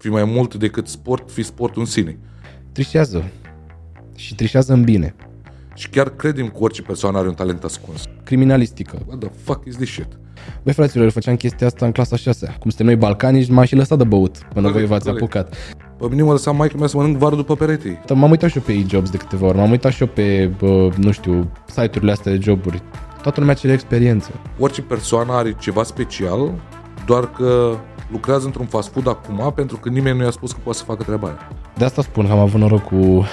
fi mai mult decât sport, fi sport în sine. Trișează. Și trișează în bine. Și chiar credem că orice persoană are un talent ascuns. Criminalistică. What the fuck is this shit? Băi, fraților, eu făceam chestia asta în clasa 6 Cum suntem noi balcanici, m-am și lăsat de băut Până Corect, voi v-ați corect. apucat Pe mine mă lăsa maica mea să mănânc varul după perete. M-am uitat și eu pe e-jobs de câteva ori M-am uitat și eu pe, bă, nu știu, site-urile astea de joburi Toată lumea cere experiență Orice persoană are ceva special, doar că lucrează într-un fast food acum pentru că nimeni nu i-a spus că poate să facă treaba aia. De asta spun că am avut noroc cu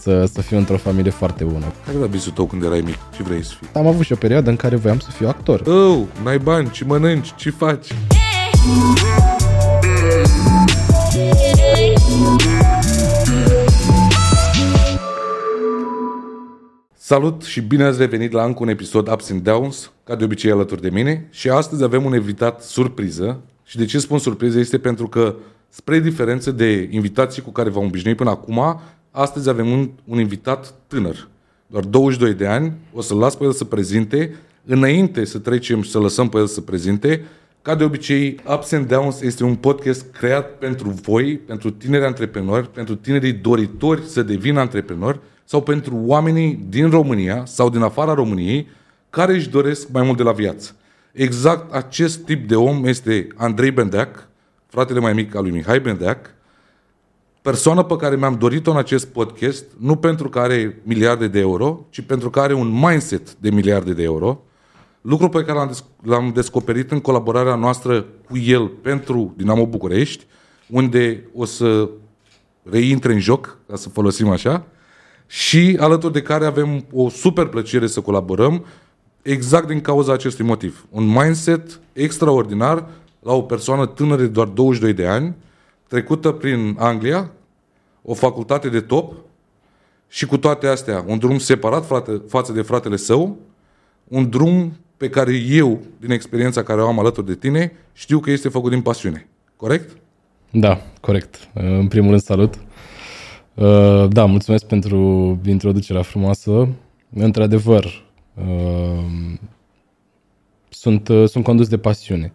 să, să fiu într-o familie foarte bună Care era visul tău când erai mic? Ce vrei să fii? Am avut și o perioadă în care voiam să fiu actor Oh, n-ai bani, ce mănânci, ce faci? Salut și bine ați revenit la încă un episod Ups and Downs, ca de obicei alături de mine. Și astăzi avem un invitat surpriză. Și de ce spun surpriză este pentru că, spre diferență de invitații cu care v-am obișnuit până acum, astăzi avem un, un invitat tânăr, doar 22 de ani. O să-l las pe el să prezinte. Înainte să trecem și să lăsăm pe el să prezinte, ca de obicei, Ups and Downs este un podcast creat pentru voi, pentru tineri antreprenori, pentru tinerii doritori să devină antreprenori sau pentru oamenii din România sau din afara României care își doresc mai mult de la viață. Exact acest tip de om este Andrei Bendeac, fratele mai mic al lui Mihai Bendeac, persoană pe care mi-am dorit-o în acest podcast, nu pentru că are miliarde de euro, ci pentru că are un mindset de miliarde de euro, lucru pe care l-am, desc- l-am descoperit în colaborarea noastră cu el pentru Dinamo București, unde o să reintre în joc, ca să folosim așa, și alături de care avem o super plăcere să colaborăm exact din cauza acestui motiv. Un mindset extraordinar la o persoană tânără de doar 22 de ani, trecută prin Anglia, o facultate de top și cu toate astea un drum separat frate, față de fratele său, un drum pe care eu, din experiența care o am alături de tine, știu că este făcut din pasiune. Corect? Da, corect. În primul rând, salut. Uh, Da, mulțumesc pentru introducerea frumoasă. Într-adevăr, uh, sunt, uh, sunt condus de pasiune.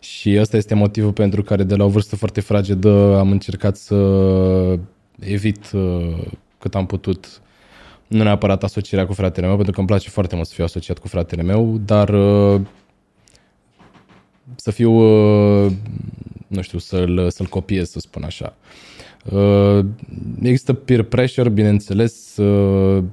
Și ăsta este motivul pentru care de la o vârstă foarte fragedă am încercat să evit uh, cât am putut nu neapărat asocierea cu fratele meu, pentru că îmi place foarte mult să fiu asociat cu fratele meu, dar uh, să fiu, uh, nu știu, să-l, să-l copiez, să spun așa. Uh, Există peer pressure, bineînțeles, uh,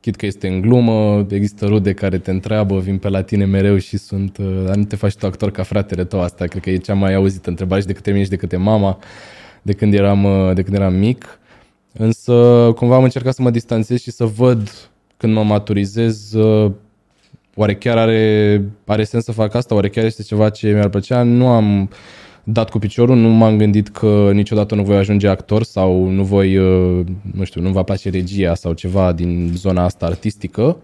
chit că este în glumă, există rude care te întreabă, vin pe la tine mereu și sunt, uh, dar nu te faci tu actor ca fratele tău, asta cred că e cea mai auzită întrebare și de către mine și de către mama, de când eram, uh, de când eram mic. Însă, cumva am încercat să mă distanțez și să văd când mă maturizez uh, Oare chiar are, are sens să fac asta? Oare chiar este ceva ce mi-ar plăcea? Nu am dat cu piciorul, nu m-am gândit că niciodată nu voi ajunge actor sau nu voi, uh, nu știu, nu va place regia sau ceva din zona asta artistică.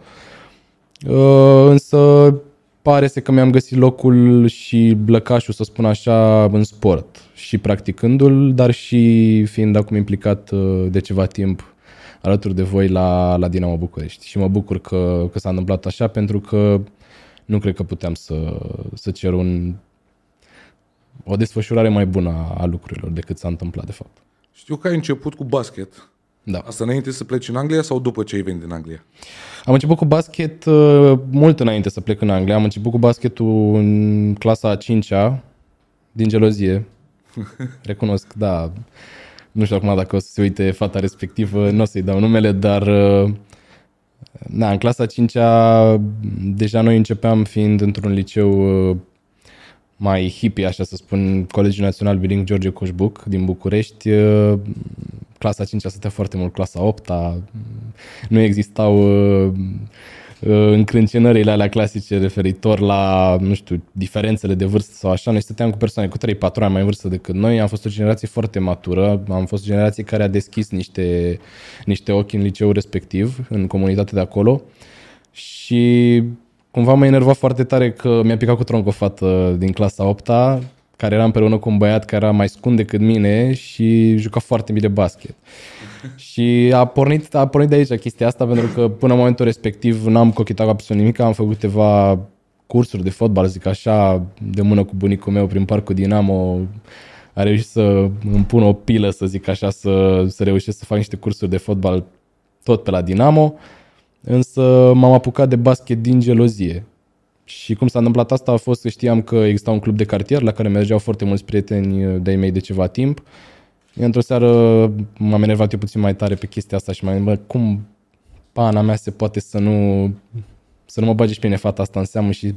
Uh, Însă pare să că mi-am găsit locul și blăcașul, să spun așa, în sport și practicându-l, dar și fiind acum implicat uh, de ceva timp alături de voi la, la Dinamo București. Și mă bucur că, că s-a întâmplat așa, pentru că nu cred că puteam să, să cer un, o desfășurare mai bună a, a lucrurilor decât s-a întâmplat de fapt. Știu că ai început cu basket. Da. Asta înainte să pleci în Anglia sau după ce ai venit din Anglia? Am început cu basket uh, mult înainte să plec în Anglia. Am început cu basketul în clasa a 5-a, din gelozie. Recunosc, da. Nu știu acum dacă o să se uite fata respectivă, nu o să-i dau numele, dar uh, da, în clasa a 5-a deja noi începeam fiind într-un liceu uh, mai hippie, așa să spun, Colegiul Național Biling George Coșbuc din București. Uh, Clasa 5 stătea foarte mult, clasa 8 -a, nu existau uh, uh, încrâncenările alea clasice referitor la, nu știu, diferențele de vârstă sau așa. Noi stăteam cu persoane cu 3-4 ani mai în vârstă decât noi. Am fost o generație foarte matură. Am fost o generație care a deschis niște, niște ochi în liceul respectiv, în comunitatea de acolo. Și cumva mă enerva foarte tare că mi-a picat cu tronc o fată din clasa 8 -a, care era împreună cu un băiat care era mai scund decât mine și juca foarte bine basket. și a pornit, a pornit de aici chestia asta pentru că până în momentul respectiv n-am cochetat cu absolut nimic, am făcut câteva cursuri de fotbal, zic așa, de mână cu bunicul meu prin parcul Dinamo, a reușit să îmi pun o pilă, să zic așa, să, să reușesc să fac niște cursuri de fotbal tot pe la Dinamo, însă m-am apucat de basket din gelozie. Și cum s-a întâmplat asta a fost că știam că exista un club de cartier la care mergeau foarte mulți prieteni de-ai mei de ceva timp. Într-o seară m-am enervat eu puțin mai tare pe chestia asta și m-am gândit, cum pana mea se poate să nu, să nu mă bage și pe mine fata asta în seamă și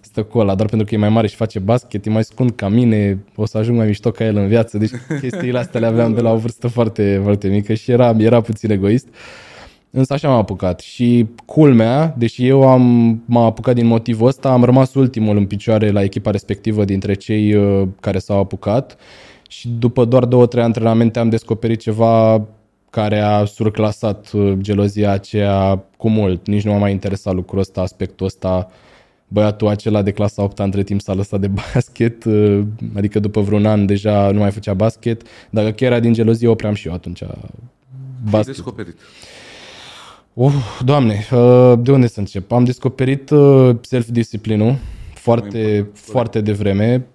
stă cu ăla, doar pentru că e mai mare și face basket, e mai scund ca mine, o să ajung mai mișto ca el în viață. Deci chestiile astea le aveam de la o vârstă foarte, foarte mică și era, era puțin egoist. Însă așa m-am apucat și culmea, deși eu am, m-am apucat din motivul ăsta, am rămas ultimul în picioare la echipa respectivă dintre cei uh, care s-au apucat și după doar două, trei antrenamente am descoperit ceva care a surclasat uh, gelozia aceea cu mult. Nici nu m-a mai interesat lucrul ăsta, aspectul ăsta. Băiatul acela de clasa 8 între timp s-a lăsat de basket, uh, adică după vreun an deja nu mai făcea basket. Dacă chiar era din gelozie, opream și eu atunci basket. descoperit? Uh, doamne, uh, de unde să încep? Am descoperit self-disciplinul foarte, foarte devreme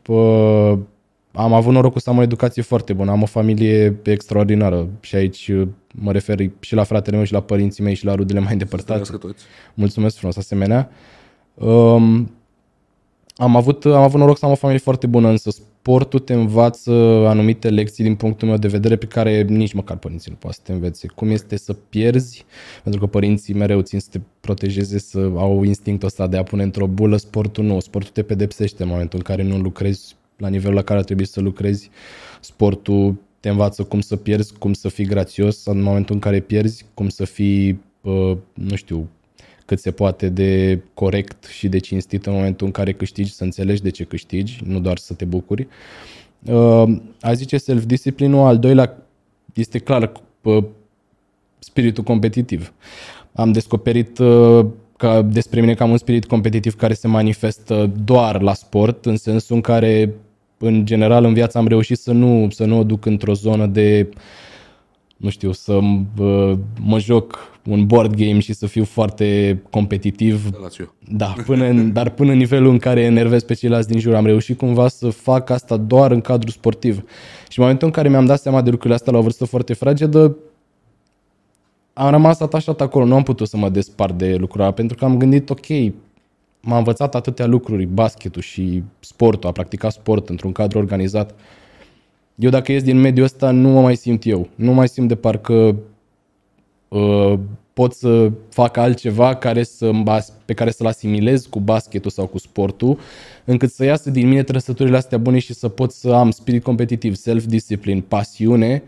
am avut norocul să am o educație foarte bună, am o familie extraordinară și aici uh, mă refer și la fratele meu și la părinții mei și la rudele mai îndepărtate. Toți. Mulțumesc frumos, asemenea. Um, am avut, am avut noroc să am o familie foarte bună, însă sportul te învață anumite lecții din punctul meu de vedere pe care nici măcar părinții nu poate să te învețe. Cum este să pierzi, pentru că părinții mereu țin să te protejeze, să au instinctul ăsta de a pune într-o bulă, sportul nu. Sportul te pedepsește în momentul în care nu lucrezi la nivelul la care ar trebui să lucrezi. Sportul te învață cum să pierzi, cum să fii grațios în momentul în care pierzi, cum să fii, nu știu, cât se poate de corect și de cinstit în momentul în care câștigi, să înțelegi de ce câștigi, nu doar să te bucuri. A zice self-discipline al doilea este clar spiritul competitiv. Am descoperit că despre mine că am un spirit competitiv care se manifestă doar la sport, în sensul în care în general în viață am reușit să nu, să nu o duc într-o zonă de nu știu, să mă joc un board game și să fiu foarte competitiv. Da, până în, dar până în nivelul în care enervez pe ceilalți din jur. Am reușit cumva să fac asta doar în cadrul sportiv. Și în momentul în care mi-am dat seama de lucrurile astea la o vârstă foarte fragedă, am rămas atașat acolo. Nu am putut să mă despart de lucrurile pentru că am gândit, ok, m-a învățat atâtea lucruri, basketul și sportul, a practica sport într-un cadru organizat. Eu dacă ies din mediul ăsta nu mă mai simt eu. Nu mai simt de parcă uh, pot să fac altceva care să, pe care să-l asimilez cu basketul sau cu sportul, încât să iasă din mine trăsăturile astea bune și să pot să am spirit competitiv, self-discipline, pasiune,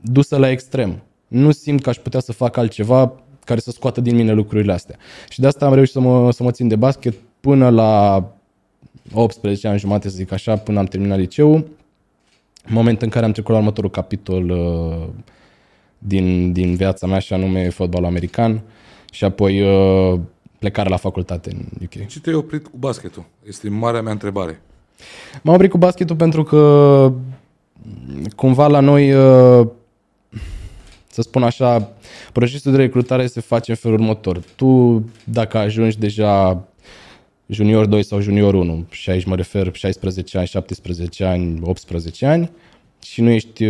dusă la extrem. Nu simt că aș putea să fac altceva care să scoată din mine lucrurile astea. Și de asta am reușit să mă, să mă țin de basket până la 18 ani jumate, să zic așa, până am terminat liceul. Moment în care am trecut la următorul capitol uh, din, din viața mea și anume fotbalul american și apoi uh, plecarea la facultate în UK. Ce te-ai oprit cu basketul? Este marea mea întrebare. M-am oprit cu basketul pentru că cumva la noi uh, să spun așa, procesul de recrutare se face în felul următor. Tu, dacă ajungi deja junior 2 sau junior 1, și aici mă refer 16 ani, 17 ani, 18 ani, și nu ești,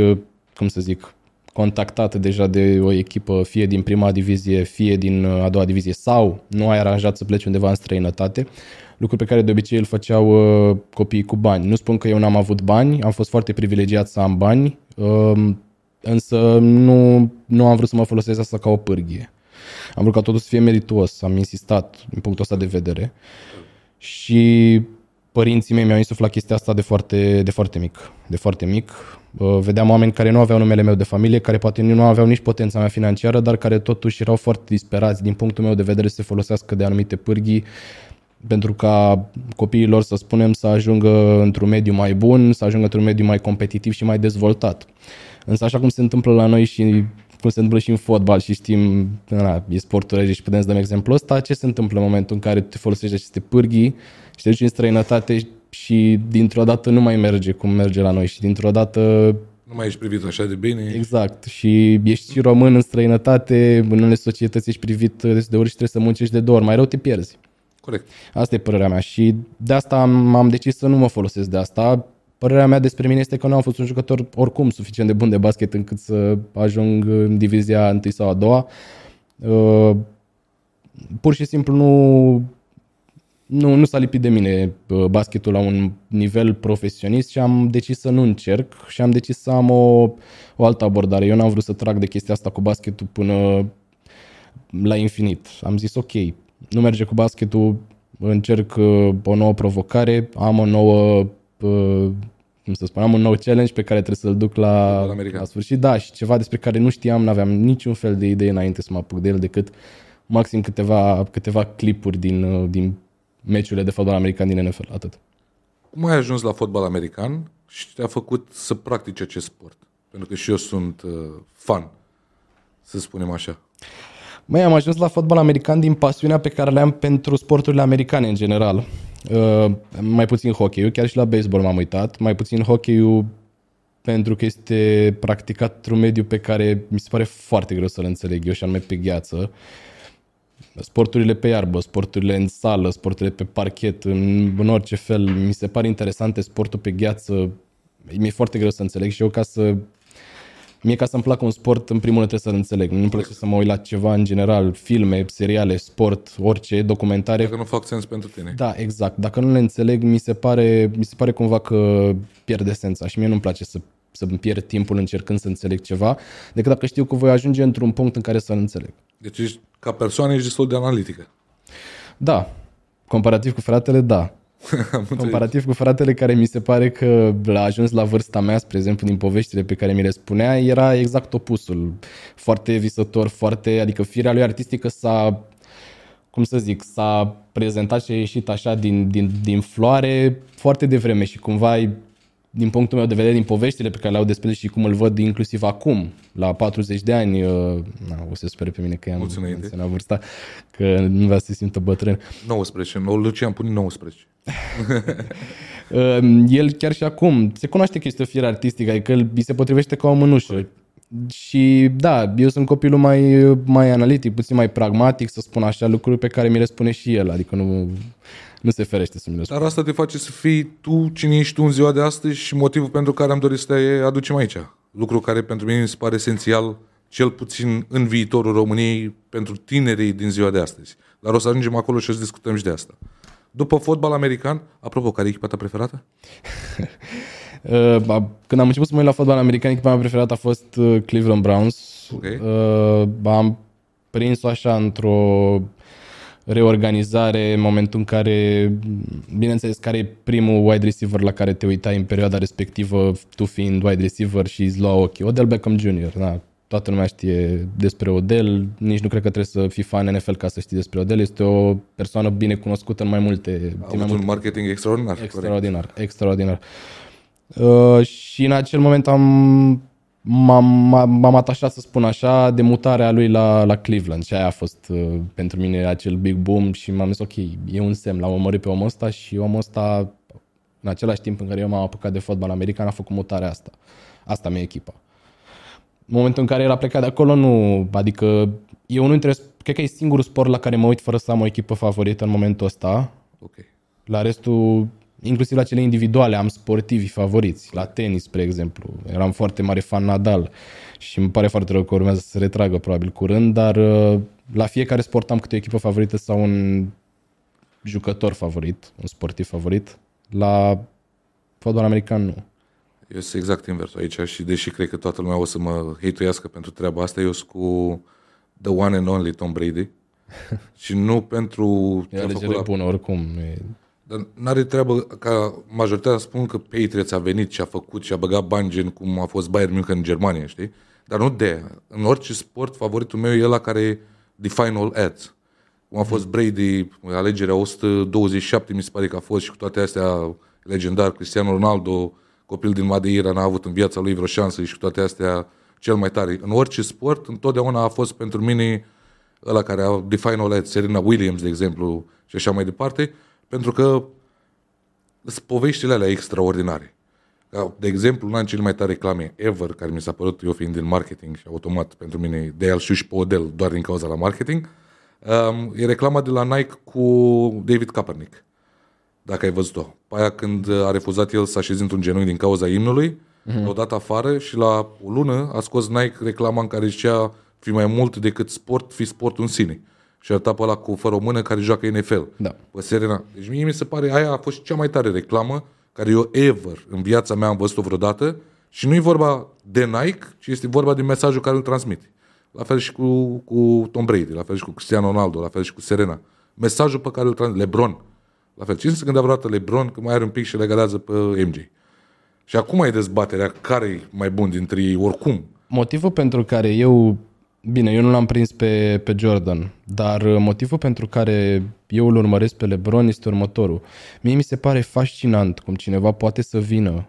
cum să zic, contactat deja de o echipă, fie din prima divizie, fie din a doua divizie, sau nu ai aranjat să pleci undeva în străinătate, lucru pe care de obicei îl făceau uh, copiii cu bani. Nu spun că eu n-am avut bani, am fost foarte privilegiat să am bani, uh, Însă nu, nu am vrut să mă folosesc asta ca o pârghie. Am vrut ca totul să fie merituos, am insistat din punctul ăsta de vedere. Și părinții mei mi-au insuflat chestia asta de foarte, de foarte mic. De foarte mic. Vedeam oameni care nu aveau numele meu de familie, care poate nu aveau nici potența mea financiară, dar care totuși erau foarte disperați din punctul meu de vedere să se folosească de anumite pârghii pentru ca copiii lor, să spunem, să ajungă într-un mediu mai bun, să ajungă într-un mediu mai competitiv și mai dezvoltat. Însă așa cum se întâmplă la noi și cum se întâmplă și în fotbal și știm, na, e sportul rege și putem să dăm exemplu ăsta, ce se întâmplă în momentul în care te folosești aceste pârghii și te duci în străinătate și dintr-o dată nu mai merge cum merge la noi și dintr-o dată nu mai ești privit așa de bine. Exact. Și ești și român în străinătate, în unele societăți ești privit de ori și trebuie să muncești de două ori. Mai rău te pierzi. Corect. Asta e părerea mea și de asta am, am decis să nu mă folosesc de asta părerea mea despre mine este că nu am fost un jucător oricum suficient de bun de basket încât să ajung în divizia întâi sau a doua. Uh, pur și simplu nu, nu, nu s-a lipit de mine uh, basketul la un nivel profesionist și am decis să nu încerc și am decis să am o, o altă abordare. Eu n-am vrut să trag de chestia asta cu basketul până la infinit. Am zis ok, nu merge cu basketul, încerc uh, o nouă provocare, am o nouă uh, cum să spun, am un nou challenge pe care trebuie să-l duc la, la sfârșit. Da, și ceva despre care nu știam, nu aveam niciun fel de idee înainte să mă apuc de el decât maxim câteva, câteva clipuri din, uh, din meciurile de fotbal american din NFL, atât. Cum ai ajuns la fotbal american și te-a făcut să practici acest sport? Pentru că și eu sunt uh, fan, să spunem așa. Mai am ajuns la fotbal american din pasiunea pe care le am pentru sporturile americane în general. Uh, mai puțin hockey chiar și la baseball m-am uitat, mai puțin hockey pentru că este practicat într-un mediu pe care mi se pare foarte greu să-l înțeleg eu și anume pe gheață. Sporturile pe iarbă, sporturile în sală, sporturile pe parchet, în, în orice fel, mi se pare interesante. Sportul pe gheață mi-e foarte greu să înțeleg și eu ca să Mie ca să-mi placă un sport, în primul rând trebuie să-l înțeleg. Nu-mi place să mă uit la ceva în general, filme, seriale, sport, orice, documentare. Dacă nu fac sens pentru tine. Da, exact. Dacă nu le înțeleg, mi se pare, mi se pare cumva că pierde esența și mie nu-mi place să să-mi pierd timpul încercând să înțeleg ceva, decât dacă știu că voi ajunge într-un punct în care să-l înțeleg. Deci ești, ca persoană ești destul de analitică. Da. Comparativ cu fratele, da. Comparativ cu fratele care mi se pare că a ajuns la vârsta mea, spre exemplu, din poveștile pe care mi le spunea, era exact opusul. Foarte visător, foarte, adică firea lui artistică s-a cum să zic, s-a prezentat și a ieșit așa din, din, din floare foarte devreme și cumva din punctul meu de vedere, din poveștile pe care le-au despre și cum îl văd inclusiv acum, la 40 de ani, uh, na, o să spere pe mine că am menționat vârsta, că nu vrea să se simtă bătrân. 19, Lucian pune 19. el chiar și acum se cunoaște că este o fire artistică, adică îi se potrivește ca o mânușă. Și da, eu sunt copilul mai, mai analitic, puțin mai pragmatic, să spun așa, lucruri pe care mi le spune și el, adică nu, nu se ferește să mi le spune. Dar asta te face să fii tu cine ești tu în ziua de astăzi și motivul pentru care am dorit să te aducem aici. Lucru care pentru mine mi se pare esențial, cel puțin în viitorul României, pentru tinerii din ziua de astăzi. Dar o să ajungem acolo și să discutăm și de asta. După fotbal american, apropo, care e echipa ta preferată? Uh, când am început să mă uit la fotbal american, echipa mea preferată a fost uh, Cleveland Browns. Okay. Uh, am prins-o așa într-o reorganizare în momentul în care, bineînțeles, care e primul wide receiver la care te uitai în perioada respectivă, tu fiind wide receiver și îți lua ochii. Odell Beckham Jr., da, toată lumea știe despre Odell, nici nu cred că trebuie să fii fan NFL ca să știi despre Odell, este o persoană bine cunoscută în mai multe... A avut un marketing extraordinar. Extraordinar, corect. extraordinar. Uh, și în acel moment am m-am, m-am atașat, să spun așa, de mutarea lui la, la Cleveland și aia a fost uh, pentru mine acel big boom și m-am zis ok, e un semn, l-am omorât pe omul ăsta și omul ăsta, în același timp în care eu m-am apucat de fotbal american, a făcut mutarea asta. Asta mi-e echipa. În momentul în care el a plecat de acolo, nu, adică eu nu interes, cred că e singurul sport la care mă uit fără să am o echipă favorită în momentul ăsta. Ok. La restul inclusiv la cele individuale, am sportivi favoriți. La tenis, spre exemplu. Eram foarte mare fan Nadal și îmi pare foarte rău că urmează să se retragă probabil curând, dar uh, la fiecare sport am câte o echipă favorită sau un jucător favorit, un sportiv favorit. La fotbal american nu. Eu sunt exact invers aici și deși cred că toată lumea o să mă hate pentru treaba asta, eu sunt cu the one and only Tom Brady și nu pentru ce e a făcut la... bună oricum. E... Dar n-are treabă ca majoritatea spun că Patriots a venit și a făcut și a băgat bani gen cum a fost Bayern München în Germania, știi? Dar nu de În orice sport, favoritul meu e la care the final ads. Cum a fost mm. Brady, alegerea 127, mi se pare că a fost și cu toate astea legendar, Cristiano Ronaldo, copil din Madeira, n-a avut în viața lui vreo șansă și cu toate astea cel mai tare. În orice sport, întotdeauna a fost pentru mine ăla care a the final ads, Serena Williams, de exemplu, și așa mai departe. Pentru că sunt poveștile alea extraordinare. Ca, de exemplu, una din cele mai tare reclame ever, care mi s-a părut eu fiind din marketing și automat pentru mine de el și pe Odell doar din cauza la marketing, um, e reclama de la Nike cu David Kaepernick. dacă ai văzut-o. Pe aia când a refuzat el să așeze într-un genunchi din cauza imnului, uh-huh. l-a dat afară și la o lună a scos Nike reclama în care zicea fi mai mult decât sport, fi sport în sine. Și arăta pe ăla cu fără o mână care joacă NFL. Da. Pe Serena. Deci mie mi se pare, aia a fost cea mai tare reclamă care eu ever în viața mea am văzut-o vreodată și nu e vorba de Nike, ci este vorba de mesajul care îl transmite. La fel și cu, cu Tom Brady, la fel și cu Cristiano Ronaldo, la fel și cu Serena. Mesajul pe care îl transmite. LeBron. La fel. Cine se gândea vreodată LeBron că mai are un pic și legalează pe MJ? Și acum e dezbaterea care e mai bun dintre ei, oricum. Motivul pentru care eu, bine, eu nu l-am prins pe, pe Jordan, dar motivul pentru care eu îl urmăresc pe LeBron este următorul. Mie mi se pare fascinant cum cineva poate să vină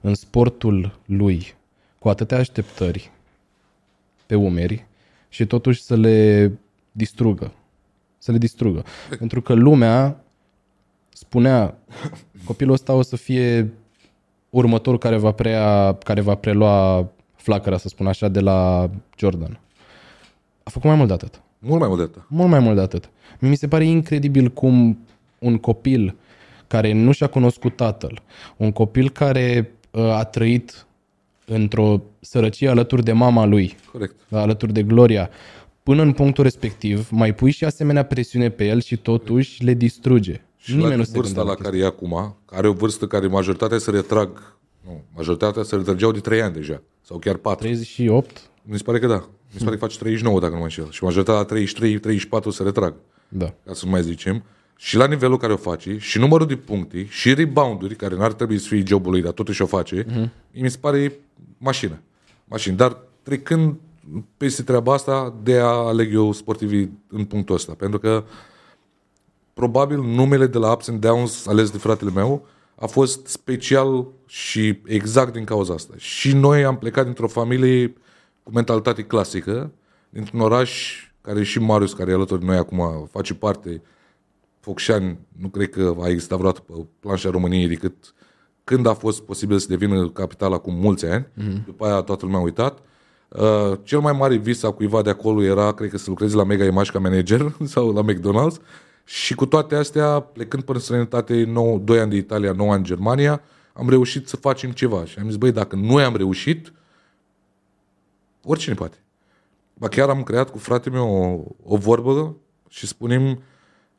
în sportul lui cu atâtea așteptări pe umeri și totuși să le distrugă. Să le distrugă. Pentru că lumea spunea copilul ăsta o să fie următorul care va, prea, care va prelua flacăra, să spun așa, de la Jordan. A făcut mai mult de atât. Mult mai mult de atât. Mult mai mult de atât. Mi se pare incredibil cum un copil care nu și-a cunoscut tatăl, un copil care uh, a trăit într-o sărăcie alături de mama lui, Corect. alături de Gloria, până în punctul respectiv, mai pui și asemenea presiune pe el și totuși le distruge. Și Nimeni la nu se vârsta gândea la care e acum, are o vârstă care majoritatea se retrag, nu, majoritatea se retrăgeau de 3 ani deja, sau chiar 4. 38? Mi se pare că da. Mi se pare că face 39 dacă nu mă înșel. Și majoritatea la 33, 34 se retrag, Da. ca să nu mai zicem. Și la nivelul care o face, și numărul de puncte, și rebounduri, care n-ar trebui să fie jobul lui, dar totuși o face, uh-huh. mi se pare mașină. Mașină. Dar trecând peste treaba asta, de a aleg eu sportivii în punctul ăsta. Pentru că probabil numele de la Ups and Downs ales de fratele meu a fost special și exact din cauza asta. Și noi am plecat dintr-o familie cu mentalitate clasică, dintr-un oraș care și Marius, care e alături de noi acum, face parte, Focșani, nu cred că a existat vreodată pe planșa României decât când a fost posibil să devină capital acum mulți ani. Mm-hmm. După aia toată lumea a uitat. Uh, cel mai mare vis a cuiva de acolo era, cred că să lucreze la Mega Image ca manager sau la McDonald's. Și cu toate astea, plecând până în străinătate, 9, 2 ani de Italia, 9 ani în Germania, am reușit să facem ceva. Și am zis, băi, dacă noi am reușit, oricine poate. Ba chiar am creat cu fratele meu o, o vorbă și spunem,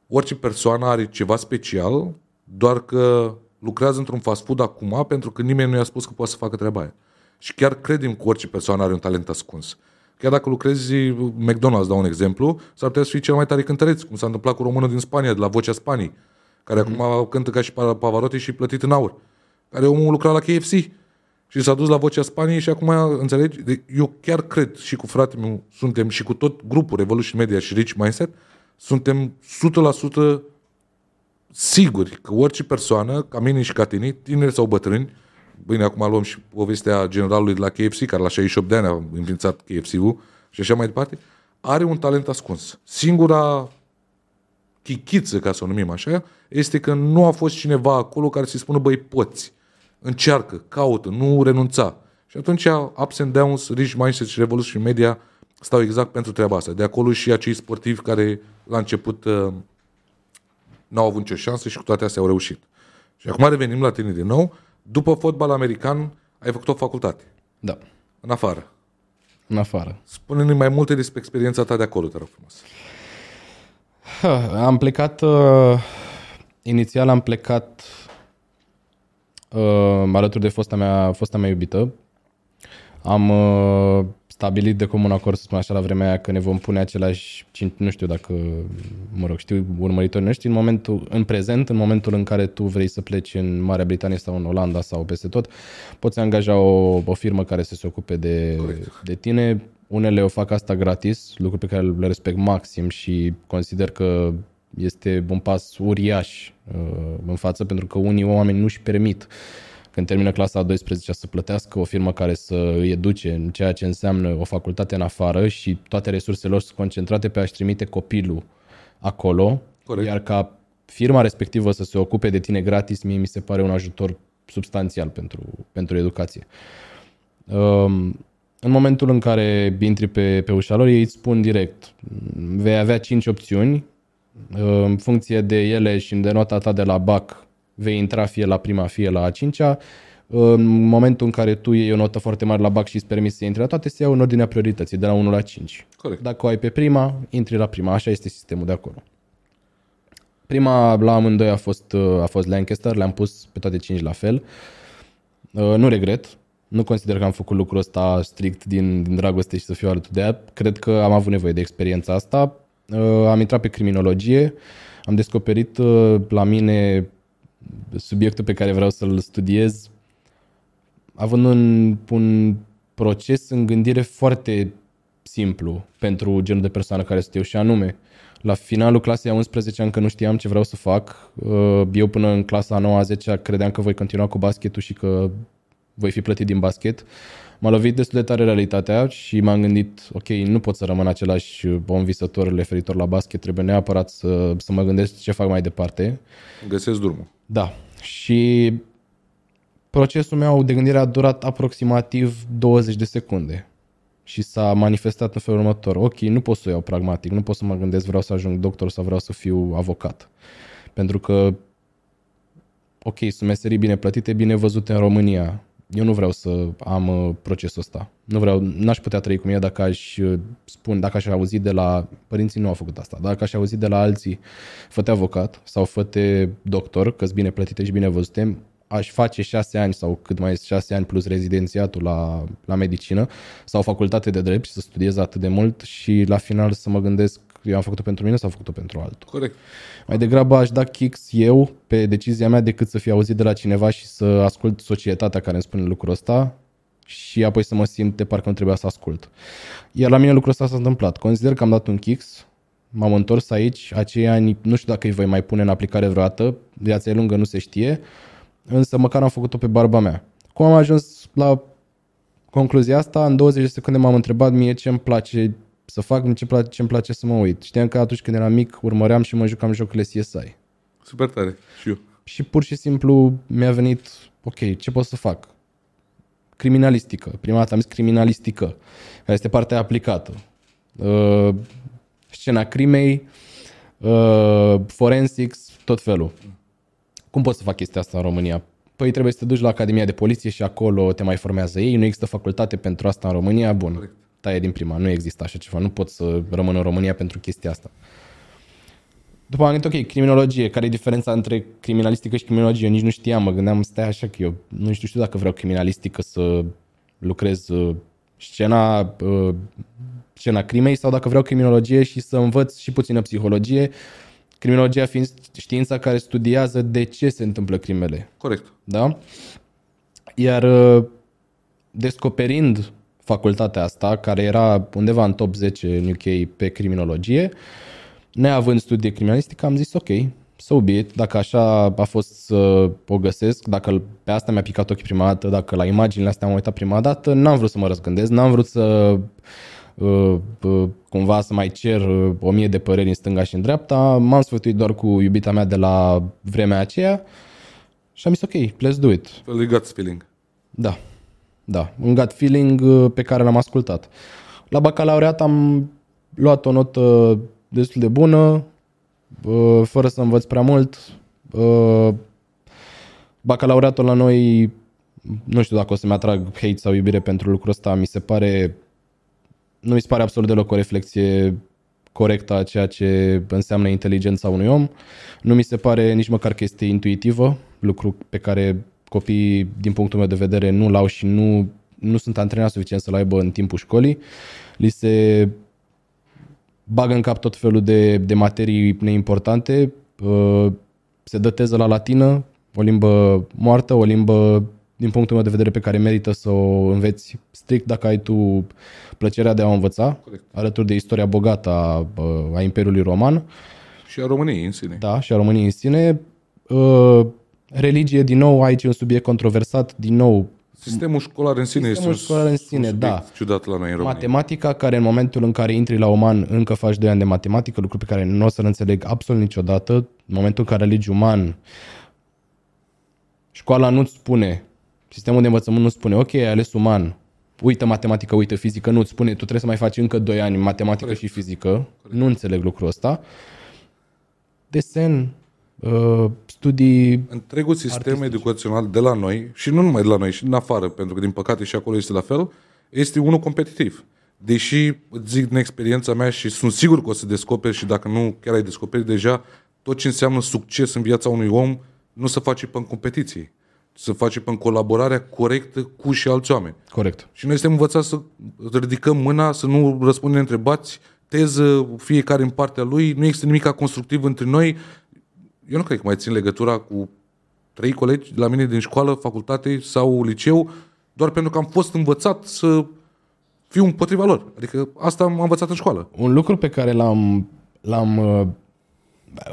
orice persoană are ceva special, doar că lucrează într-un fast food acum pentru că nimeni nu i-a spus că poate să facă treaba aia. Și chiar credem că orice persoană are un talent ascuns. Chiar dacă lucrezi McDonald's, dau un exemplu, s-ar putea să fii cel mai tare cântăreț, cum s-a întâmplat cu românul din Spania, de la Vocea Spanii, care mm. acum cântă ca și Pavarotti și plătit în aur. Care omul lucra la KFC și s-a dus la Vocea Spaniei și acum, înțelegi, eu chiar cred și cu fratele meu suntem și cu tot grupul Revolution Media și Rich Mindset, suntem 100% siguri că orice persoană, ca mine și ca tine, tineri sau bătrâni, bine, acum luăm și povestea generalului de la KFC, care la 68 de ani a înființat KFC-ul și așa mai departe, are un talent ascuns. Singura chichiță, ca să o numim așa, este că nu a fost cineva acolo care să-i spună, băi, poți, încearcă, caută, nu renunța. Și atunci Ups and Downs, Rich Mindset și Revolution Media stau exact pentru treaba asta. De acolo și acei sportivi care la început uh, n-au avut nicio șansă și cu toate astea au reușit. Și acum revenim la tine din nou. După fotbal american, ai făcut o facultate. Da. În afară. În afară. Spune-ne mai multe despre experiența ta de acolo, te rog frumos. Am plecat, uh, inițial am plecat uh, alături de fosta mea, fosta mea iubită. Am uh, stabilit de comun acord, să spun așa, la vremea aia, că ne vom pune același, nu știu dacă, mă rog, știu urmăritorii noștri, în momentul, în prezent, în momentul în care tu vrei să pleci în Marea Britanie sau în Olanda sau peste tot, poți angaja o, o firmă care să se ocupe de, de tine. Unele o fac asta gratis, lucru pe care le respect maxim și consider că este un pas uriaș uh, în față, pentru că unii oameni nu-și permit când termină clasa a 12 să plătească o firmă care să îi educe în ceea ce înseamnă o facultate în afară și toate resursele lor sunt concentrate pe a-și trimite copilul acolo, Corect. iar ca firma respectivă să se ocupe de tine gratis, mie mi se pare un ajutor substanțial pentru, pentru educație. Um, în momentul în care intri pe, pe ușa lor, ei îți spun direct, vei avea 5 opțiuni, Uh, În funcție de ele și de nota ta de la BAC, vei intra fie la prima, fie la a cincea. În momentul în care tu iei o notă foarte mare la BAC și îți permiți să intri la toate, se iau în ordinea priorității, de la 1 la 5. Corect. Dacă o ai pe prima, intri la prima. Așa este sistemul de acolo. Prima la amândoi a fost, uh, a fost Lancaster, le-am pus pe toate cinci la fel. Uh, Nu regret, nu consider că am făcut lucrul ăsta strict din, din dragoste și să fiu alături de ea. Cred că am avut nevoie de experiența asta. Uh, Am intrat pe criminologie, am descoperit uh, la mine subiectul pe care vreau să-l studiez, având un, un proces în gândire foarte simplu pentru genul de persoană care sunt eu și anume, la finalul clasei a 11 încă nu știam ce vreau să fac. Uh, Eu până în clasa a 9 a 10 credeam că voi continua cu basketul și că voi fi plătit din basket. M-a lovit destul de tare realitatea și m-am gândit, ok, nu pot să rămân același om visător referitor la basket, trebuie neapărat să, să mă gândesc ce fac mai departe. Găsesc drumul. Da. Și procesul meu de gândire a durat aproximativ 20 de secunde. Și s-a manifestat în felul următor. Ok, nu pot să o iau pragmatic, nu pot să mă gândesc vreau să ajung doctor sau vreau să fiu avocat. Pentru că, ok, sunt meserii bine plătite, bine văzute în România. Eu nu vreau să am uh, procesul ăsta. Nu vreau, n-aș putea trăi cum e dacă aș uh, spun, dacă aș auzi de la, părinții nu au făcut asta, dacă aș auzi de la alții, fă avocat sau fă doctor, că sunt bine plătite și bine văzute, aș face șase ani sau cât mai este șase ani plus rezidențiatul la, la medicină sau facultate de drept și să studiez atât de mult și la final să mă gândesc eu am făcut-o pentru mine sau am făcut-o pentru altul. Corect. Mai degrabă aș da kicks eu pe decizia mea decât să fie auzit de la cineva și să ascult societatea care îmi spune lucrul ăsta și apoi să mă simt de parcă nu trebuia să ascult. Iar la mine lucrul ăsta s-a întâmplat. Consider că am dat un kicks, m-am întors aici, acei ani, nu știu dacă îi voi mai pune în aplicare vreodată, viața e lungă, nu se știe, însă măcar am făcut-o pe barba mea. Cum am ajuns la concluzia asta? În 20 de secunde m-am întrebat mie ce îmi place să fac, ce place, ce îmi place să mă uit. Știam că atunci când eram mic urmăream și mă jucam jocurile CSI. Super tare. Și eu. Și pur și simplu mi-a venit, ok, ce pot să fac? Criminalistică. Prima dată am zis criminalistică, care este partea aplicată. Uh, scena crimei, uh, forensics, tot felul. Cum pot să fac chestia asta în România? Păi trebuie să te duci la Academia de Poliție și acolo te mai formează ei. Nu există facultate pentru asta în România. Bun, Corect. Taie din prima. Nu există așa ceva. Nu pot să rămân în România pentru chestia asta. După am gândit, ok, criminologie, care e diferența între criminalistică și criminologie? Eu nici nu știam, mă gândeam, stai așa că eu nu știu, știu dacă vreau criminalistică să lucrez uh, scena, uh, scena crimei sau dacă vreau criminologie și să învăț și puțină psihologie, criminologia fiind știința care studiază de ce se întâmplă crimele. Corect. Da? Iar uh, descoperind facultatea asta, care era undeva în top 10 în UK pe criminologie, neavând studii de criminalistică, am zis ok, so be it, dacă așa a fost să o găsesc, dacă pe asta mi-a picat ochii prima dată, dacă la imaginile astea am uitat prima dată, n-am vrut să mă răzgândesc, n-am vrut să uh, uh, cumva să mai cer uh, o mie de păreri în stânga și în dreapta, m-am sfătuit doar cu iubita mea de la vremea aceea și am zis ok, let's do it. Fel de guts feeling. Da, da, un gut feeling uh, pe care l-am ascultat. La bacalaureat am luat o notă destul de bună, uh, fără să învăț prea mult. Uh, Bacalaureatul la noi, nu știu dacă o să-mi atrag hate sau iubire pentru lucrul ăsta, mi se pare, nu mi se pare absolut deloc o reflexie corectă a ceea ce înseamnă inteligența unui om. Nu mi se pare nici măcar că este intuitivă, lucru pe care copiii, din punctul meu de vedere, nu l-au și nu, nu sunt antrenați suficient să-l aibă în timpul școlii. Li se bagă în cap tot felul de, de materii neimportante, uh, se dă teză la latină, o limbă moartă, o limbă, din punctul meu de vedere, pe care merită să o înveți strict dacă ai tu plăcerea de a o învăța, Corect. alături de istoria bogată a, uh, a Imperiului Roman. Și a României în sine. Da, și a României în sine. Uh, religie, din nou, aici e un subiect controversat, din nou, Sistemul școlar în sine Sistemul este un- școlar în sine, un subiect da. ciudat la noi în România. matematica, care în momentul în care intri la uman încă faci 2 ani de matematică, lucru pe care nu o să-l înțeleg absolut niciodată, în momentul în care alegi uman, școala nu-ți spune, sistemul de învățământ nu spune, ok, ai ales uman, uită matematică, uită fizică, nu-ți spune, tu trebuie să mai faci încă 2 ani matematică Corect. și fizică, nu înțeleg lucrul ăsta. desen, uh, studii... Întregul sistem educațional de la noi, și nu numai de la noi, și din afară, pentru că din păcate și acolo este la fel, este unul competitiv. Deși îți zic din experiența mea și sunt sigur că o să descoperi și dacă nu chiar ai descoperit deja, tot ce înseamnă succes în viața unui om nu se face pe în competiție. Se face pe în colaborarea corectă cu și alți oameni. Corect. Și noi suntem învățați să ridicăm mâna, să nu răspundem întrebați, teză, fiecare în partea lui, nu există nimic constructiv între noi. Eu nu cred că mai țin legătura cu trei colegi de la mine din școală, facultate sau liceu, doar pentru că am fost învățat să fiu împotriva lor. Adică asta am învățat în școală. Un lucru pe care l-am, l-am uh,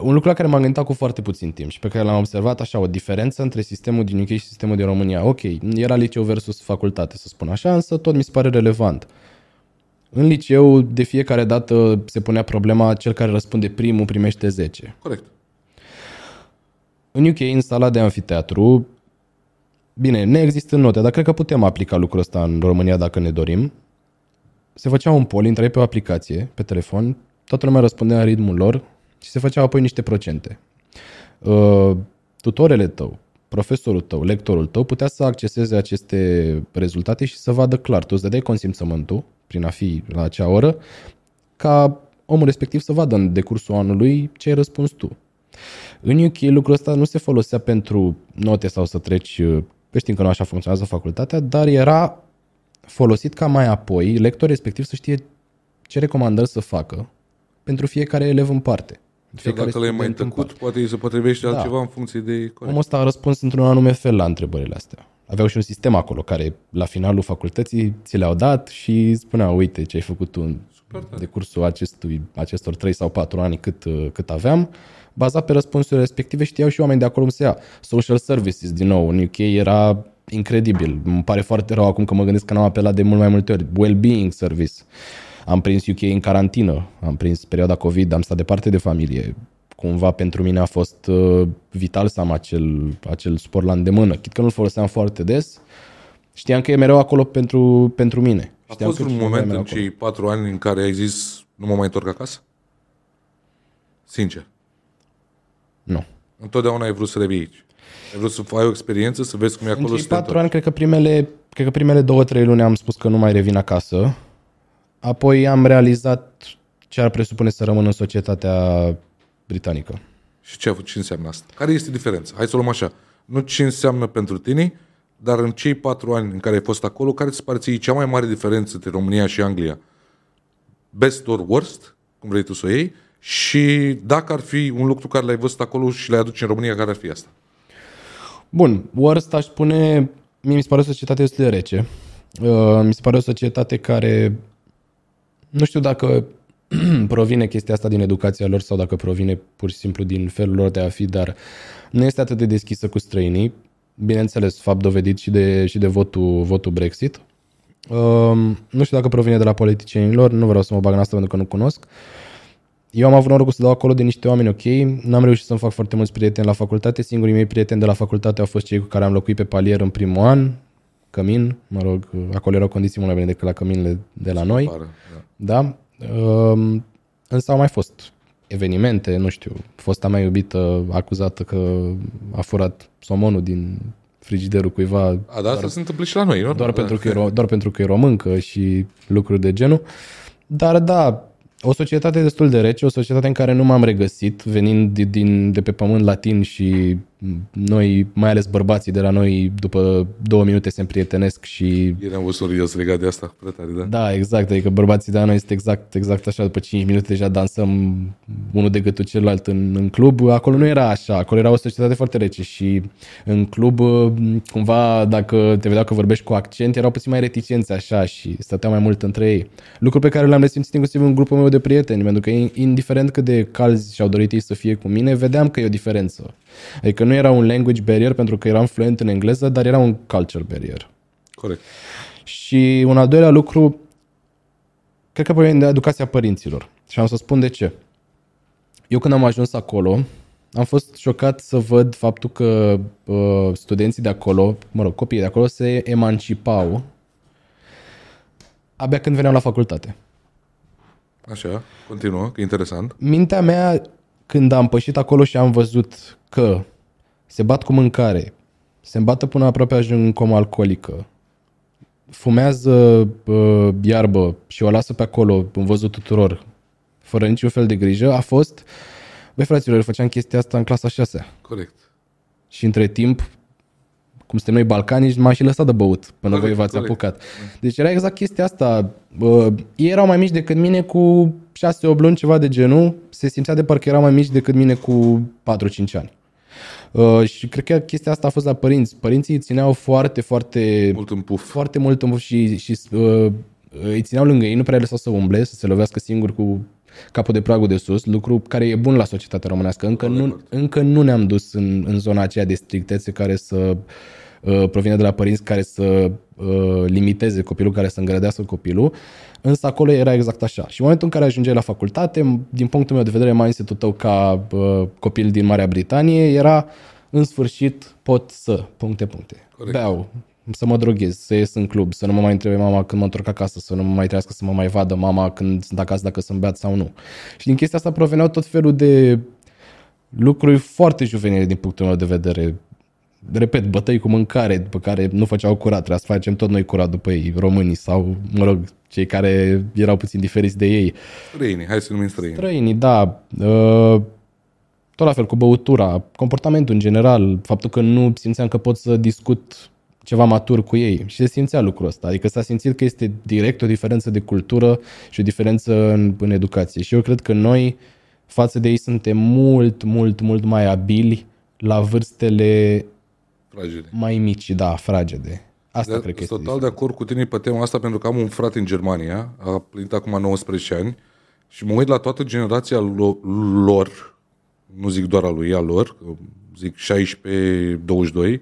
un lucru la care m-am gândit cu foarte puțin timp și pe care l-am observat așa, o diferență între sistemul din UK și sistemul din România. Ok, era liceu versus facultate, să spun așa, însă tot mi se pare relevant. În liceu, de fiecare dată se punea problema cel care răspunde primul primește 10. Corect. În UK, în sala de anfiteatru, bine, ne există note, dar cred că putem aplica lucrul ăsta în România dacă ne dorim. Se făcea un poll, intrai pe o aplicație, pe telefon, toată lumea răspundea în ritmul lor și se făceau apoi niște procente. Uh, tutorele tău, profesorul tău, lectorul tău putea să acceseze aceste rezultate și să vadă clar. Tu îți dădeai consimțământul prin a fi la acea oră ca omul respectiv să vadă în decursul anului ce ai răspuns tu. În UK lucrul ăsta nu se folosea pentru note sau să treci, că știm că nu așa funcționează facultatea, dar era folosit ca mai apoi lectorul respectiv să știe ce recomandări să facă pentru fiecare elev în parte. Fiecare dacă le mai tăcut, poate îi se potrivește da. altceva în funcție de... Corect. Omul ăsta a răspuns într-un anume fel la întrebările astea. Aveau și un sistem acolo care la finalul facultății ți le-au dat și spuneau, uite ce ai făcut tu în de cursul acestui, acestor 3 sau 4 ani cât, cât aveam, bazat pe răspunsurile respective știau și oameni de acolo cum se ia. Social services, din nou, în UK era incredibil. Îmi pare foarte rău acum că mă gândesc că n-am apelat de mult mai multe ori. Well-being service. Am prins UK în carantină, am prins perioada COVID, am stat departe de familie. Cumva pentru mine a fost uh, vital să am acel, acel sport la îndemână. Chit că nu-l foloseam foarte des, știam că e mereu acolo pentru, pentru mine. A știam fost un moment în cei patru ani în care ai zis nu mă mai întorc acasă? Sincer. Nu. Întotdeauna ai vrut să revii aici. Ai vrut să ai o experiență, să vezi cum e acolo. În cei patru ani, cred că primele, cred că primele două, trei luni am spus că nu mai revin acasă. Apoi am realizat ce ar presupune să rămân în societatea britanică. Și ce, ce înseamnă asta? Care este diferența? Hai să o luăm așa. Nu ce înseamnă pentru tine, dar în cei patru ani în care ai fost acolo, care ți pare cea mai mare diferență între România și Anglia? Best or worst, cum vrei tu să o iei, și dacă ar fi un lucru care l-ai văzut acolo și l-ai aduce în România, care ar fi asta? Bun, worst aș spune, mie mi se pare o societate destul de rece. Uh, mi se pare o societate care nu știu dacă provine chestia asta din educația lor sau dacă provine pur și simplu din felul lor de a fi, dar nu este atât de deschisă cu străinii. Bineînțeles, fapt dovedit și de, și de votul, votul Brexit. Um, nu știu dacă provine de la politicienilor, nu vreau să mă bag în asta pentru că nu cunosc. Eu am avut norocul să dau acolo de niște oameni ok, n-am reușit să-mi fac foarte mulți prieteni la facultate, singurii mei prieteni de la facultate au fost cei cu care am locuit pe palier în primul an, Cămin, mă rog, acolo erau condiții mult mai bine decât la căminele de la noi. Pară, da. da? Um, însă au mai fost evenimente, nu știu, fosta mea iubită acuzată că a furat somonul din frigiderul cuiva. A, da, doar, asta se întâmplă și la noi, nu? Doar, da. pentru că e, doar pentru că e româncă și lucruri de genul. Dar da, o societate destul de rece, o societate în care nu m-am regăsit, venind din, din, de pe pământ latin și noi, mai ales bărbații de la noi, după două minute se împrietenesc și... Eram usurios legat de asta, prea tare, da? Da, exact, adică bărbații de la noi este exact, exact așa, după 5 minute deja dansăm unul de gâtul celălalt în, în club, acolo nu era așa, acolo era o societate foarte rece și în club, cumva, dacă te vedeau că vorbești cu accent, erau puțin mai reticenți așa și stăteau mai mult între ei. Lucru pe care l-am resimțit inclusiv în grupul meu de prieteni, pentru că indiferent cât de calzi și-au dorit ei să fie cu mine, vedeam că e o diferență. Adică nu era un language barrier pentru că eram fluent în engleză, dar era un culture barrier. Corect. Și un al doilea lucru, cred că provine de educația părinților. Și am să spun de ce. Eu când am ajuns acolo, am fost șocat să văd faptul că uh, studenții de acolo, mă rog, copiii de acolo se emancipau abia când veneau la facultate. Așa, continuă, că e interesant. Mintea mea când am pășit acolo și am văzut că se bat cu mâncare, se îmbată până aproape ajung în comă alcoolică, fumează uh, iarbă și o lasă pe acolo, în văzut tuturor, fără niciun fel de grijă, a fost, băi fraților, făceam chestia asta în clasa 6 Corect. și între timp, cum suntem noi balcanici, m-a și lăsat de băut până Corect, voi v-ați corect. apucat. Deci era exact chestia asta. Uh, ei erau mai mici decât mine cu 6-8 luni, ceva de genul. Se simțea de parcă erau mai mici decât mine cu 4-5 ani. Uh, și cred că chestia asta a fost la părinți. Părinții îi țineau foarte, foarte Mult în puf. foarte mult în- și, și uh, îi țineau lângă ei, nu prea îi lăsau să umble, să se lovească singur cu capul de pragul de sus, lucru care e bun la societatea românească. Încă, nu, încă nu ne-am dus în, în zona aceea de strictețe care să uh, provină de la părinți care să uh, limiteze copilul, care să îngrădească copilul, însă acolo era exact așa. Și în momentul în care ajungeai la facultate, din punctul meu de vedere, mindset-ul tău ca uh, copil din Marea Britanie era în sfârșit pot să, puncte, puncte. Corect. Beau, să mă droghez, să ies în club, să nu mă mai întrebe mama când mă întorc acasă, să nu mă mai trească să mă mai vadă mama când sunt acasă dacă sunt beat sau nu. Și din chestia asta proveneau tot felul de lucruri foarte juvenile din punctul meu de vedere. Repet, bătăi cu mâncare, după care nu făceau curat, trebuia să facem tot noi curat după ei, românii sau, mă rog, cei care erau puțin diferiți de ei. Străini, hai să numim străini. Străinii, da. Uh, tot la fel cu băutura, comportamentul în general, faptul că nu simțeam că pot să discut ceva matur cu ei și se simțea lucrul ăsta. Adică s-a simțit că este direct o diferență de cultură și o diferență în, în educație. Și eu cred că noi, față de ei, suntem mult, mult, mult mai abili la vârstele Fragile. mai mici, da, fragede. Asta De- cred că sunt este total de acord cu tine pe tema asta pentru că am un frate în Germania, a plinit acum 19 ani și mă uit la toată generația lo- lor, nu zic doar a lui, a lor, că zic 16-22,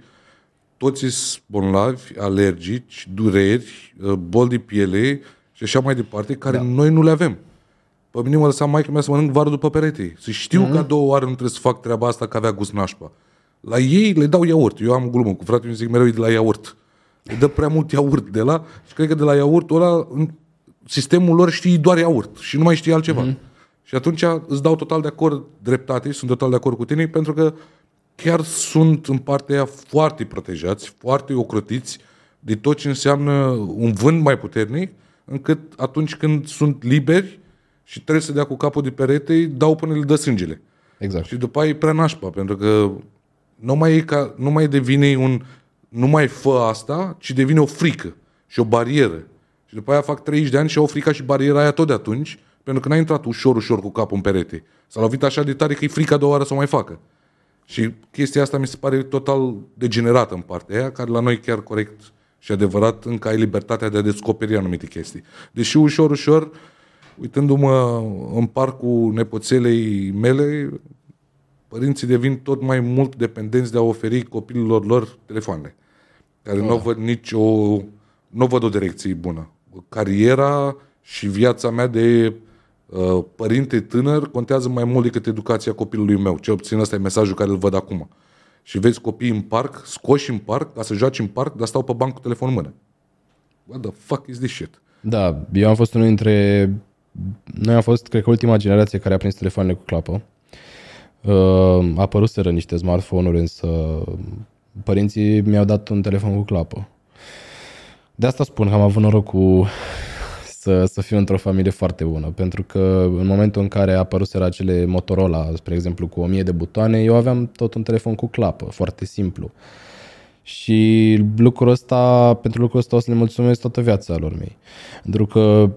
toți sunt bolnavi, alergici, dureri, uh, boli de piele și așa mai departe, care da. noi nu le avem. Pe mine mă lăsa maica mea să mănânc varul după perete. Să știu mm-hmm. că a două oară nu trebuie să fac treaba asta că avea gust nașpa. La ei le dau iaurt. Eu am glumă cu fratele meu zic mereu e de la iaurt. Le dă prea mult iaurt de la și cred că de la iaurtul ăla în- sistemul lor știe doar iaurt și nu mai știe altceva. Mm-hmm. Și atunci îți dau total de acord dreptate și sunt total de acord cu tine pentru că chiar sunt în partea aia foarte protejați, foarte ocrotiți de tot ce înseamnă un vânt mai puternic, încât atunci când sunt liberi și trebuie să dea cu capul de perete, îi dau până le dă sângele. Exact. Și după aia e prea nașpa, pentru că nu mai, e ca, nu mai devine un nu mai fă asta, ci devine o frică și o barieră. Și după aia fac 30 de ani și au frica și bariera aia tot de atunci, pentru că n-a intrat ușor, ușor cu capul în perete. S-a lovit așa de tare că e frica a doua oară să o mai facă. Și chestia asta mi se pare total degenerată în partea aia, care la noi chiar corect și adevărat încă ai libertatea de a descoperi anumite chestii. Deși ușor, ușor, uitându-mă în parcul nepoțelei mele, părinții devin tot mai mult dependenți de a oferi copiilor lor telefoane, care nu văd nicio, nu văd o direcție bună. Cariera și viața mea de uh, părinte tânăr contează mai mult decât educația copilului meu. Cel puțin ăsta e mesajul care îl văd acum. Și vezi copii în parc, scoși în parc, ca să joace în parc, dar stau pe banc cu telefon în mână. What the fuck is this shit? Da, eu am fost unul dintre... Noi am fost, cred că, ultima generație care a prins telefoanele cu clapă. Uh, apăruseră niște smartphone-uri, însă părinții mi-au dat un telefon cu clapă. De asta spun că am avut norocul să, să fiu într-o familie foarte bună, pentru că în momentul în care apăruseră acele Motorola, spre exemplu, cu 1000 de butoane, eu aveam tot un telefon cu clapă, foarte simplu. Și lucrul ăsta, pentru lucrul ăsta o să le mulțumesc toată viața lor mei. Pentru că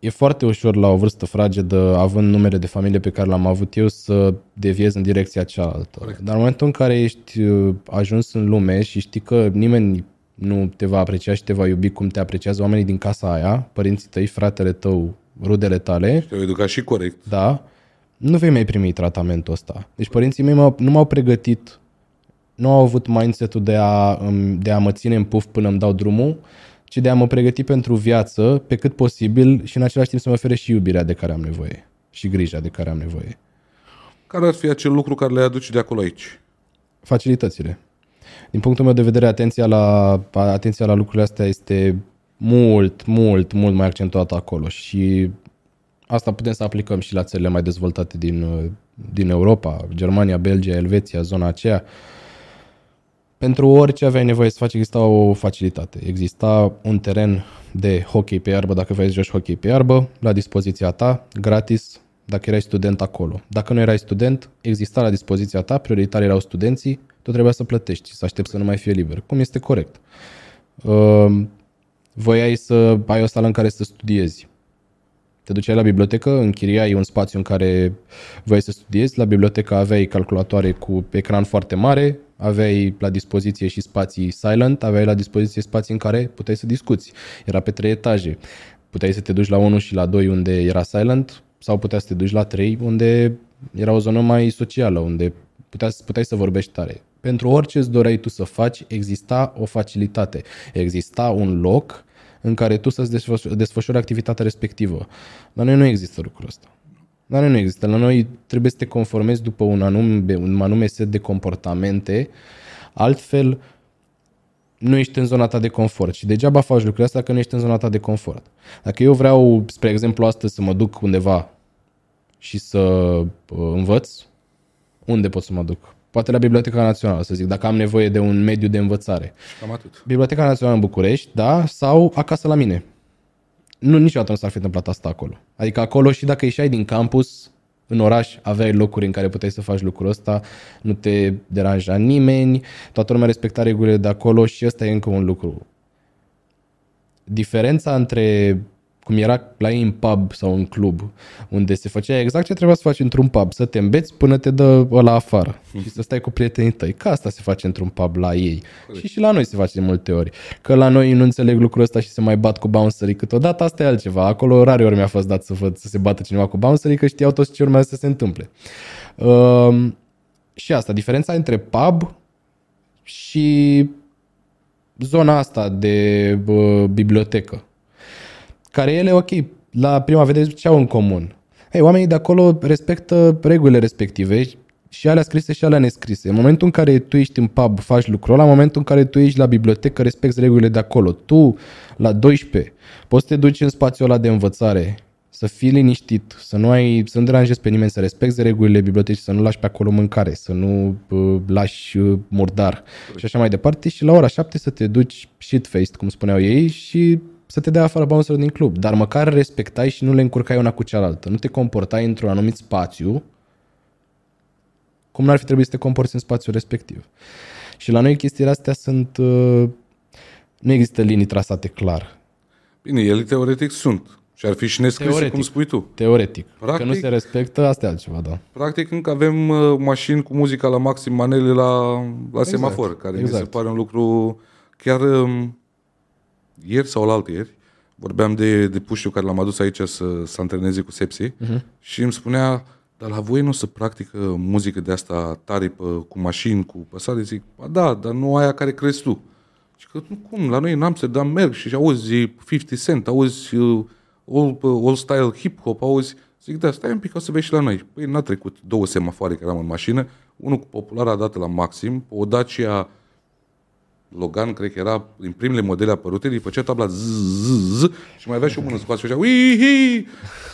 e foarte ușor la o vârstă fragedă, având numere de familie pe care l-am avut eu, să deviezi în direcția cealaltă. Corect. Dar în momentul în care ești uh, ajuns în lume și știi că nimeni nu te va aprecia și te va iubi cum te apreciază oamenii din casa aia, părinții tăi, fratele tău, rudele tale, Te-au educat și corect. da, nu vei mai primi tratamentul ăsta. Deci părinții mei m-au, nu m-au pregătit, nu au avut mindset-ul de a, îmi- de a mă ține în puf până îmi dau drumul, ci de a mă pregăti pentru viață pe cât posibil și în același timp să-mi ofere și iubirea de care am nevoie și grija de care am nevoie. Care ar fi acel lucru care le aduce de acolo aici? Facilitățile. Din punctul meu de vedere, atenția la, atenția la lucrurile astea este mult, mult, mult mai accentuată acolo și Asta putem să aplicăm și la țările mai dezvoltate din, uh, din Europa, Germania, Belgia, Elveția, zona aceea. Pentru orice aveai nevoie să faci, exista o facilitate. Exista un teren de hockey pe iarbă, dacă vrei să joci hockey pe iarbă, la dispoziția ta, gratis, dacă erai student acolo. Dacă nu erai student, exista la dispoziția ta, prioritari erau studenții, tu trebuia să plătești, să aștepți să nu mai fie liber, cum este corect. Uh, voiai să ai o sală în care să studiezi. Te duceai la bibliotecă, închiriai un spațiu în care voiai să studiezi. La bibliotecă aveai calculatoare cu ecran foarte mare, aveai la dispoziție și spații silent, aveai la dispoziție spații în care puteai să discuți. Era pe trei etaje. Puteai să te duci la 1 și la 2 unde era silent sau puteai să te duci la 3 unde era o zonă mai socială, unde puteai, puteai să vorbești tare. Pentru orice îți doreai tu să faci, exista o facilitate. Exista un loc în care tu să-ți desfășori, desfășori activitatea respectivă. La noi nu există lucrul ăsta. La noi nu există. La noi trebuie să te conformezi după un anume, un anume set de comportamente, altfel nu ești în zona ta de confort și degeaba faci lucrurile astea că nu ești în zona ta de confort. Dacă eu vreau, spre exemplu, astăzi să mă duc undeva și să uh, învăț, unde pot să mă duc? Poate la Biblioteca Națională, să zic, dacă am nevoie de un mediu de învățare. Cam atât. Biblioteca Națională în București, da, sau acasă la mine. Nu, niciodată nu s-ar fi întâmplat asta acolo. Adică acolo și dacă ieșai din campus, în oraș aveai locuri în care puteai să faci lucrul ăsta, nu te deranja nimeni, toată lumea respecta regulile de acolo și ăsta e încă un lucru. Diferența între cum era la ei în pub sau în club, unde se făcea exact ce trebuia să faci într-un pub, să te îmbeți până te dă la afară și să stai cu prietenii tăi. Ca asta se face într-un pub la ei. Și și la noi se face de multe ori. Că la noi nu înțeleg lucrul ăsta și se mai bat cu bouncerii câteodată, asta e altceva. Acolo rare ori mi-a fost dat să văd să se bată cineva cu bouncerii, că știau toți ce urmează să se întâmple. Um, și asta, diferența între pub și zona asta de uh, bibliotecă care ele, ok, la prima vedere ce au în comun? Ei, oamenii de acolo respectă regulile respective și alea scrise și alea nescrise. În momentul în care tu ești în pub, faci lucrul ăla, în momentul în care tu ești la bibliotecă, respecti regulile de acolo. Tu, la 12, poți să te duci în spațiul ăla de învățare, să fii liniștit, să nu, ai, să nu deranjezi pe nimeni, să respecti regulile bibliotecii, să nu lași pe acolo mâncare, să nu uh, lași uh, murdar și așa mai departe și la ora 7 să te duci shit-faced, cum spuneau ei, și să te dea afară bouncer din club, dar măcar respectai și nu le încurcai una cu cealaltă. Nu te comportai într-un anumit spațiu cum n-ar fi trebuit să te comporți în spațiul respectiv. Și la noi chestiile astea sunt... Uh, nu există linii trasate clar. Bine, ele teoretic sunt. Și ar fi și nescrise, Teoretic. cum spui tu. Teoretic. Practic- că nu se respectă, asta e altceva, da. Practic încă avem uh, mașini cu muzica la maxim manele la, la semafor, care mi se exact. pare un lucru chiar um, ieri sau la alte ieri. Vorbeam de, de puștiu care l-am adus aici să, să antreneze cu sepsi uh-huh. și îmi spunea, dar la voi nu se practică muzică de asta tare pe, cu mașini, cu păsare? Zic, ba da, dar nu aia care crezi tu. Și că nu cum, la noi în Amsterdam merg și auzi 50 Cent, auzi uh, all, uh, all style hip-hop, auzi... Zic, da, stai un pic, o să vezi și la noi. Păi n-a trecut două semafoare care am în mașină, unul cu populara dată la maxim, o Dacia Logan, cred că era din primele modele apărute, îi făcea tabla zzz, și mai avea și o mână scoasă și făcea uihi!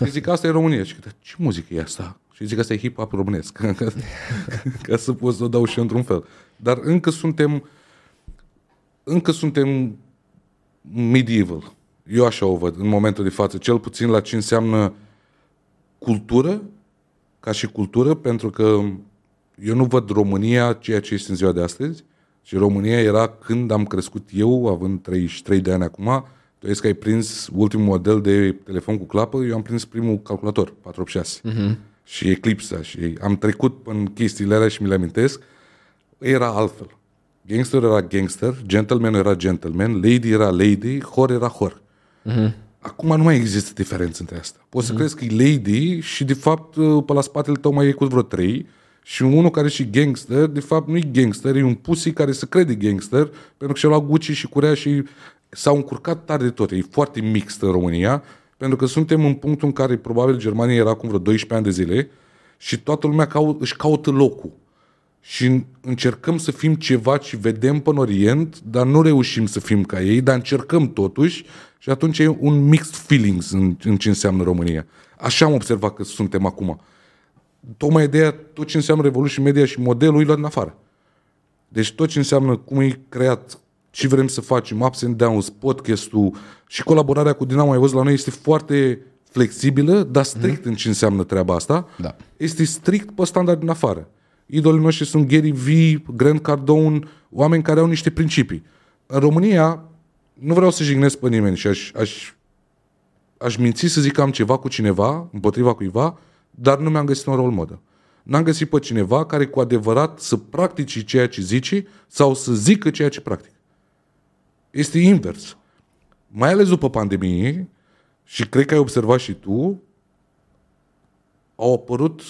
Și zic, asta e România. Și zic, ce muzică e asta? Și zic, asta e hip-hop românesc. ca, ca să pot să o dau și eu într-un fel. Dar încă suntem încă suntem medieval. Eu așa o văd în momentul de față, cel puțin la ce înseamnă cultură, ca și cultură, pentru că eu nu văd România ceea ce este în ziua de astăzi, și România era când am crescut eu, având 33 de ani acum, tu vezi că ai prins ultimul model de telefon cu clapă, eu am prins primul calculator, 486. Uh-huh. Și Eclipsa și am trecut în chestiile alea și mi le amintesc, era altfel. Gangster era gangster, gentleman era gentleman, lady era lady, hor era hor. Uh-huh. Acum nu mai există diferență între asta. Poți uh-huh. să crezi că e lady și de fapt pe la spatele tău mai e cu vreo trei și unul care e și gangster, de fapt nu e gangster, e un pussy care se crede gangster pentru că și-a luat Gucci și curea și s-au încurcat tare de tot. E foarte mixt în România pentru că suntem în punctul în care probabil Germania era acum vreo 12 ani de zile și toată lumea cau- își caută locul. și încercăm să fim ceva și vedem până Orient, dar nu reușim să fim ca ei, dar încercăm totuși și atunci e un mixed feelings în, în ce înseamnă România. Așa am observat că suntem acum. Tocmai ideea, tot ce înseamnă Revolution Media și modelul e luat în afară. Deci tot ce înseamnă cum e creat, ce vrem să facem, ups and downs, podcastul și colaborarea cu Dinamo, ai văzut la noi, este foarte flexibilă, dar strict mm-hmm. în ce înseamnă treaba asta. Da. Este strict pe standard din afară. Idolii noștri sunt Gary V, Grant Cardone, oameni care au niște principii. În România, nu vreau să jignesc pe nimeni și aș, aș, aș minți să zic că am ceva cu cineva, împotriva cuiva, dar nu mi-am găsit un rol model. N-am găsit pe cineva care cu adevărat să practici ceea ce zici sau să zică ceea ce practic. Este invers. Mai ales după pandemie, și cred că ai observat și tu, au apărut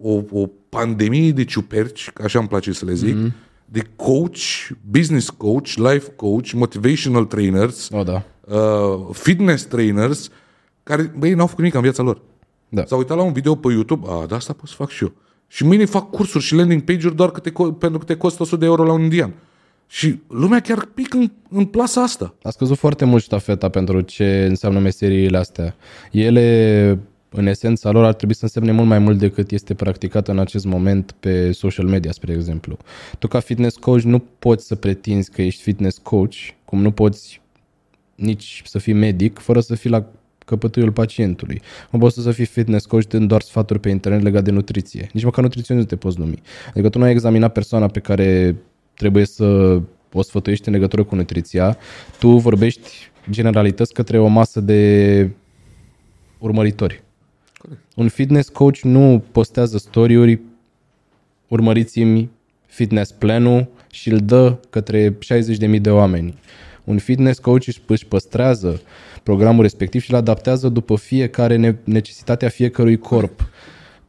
o, o pandemie de ciuperci, așa îmi place să le zic, mm-hmm. de coach, business coach, life coach, motivational trainers, O, da. uh, fitness trainers, care, băi, n-au făcut nimic în viața lor. Da. S-au uitat la un video pe YouTube, a, da, asta pot să fac și eu. Și mâine fac cursuri și landing page-uri doar că te, co- pentru că te costă 100 de euro la un indian. Și lumea chiar pică în, în plasa asta. A scăzut foarte mult ștafeta pentru ce înseamnă meseriile astea. Ele, în esența lor, ar trebui să însemne mult mai mult decât este practicat în acest moment pe social media, spre exemplu. Tu ca fitness coach nu poți să pretinzi că ești fitness coach, cum nu poți nici să fii medic, fără să fii la căpătâiul pacientului. Nu poți să fii fitness coach dând doar sfaturi pe internet legat de nutriție. Nici măcar nutriționist nu te poți numi. Adică tu nu ai examinat persoana pe care trebuie să o sfătuiești în legătură cu nutriția, tu vorbești generalități către o masă de urmăritori. Un fitness coach nu postează story-uri, urmăriți-mi fitness planul și îl dă către 60.000 de oameni. Un fitness coach își- își păstrează programul respectiv și îl adaptează după fiecare ne- necesitatea fiecărui corp.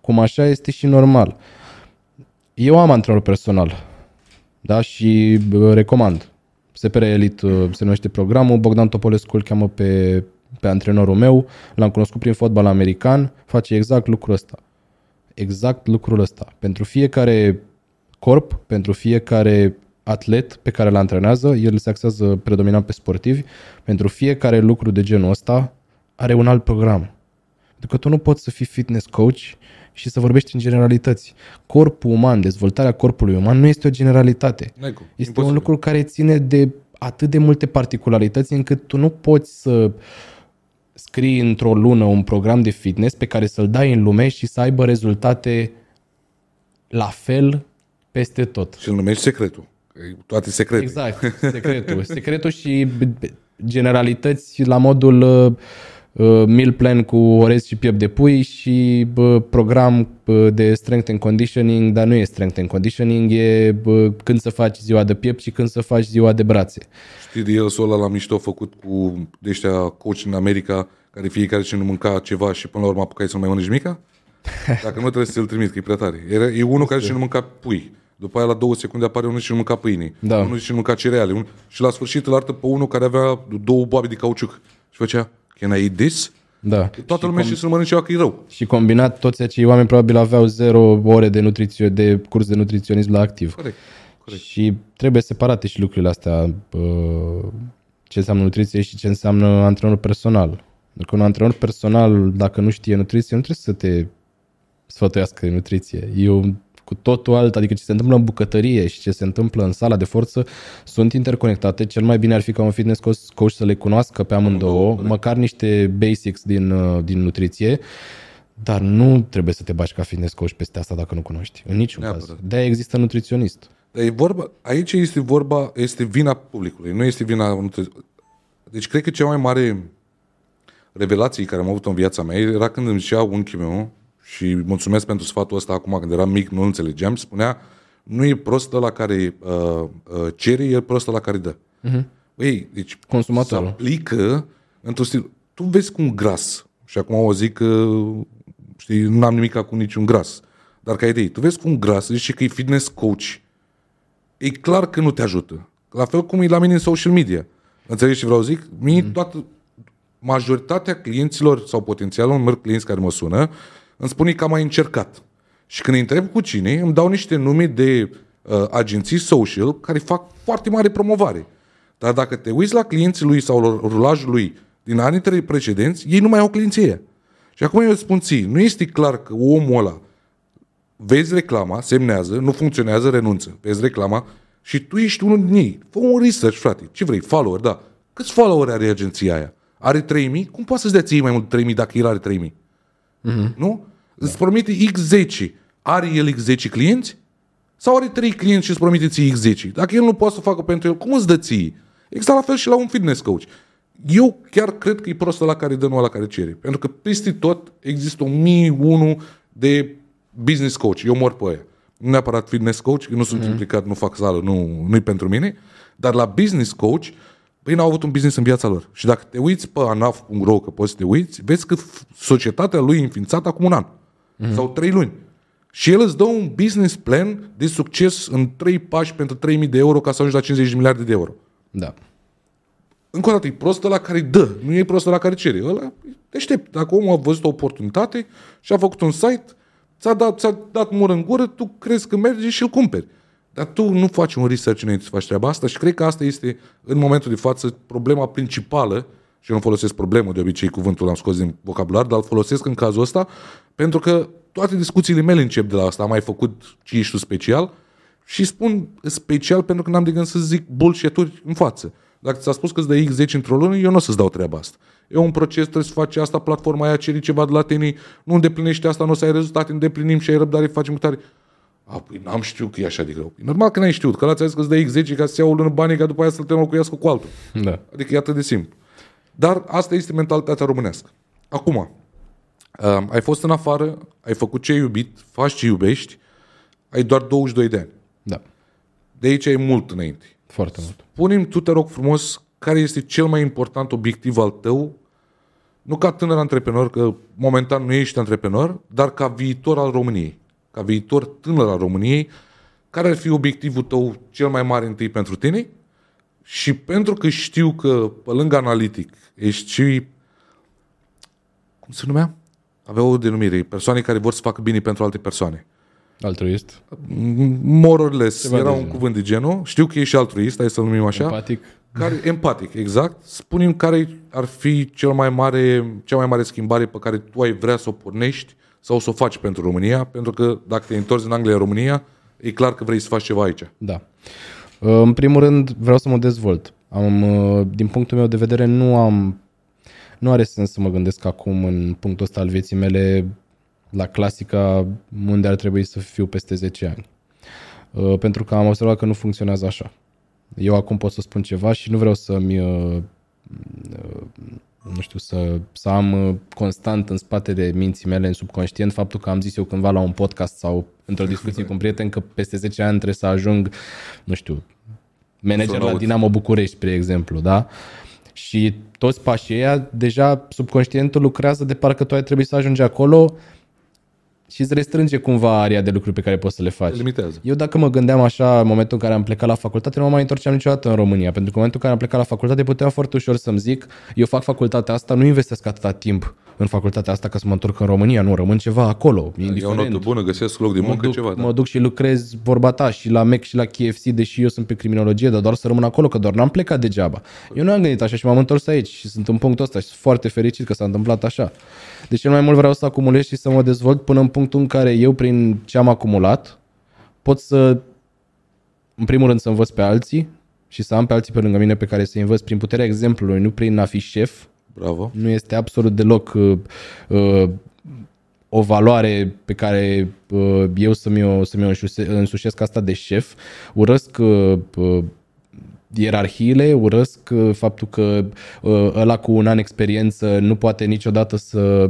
Cum așa este și normal. Eu am antrenor personal da? și bă, recomand. SPR Elite uh, se numește programul, Bogdan Topolescu îl cheamă pe, pe antrenorul meu, l-am cunoscut prin fotbal american, face exact lucrul ăsta. Exact lucrul ăsta. Pentru fiecare corp, pentru fiecare atlet pe care îl antrenează, el se axează predominant pe sportivi, pentru fiecare lucru de genul ăsta are un alt program. Pentru că tu nu poți să fii fitness coach și să vorbești în generalități. Corpul uman, dezvoltarea corpului uman nu este o generalitate. N-ai cum. Este Imposibil. un lucru care ține de atât de multe particularități încât tu nu poți să scrii într-o lună un program de fitness pe care să-l dai în lume și să aibă rezultate la fel peste tot. Și îl numești secretul. Că e Toate secrete. Exact, secretul. Secretul și b- b- generalități la modul uh, uh, meal plan cu orez și piept de pui și bă, program bă, de strength and conditioning, dar nu e strength and conditioning, e bă, când să faci ziua de piept și când să faci ziua de brațe. Știi de el ăla la mișto făcut cu de ăștia coach în America, care fiecare ce nu mânca ceva și până la urmă apucai să nu mai mănânci mica? Dacă nu trebuie să-l trimit, că e prea tare. Era, e unul care și nu mânca pui. După aia la două secunde apare unul și nu mânca pâine. Da. Unul și nu mânca cereale. Un... Și la sfârșit îl arată pe unul care avea două boabe de cauciuc. Și făcea, can I eat this? Da. Toată lumea și să mănânce ceva că e rău. Și combinat, toți acei oameni probabil aveau zero ore de, nutrițio- de curs de nutriționism la activ. Corect. Corect. Și trebuie separate și lucrurile astea, bă, ce înseamnă nutriție și ce înseamnă antrenor personal. Pentru că un antrenor personal, dacă nu știe nutriție, nu trebuie să te sfătuiască în nutriție. E un cu totul alt, adică ce se întâmplă în bucătărie și ce se întâmplă în sala de forță sunt interconectate. Cel mai bine ar fi ca un fitness coach- coach să le cunoască pe amândouă, măcar niște basics din, uh, din nutriție, dar nu trebuie să te bagi ca fitness coach peste asta dacă nu cunoști. În niciun caz. Neapărat. De-aia există nutriționist. Dar e vorba, aici este vorba, este vina publicului, nu este vina... Deci cred că cea mai mare revelație care am avut în viața mea era când îmi zicea unchiul meu și mulțumesc pentru sfatul ăsta acum când eram mic, nu înțelegeam, spunea nu e prost la care uh, uh, cere, e prost la care dă. Uh-huh. Băi, deci Consumatorul. se aplică într-un stil. Tu vezi cum gras, și acum o zic că știi, nu am nimic cu niciun gras, dar ca idee, tu vezi cum gras, zici că e fitness coach, e clar că nu te ajută. La fel cum e la mine în social media. Înțelegi ce vreau să zic? Mie mm. toată, majoritatea clienților sau potențialul, merg clienți care mă sună, îmi spune că am mai încercat. Și când îi întreb cu cine, îmi dau niște nume de uh, agenții social care fac foarte mare promovare. Dar dacă te uiți la clienții lui sau la rulajul lui din anii trei precedenți, ei nu mai au clienție. Și acum eu îți spun ție, nu este clar că omul ăla vezi reclama, semnează, nu funcționează, renunță. Vezi reclama și tu ești unul din ei. Fă un research, frate. Ce vrei? Follower, da. Câți follower are agenția aia? Are 3000? Cum poate să-ți dea ție mai mult de 3000 dacă el are 3000? Mm-hmm. Nu? Da. Îți promite X10. Are el X10 clienți? Sau are 3 clienți și îți promite ție X10? Dacă el nu poate să facă pentru el, cum îți dă ție? Exact la fel și la un fitness coach. Eu chiar cred că e prost la care dă, nu la care cere. Pentru că peste tot există un mii unu de business coach. Eu mor pe aia. Nu neapărat fitness coach, că nu sunt mm. implicat, nu fac sală, nu, nu-i pentru mine. Dar la business coach, Păi n-au avut un business în viața lor. Și dacă te uiți pe anaf.ro, că poți să te uiți, vezi că societatea lui e înființată acum un an. Mm-hmm. Sau trei luni. Și el îți dă un business plan de succes în trei pași pentru 3000 de euro ca să ajungi la 50 de miliarde de euro. Da. Încă o dată, e prostă la care dă, nu e prostă la care cere. Ăla deștept. Dacă omul a văzut o oportunitate și a făcut un site, ți-a dat, ți-a dat mur în gură, tu crezi că mergi și îl cumperi. Dar tu nu faci un research înainte să faci treaba asta și cred că asta este, în momentul de față, problema principală și eu nu folosesc problemă, de obicei cuvântul l-am scos din vocabular, dar îl folosesc în cazul ăsta pentru că toate discuțiile mele încep de la asta. Am mai făcut ce ești tu special și spun special pentru că n-am de gând să zic bullshit în față. Dacă ți-a spus că îți dă X10 într-o lună, eu nu o să-ți dau treaba asta. E un proces, trebuie să faci asta, platforma aia ceri ceva de la tine, nu îndeplinește asta, nu o să ai rezultate, îndeplinim și ai răbdare, facem cu tare. A, păi n-am știut că e așa de greu. E normal că n-ai știut, că l-ați zis că îți dă X10 ca să iau o lună banii ca după aia să-l te înlocuiască cu altul. Da. Adică e atât de simplu. Dar asta este mentalitatea românească. Acum, uh, ai fost în afară, ai făcut ce ai iubit, faci ce iubești, ai doar 22 de ani. Da. De aici ai mult înainte. Foarte mult. Spune-mi tu, te rog frumos, care este cel mai important obiectiv al tău, nu ca tânăr antreprenor, că momentan nu ești antreprenor, dar ca viitor al României ca viitor tânăr al României, care ar fi obiectivul tău cel mai mare întâi pentru tine? Și pentru că știu că, pe lângă analitic, ești și... Cum se numea? Avea o denumire. Persoane care vor să facă bine pentru alte persoane. Altruist? More or less. Ceva Era un gen. cuvânt de genul. Știu că ești altruist, hai să-l numim așa. Empatic? Care, empatic, exact. Spune-mi care ar fi cel mai mare, cea mai mare schimbare pe care tu ai vrea să o pornești sau să o faci pentru România, pentru că dacă te întorci în Anglia, România, e clar că vrei să faci ceva aici. Da. În primul rând, vreau să mă dezvolt. Am, din punctul meu de vedere, nu am nu are sens să mă gândesc acum în punctul ăsta al vieții mele la clasica unde ar trebui să fiu peste 10 ani. Pentru că am observat că nu funcționează așa. Eu acum pot să spun ceva și nu vreau să-mi nu știu, să, să am uh, constant în spatele minții mele, în subconștient, faptul că am zis eu cândva la un podcast sau într-o discuție cu un prieten că peste 10 ani trebuie să ajung, nu știu, manager la Dinamo București, spre exemplu, da? Și toți pașii ăia, deja subconștientul lucrează de parcă tu ai trebui să ajungi acolo și îți restrânge cumva aria de lucruri pe care poți să le faci. Limitează. Eu dacă mă gândeam așa în momentul în care am plecat la facultate, nu mă mai întorceam niciodată în România, pentru că în momentul în care am plecat la facultate puteam foarte ușor să-mi zic, eu fac facultatea asta, nu investesc atâta timp în facultatea asta ca să mă întorc în România, nu, rămân ceva acolo, indiferent. E o notă bună, găsesc loc de muncă, duc, ceva. Da. Mă duc și lucrez vorba ta și la MEC și la KFC, deși eu sunt pe criminologie, dar doar să rămân acolo, că doar n-am plecat degeaba. Eu nu am gândit așa și m-am întors aici și sunt în punctul ăsta și sunt foarte fericit că s-a întâmplat așa. Deci cel mai mult vreau să acumulez și să mă dezvolt până în punctul în care eu, prin ce am acumulat, pot să, în primul rând, să învăț pe alții și să am pe alții pe lângă mine pe care să învăț prin puterea exemplului, nu prin a fi șef. Bravo. Nu este absolut deloc uh, uh, o valoare pe care uh, eu să-mi o, să-mi o însușesc asta de șef. Urăsc uh, uh, ierarhiile, urăsc uh, faptul că uh, ăla cu un an experiență nu poate niciodată să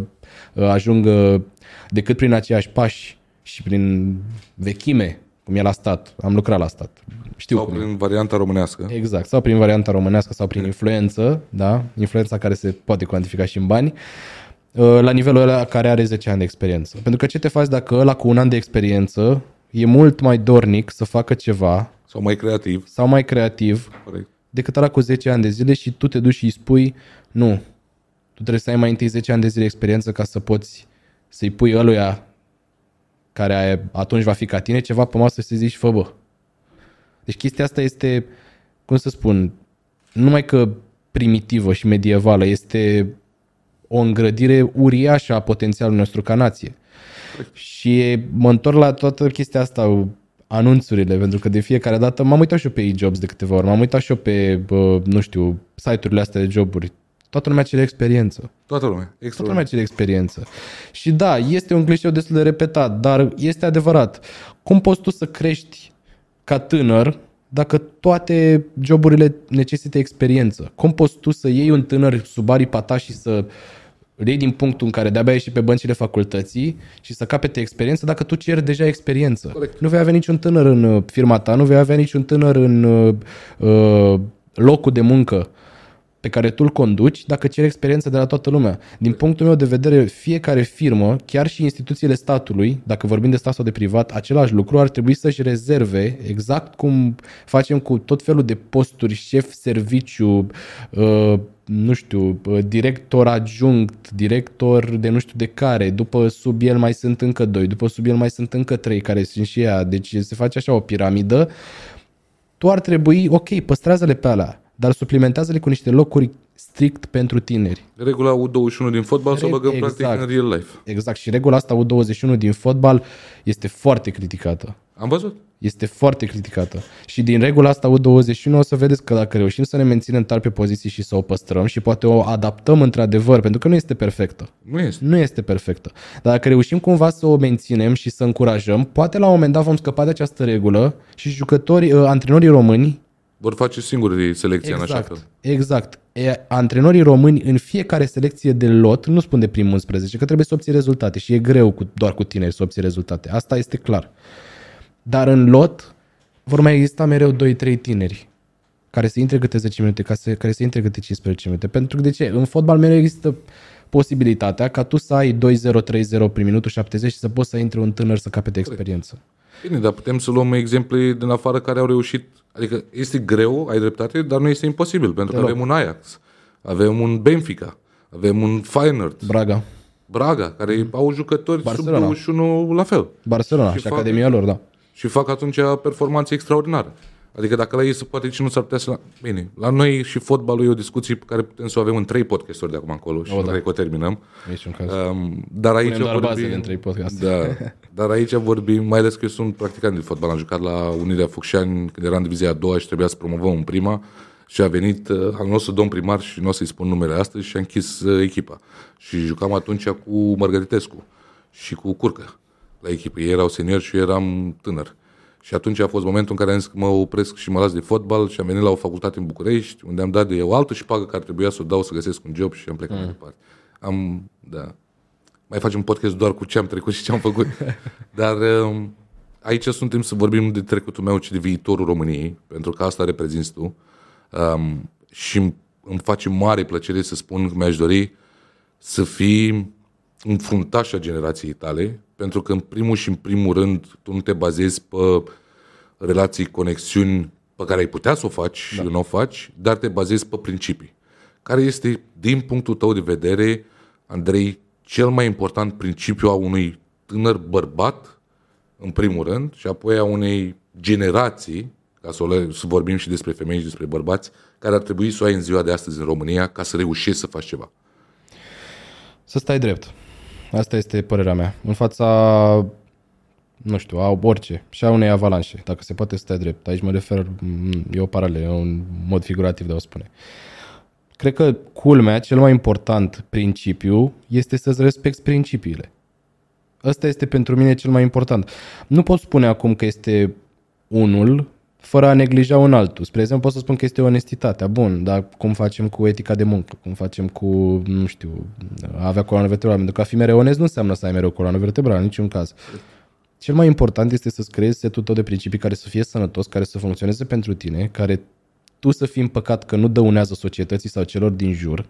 uh, ajungă decât prin aceiași pași și prin vechime, cum e la stat. Am lucrat la stat. Știu sau cum prin e. varianta românească. Exact, sau prin varianta românească sau prin influență, da? Influența care se poate cuantifica și în bani la nivelul ăla care are 10 ani de experiență. Pentru că ce te faci dacă ăla cu un an de experiență e mult mai dornic să facă ceva sau mai creativ. Sau mai creativ Corect. decât ăla cu 10 ani de zile și tu te duci și îi spui nu, tu trebuie să ai mai întâi 10 ani de zile experiență ca să poți să-i pui ăluia care atunci va fi ca tine, ceva pe masă să zici, fă bă. Deci chestia asta este, cum să spun, numai că primitivă și medievală, este o îngrădire uriașă a potențialului nostru ca nație. Și mă întorc la toată chestia asta, anunțurile, pentru că de fiecare dată m-am uitat și eu pe e-jobs de câteva ori, m-am uitat și eu pe, bă, nu știu, site-urile astea de joburi. Toată lumea cere experiență. Toată lumea. Toată lumea cere experiență. Și da, este un clișeu destul de repetat, dar este adevărat. Cum poți tu să crești ca tânăr dacă toate joburile necesită experiență? Cum poți tu să iei un tânăr sub aripa ta și să îl iei din punctul în care de-abia ieși pe băncile facultății și să capete experiență dacă tu ceri deja experiență? Corect. Nu vei avea niciun tânăr în uh, firma ta, nu vei avea niciun tânăr în uh, uh, locul de muncă pe care tu îl conduci dacă ceri experiență de la toată lumea. Din punctul meu de vedere, fiecare firmă, chiar și instituțiile statului, dacă vorbim de stat sau de privat, același lucru ar trebui să-și rezerve, exact cum facem cu tot felul de posturi, șef serviciu, uh, nu știu, uh, director adjunct, director de nu știu de care, după sub el mai sunt încă doi, după sub el mai sunt încă trei care sunt și ea, deci se face așa o piramidă, tu ar trebui, ok, păstrează-le pe alea, dar suplimentează-le cu niște locuri strict pentru tineri. Regula U21 din fotbal să o băgăm Exact. practic în real life. Exact. Și regula asta U21 din fotbal este foarte criticată. Am văzut. Este foarte criticată. Și din regula asta U21 o să vedeți că dacă reușim să ne menținem tari pe poziții și să o păstrăm și poate o adaptăm într-adevăr, pentru că nu este perfectă. Nu este. Nu este perfectă. Dar dacă reușim cumva să o menținem și să încurajăm, poate la un moment dat vom scăpa de această regulă și jucătorii, uh, antrenorii români Vor face singuri selecția în așa Exact, fel. exact. E, antrenorii români în fiecare selecție de lot, nu spun de primul 11, că trebuie să obții rezultate și e greu cu, doar cu tineri să obții rezultate. Asta este clar. Dar în lot vor mai exista mereu 2-3 tineri care să intre câte 10 minute, ca să, care să intre câte 15 minute. Pentru că de ce? În fotbal mereu există posibilitatea ca tu să ai 2-0, 3-0 prin minutul 70 și să poți să intre un tânăr să capete experiență. Bine, dar putem să luăm exemple din afară care au reușit. Adică este greu, ai dreptate, dar nu este imposibil, pentru că Deloc. avem un Ajax, avem un Benfica, avem un Feyenoord, Braga. Braga, care au jucători Barcelona. sub 21 la fel. Barcelona și, Și fac- Academia lor, da. Și fac atunci performanțe extraordinare. Adică dacă la ei se poate ce nu s-ar putea să... La... Bine, la noi și fotbalul e o discuție pe care putem să o avem în trei podcasturi de acum încolo și O, nu da. cred că o terminăm. Niciun caz. Um, dar aici Punem doar vorbim... bazele în trei podcaste. Da, dar aici vorbim, mai ales că eu sunt practicant de fotbal, am jucat la Unirea Focșani când eram în divizia a doua și trebuia să promovăm în prima și a venit uh, al nostru domn primar și nu o să-i spun numele astăzi și a închis uh, echipa. Și jucam atunci cu Mărgăritescu și cu Curcă la echipă. Ei erau seniori și eu eram tânăr. Și atunci a fost momentul în care am zis că mă opresc și mă las de fotbal și am venit la o facultate în București, unde am dat de o altă șpagă care trebuia să o dau să găsesc un job și am plecat mm. mai departe. Am, da, mai facem un podcast doar cu ce am trecut și ce am făcut. Dar um, aici suntem să vorbim de trecutul meu, ci de viitorul României, pentru că asta reprezinți tu. Um, și îmi- îmi face mare plăcere să spun că mi-aș dori să fii un fruntaș a generației tale, pentru că în primul și în primul rând tu nu te bazezi pe relații, conexiuni pe care ai putea să o faci și nu o faci, dar te bazezi pe principii. Care este, din punctul tău de vedere, Andrei, cel mai important principiu a unui tânăr bărbat, în primul rând, și apoi a unei generații, ca să, o le, să vorbim și despre femei și despre bărbați, care ar trebui să o ai în ziua de astăzi în România ca să reușești să faci ceva. Să stai drept. Asta este părerea mea. În fața, nu știu, a orice. Și a unei avalanșe. Dacă se poate să stai drept. Aici mă refer, m, e o paralelă, e un mod figurativ de a o spune. Cred că culmea, cel mai important principiu, este să-ți respecti principiile. Ăsta este pentru mine cel mai important. Nu pot spune acum că este unul fără a neglija un altul. Spre exemplu, pot să spun că este onestitatea. Bun, dar cum facem cu etica de muncă? Cum facem cu, nu știu, a avea coloană vertebrală? Pentru că a fi mereu onest nu înseamnă să ai mereu coloană vertebrală, în niciun caz. Cel mai important este să-ți creezi setul tău de principii care să fie sănătos, care să funcționeze pentru tine, care tu să fii împăcat că nu dăunează societății sau celor din jur,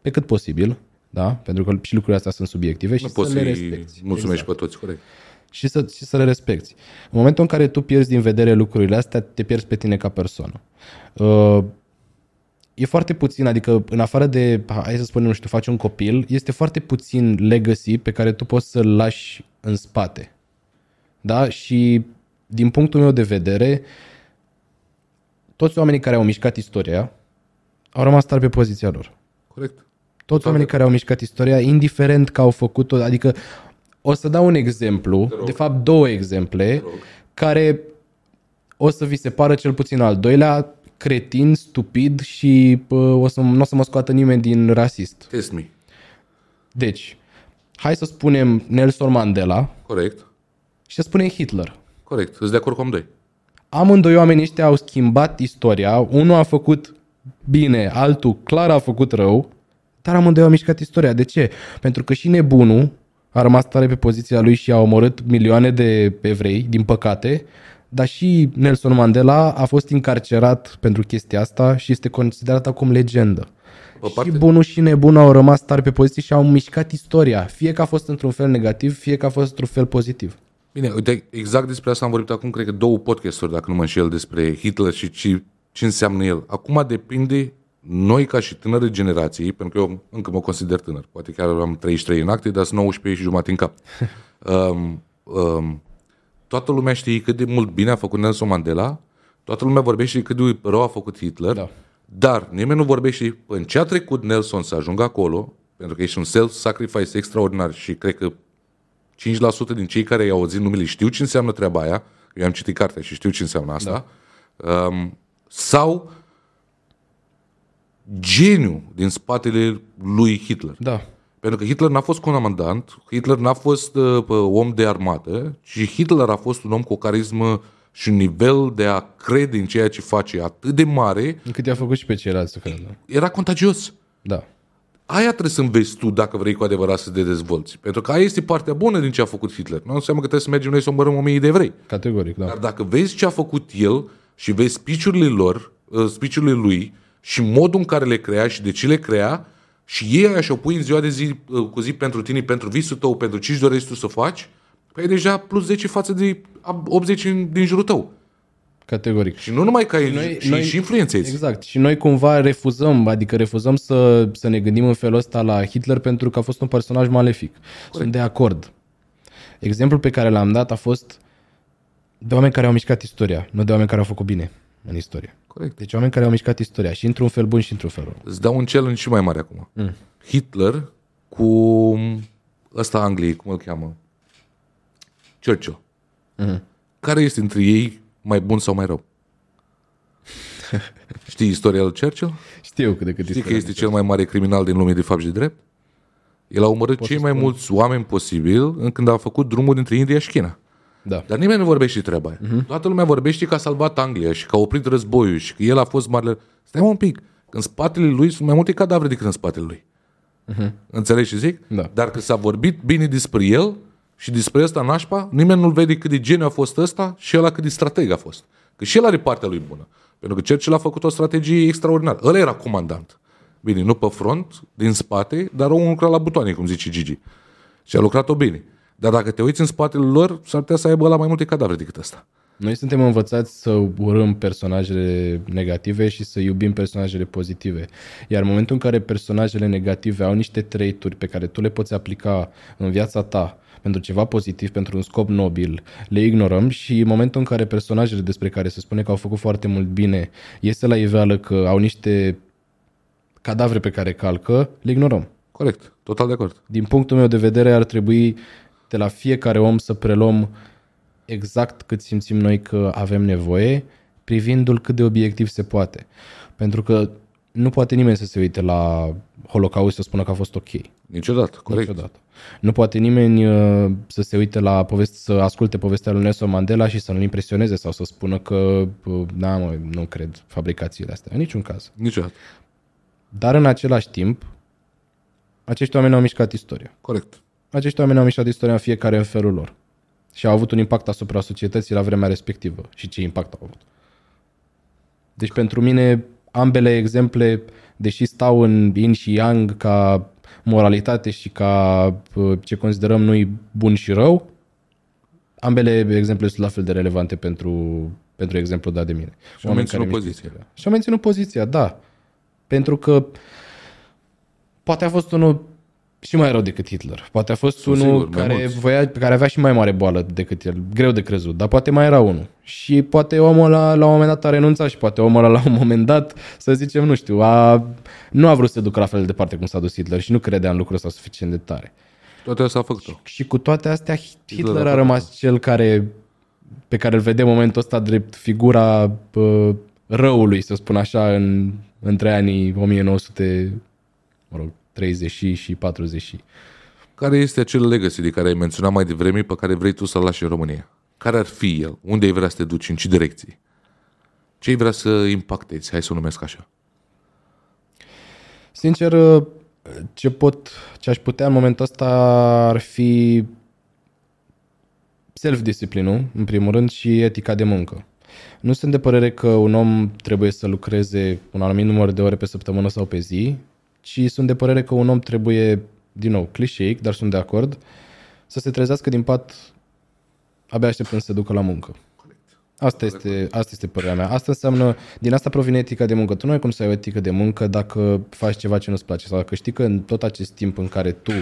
pe cât posibil, da? Pentru că și lucrurile astea sunt subiective și Nu să poți le să-i respecti. mulțumești pe toți, corect. Și să, și să le respecti. În momentul în care tu pierzi din vedere lucrurile astea, te pierzi pe tine ca persoană. Uh, e foarte puțin, adică în afară de, hai să spunem, nu știu, faci un copil, este foarte puțin legacy pe care tu poți să-l lași în spate. Da? Și din punctul meu de vedere, toți oamenii care au mișcat istoria au rămas tari pe poziția lor. Corect. Toți oamenii care au mișcat istoria, indiferent că au făcut-o, adică o să dau un exemplu, de fapt două exemple, care o să vi se pară cel puțin al doilea cretin, stupid și pă, o să, nu o să mă scoată nimeni din rasist. Test me. Deci, hai să spunem Nelson Mandela Corect. și să spunem Hitler. Corect. Sunt de acord cu amândoi. Amândoi oamenii ăștia au schimbat istoria, unul a făcut bine, altul clar a făcut rău, dar amândoi au mișcat istoria. De ce? Pentru că și nebunul a rămas tare pe poziția lui și a omorât milioane de evrei, din păcate, dar și Nelson Mandela a fost încarcerat pentru chestia asta și este considerat acum legendă. Pe Și parte- bunul și nebunul au rămas tare pe poziție și au mișcat istoria. Fie că a fost într-un fel negativ, fie că a fost într-un fel pozitiv. Bine, uite, exact despre asta am vorbit acum, cred că două podcasturi, dacă nu mă înșel, despre Hitler și ce, ce înseamnă el. Acum depinde noi ca și tânără generații, pentru că eu încă mă consider tânăr, poate chiar am 33 în acte, dar sunt 19 și jumătate în cap. um, um, toată lumea știe cât de mult bine a făcut Nelson Mandela, toată lumea vorbește cât de rău a făcut Hitler, Da. dar nimeni nu vorbește în ce a trecut Nelson să ajungă acolo, pentru că ești un self-sacrifice extraordinar și cred că 5% din cei care i-au auzit numele știu ce înseamnă treaba aia, eu am citit cartea și știu ce înseamnă asta, da. um, sau geniu din spatele lui Hitler. Da. Pentru că Hitler n-a fost comandant, Hitler n-a fost uh, pă, om de armată, ci Hitler a fost un om cu o carismă și un nivel de a crede în ceea ce face atât de mare, Încât i-a făcut și pe ceilalți să creadă. era contagios. Da. Aia trebuie să înveți tu dacă vrei cu adevărat să te dezvolți. Pentru că aia este partea bună din ce a făcut Hitler. Nu înseamnă că trebuie să mergem noi să omorâm o mie de evrei. Categoric, da. Dar dacă vezi ce a făcut el și vezi speech-urile lor, uh, speech-urile lui și modul în care le crea și de ce le crea și ei aia și-o pui în ziua de zi uh, cu zi pentru tine, pentru visul tău, pentru ce-și dorești tu să faci, păi e deja plus 10 față de a- 80 în- din jurul tău. Categoric. Și nu numai că ai, Noi- și, noi- și influențezi. Exact. Și noi cumva refuzăm, adică refuzăm să, să ne gândim în felul ăsta la Hitler pentru că a fost un personaj malefic. Sunt de acord. Exemplul pe care l-am dat a fost de oameni care au mișcat istoria, nu de oameni care au făcut bine în istorie. Corect. Deci oameni care au mișcat istoria și într-un fel bun și într-un fel rău. Îți dau un challenge și mai mare acum. Mm. Hitler cu ăsta Angliei, cum îl cheamă? Churchill. Mm. Care este între ei mai bun sau mai rău? Știi istoria lui Churchill? Știu cât de cât Știi că este cel mai mare criminal din lume de fapt și de drept? El a omorât cei mai mulți oameni posibil în când a făcut drumul dintre India și China. Da. Dar nimeni nu vorbește de treaba aia. Uh-huh. Toată lumea vorbește că a salvat Anglia și că a oprit războiul și că el a fost marele... Stai mă un pic. În spatele lui sunt mai multe cadavre decât în spatele lui. Uh-huh. Înțelegi ce zic? Da. Dar că s-a vorbit bine despre el și despre ăsta nașpa, nimeni nu-l vede cât de geniu a fost ăsta și ăla cât de strateg a fost. Că și el are partea lui bună. Pentru că Churchill a făcut o strategie extraordinară. Ăla era comandant. Bine, nu pe front, din spate, dar omul lucra la butoane, cum zice Gigi. Și a lucrat-o bine. Dar dacă te uiți în spatele lor, s-ar putea să aibă la mai multe cadavre decât ăsta. Noi suntem învățați să urâm personajele negative și să iubim personajele pozitive. Iar în momentul în care personajele negative au niște trait pe care tu le poți aplica în viața ta pentru ceva pozitiv, pentru un scop nobil, le ignorăm și în momentul în care personajele despre care se spune că au făcut foarte mult bine iese la iveală că au niște cadavre pe care calcă, le ignorăm. Corect, total de acord. Din punctul meu de vedere ar trebui de la fiecare om să preluăm exact cât simțim noi că avem nevoie, privindu-l cât de obiectiv se poate. Pentru că nu poate nimeni să se uite la Holocaust să spună că a fost ok. Niciodată, corect. Niciodată. Nu poate nimeni uh, să se uite la poveste, să asculte povestea lui Nelson Mandela și să nu-l impresioneze sau să spună că, uh, da, mă, nu cred fabricațiile astea. În niciun caz. Niciodată. Dar în același timp, acești oameni au mișcat istoria. Corect. Acești oameni au mișcat istoria fiecare în felul lor. Și au avut un impact asupra societății la vremea respectivă. Și ce impact au avut. Deci pentru mine ambele exemple, deși stau în yin și yang ca moralitate și ca uh, ce considerăm noi bun și rău, ambele exemple sunt la fel de relevante pentru, pentru exemplu dat de mine. Și au Oameni menținut care mișcă poziția. istoria. Și au menținut poziția, da. Pentru că poate a fost unul și mai rău decât Hitler. Poate a fost Sunt unul sigur, mai care, mulți. voia, care avea și mai mare boală decât el. Greu de crezut, dar poate mai era unul. Și poate omul ăla la un moment dat a renunțat și poate omul ăla la un moment dat, să zicem, nu știu, a, nu a vrut să se ducă la fel de departe cum s-a dus Hitler și nu credea în lucrul ăsta suficient de tare. Toate astea a făcut-o. Și cu toate astea, Hitler a a făcut. rămas cel care, pe care îl vedem în momentul ăsta drept figura pă, răului, să spun așa, în, între anii 1900, mă rog, 30 și 40. Care este acel legacy de care ai menționat mai devreme pe care vrei tu să-l lași în România? Care ar fi el? Unde ai vrea să te duci? În ce direcții? Ce ai vrea să impactezi? Hai să o numesc așa. Sincer, ce pot, ce aș putea în momentul ăsta ar fi self-disciplinul, în primul rând, și etica de muncă. Nu sunt de părere că un om trebuie să lucreze un anumit număr de ore pe săptămână sau pe zi, ci sunt de părere că un om trebuie, din nou, clișeic, dar sunt de acord, să se trezească din pat abia așteptând să se ducă la muncă. Asta este, asta este părerea mea. Asta înseamnă, din asta provine etica de muncă. Tu nu ai cum să ai o etică de muncă dacă faci ceva ce nu-ți place sau dacă știi că în tot acest timp în care tu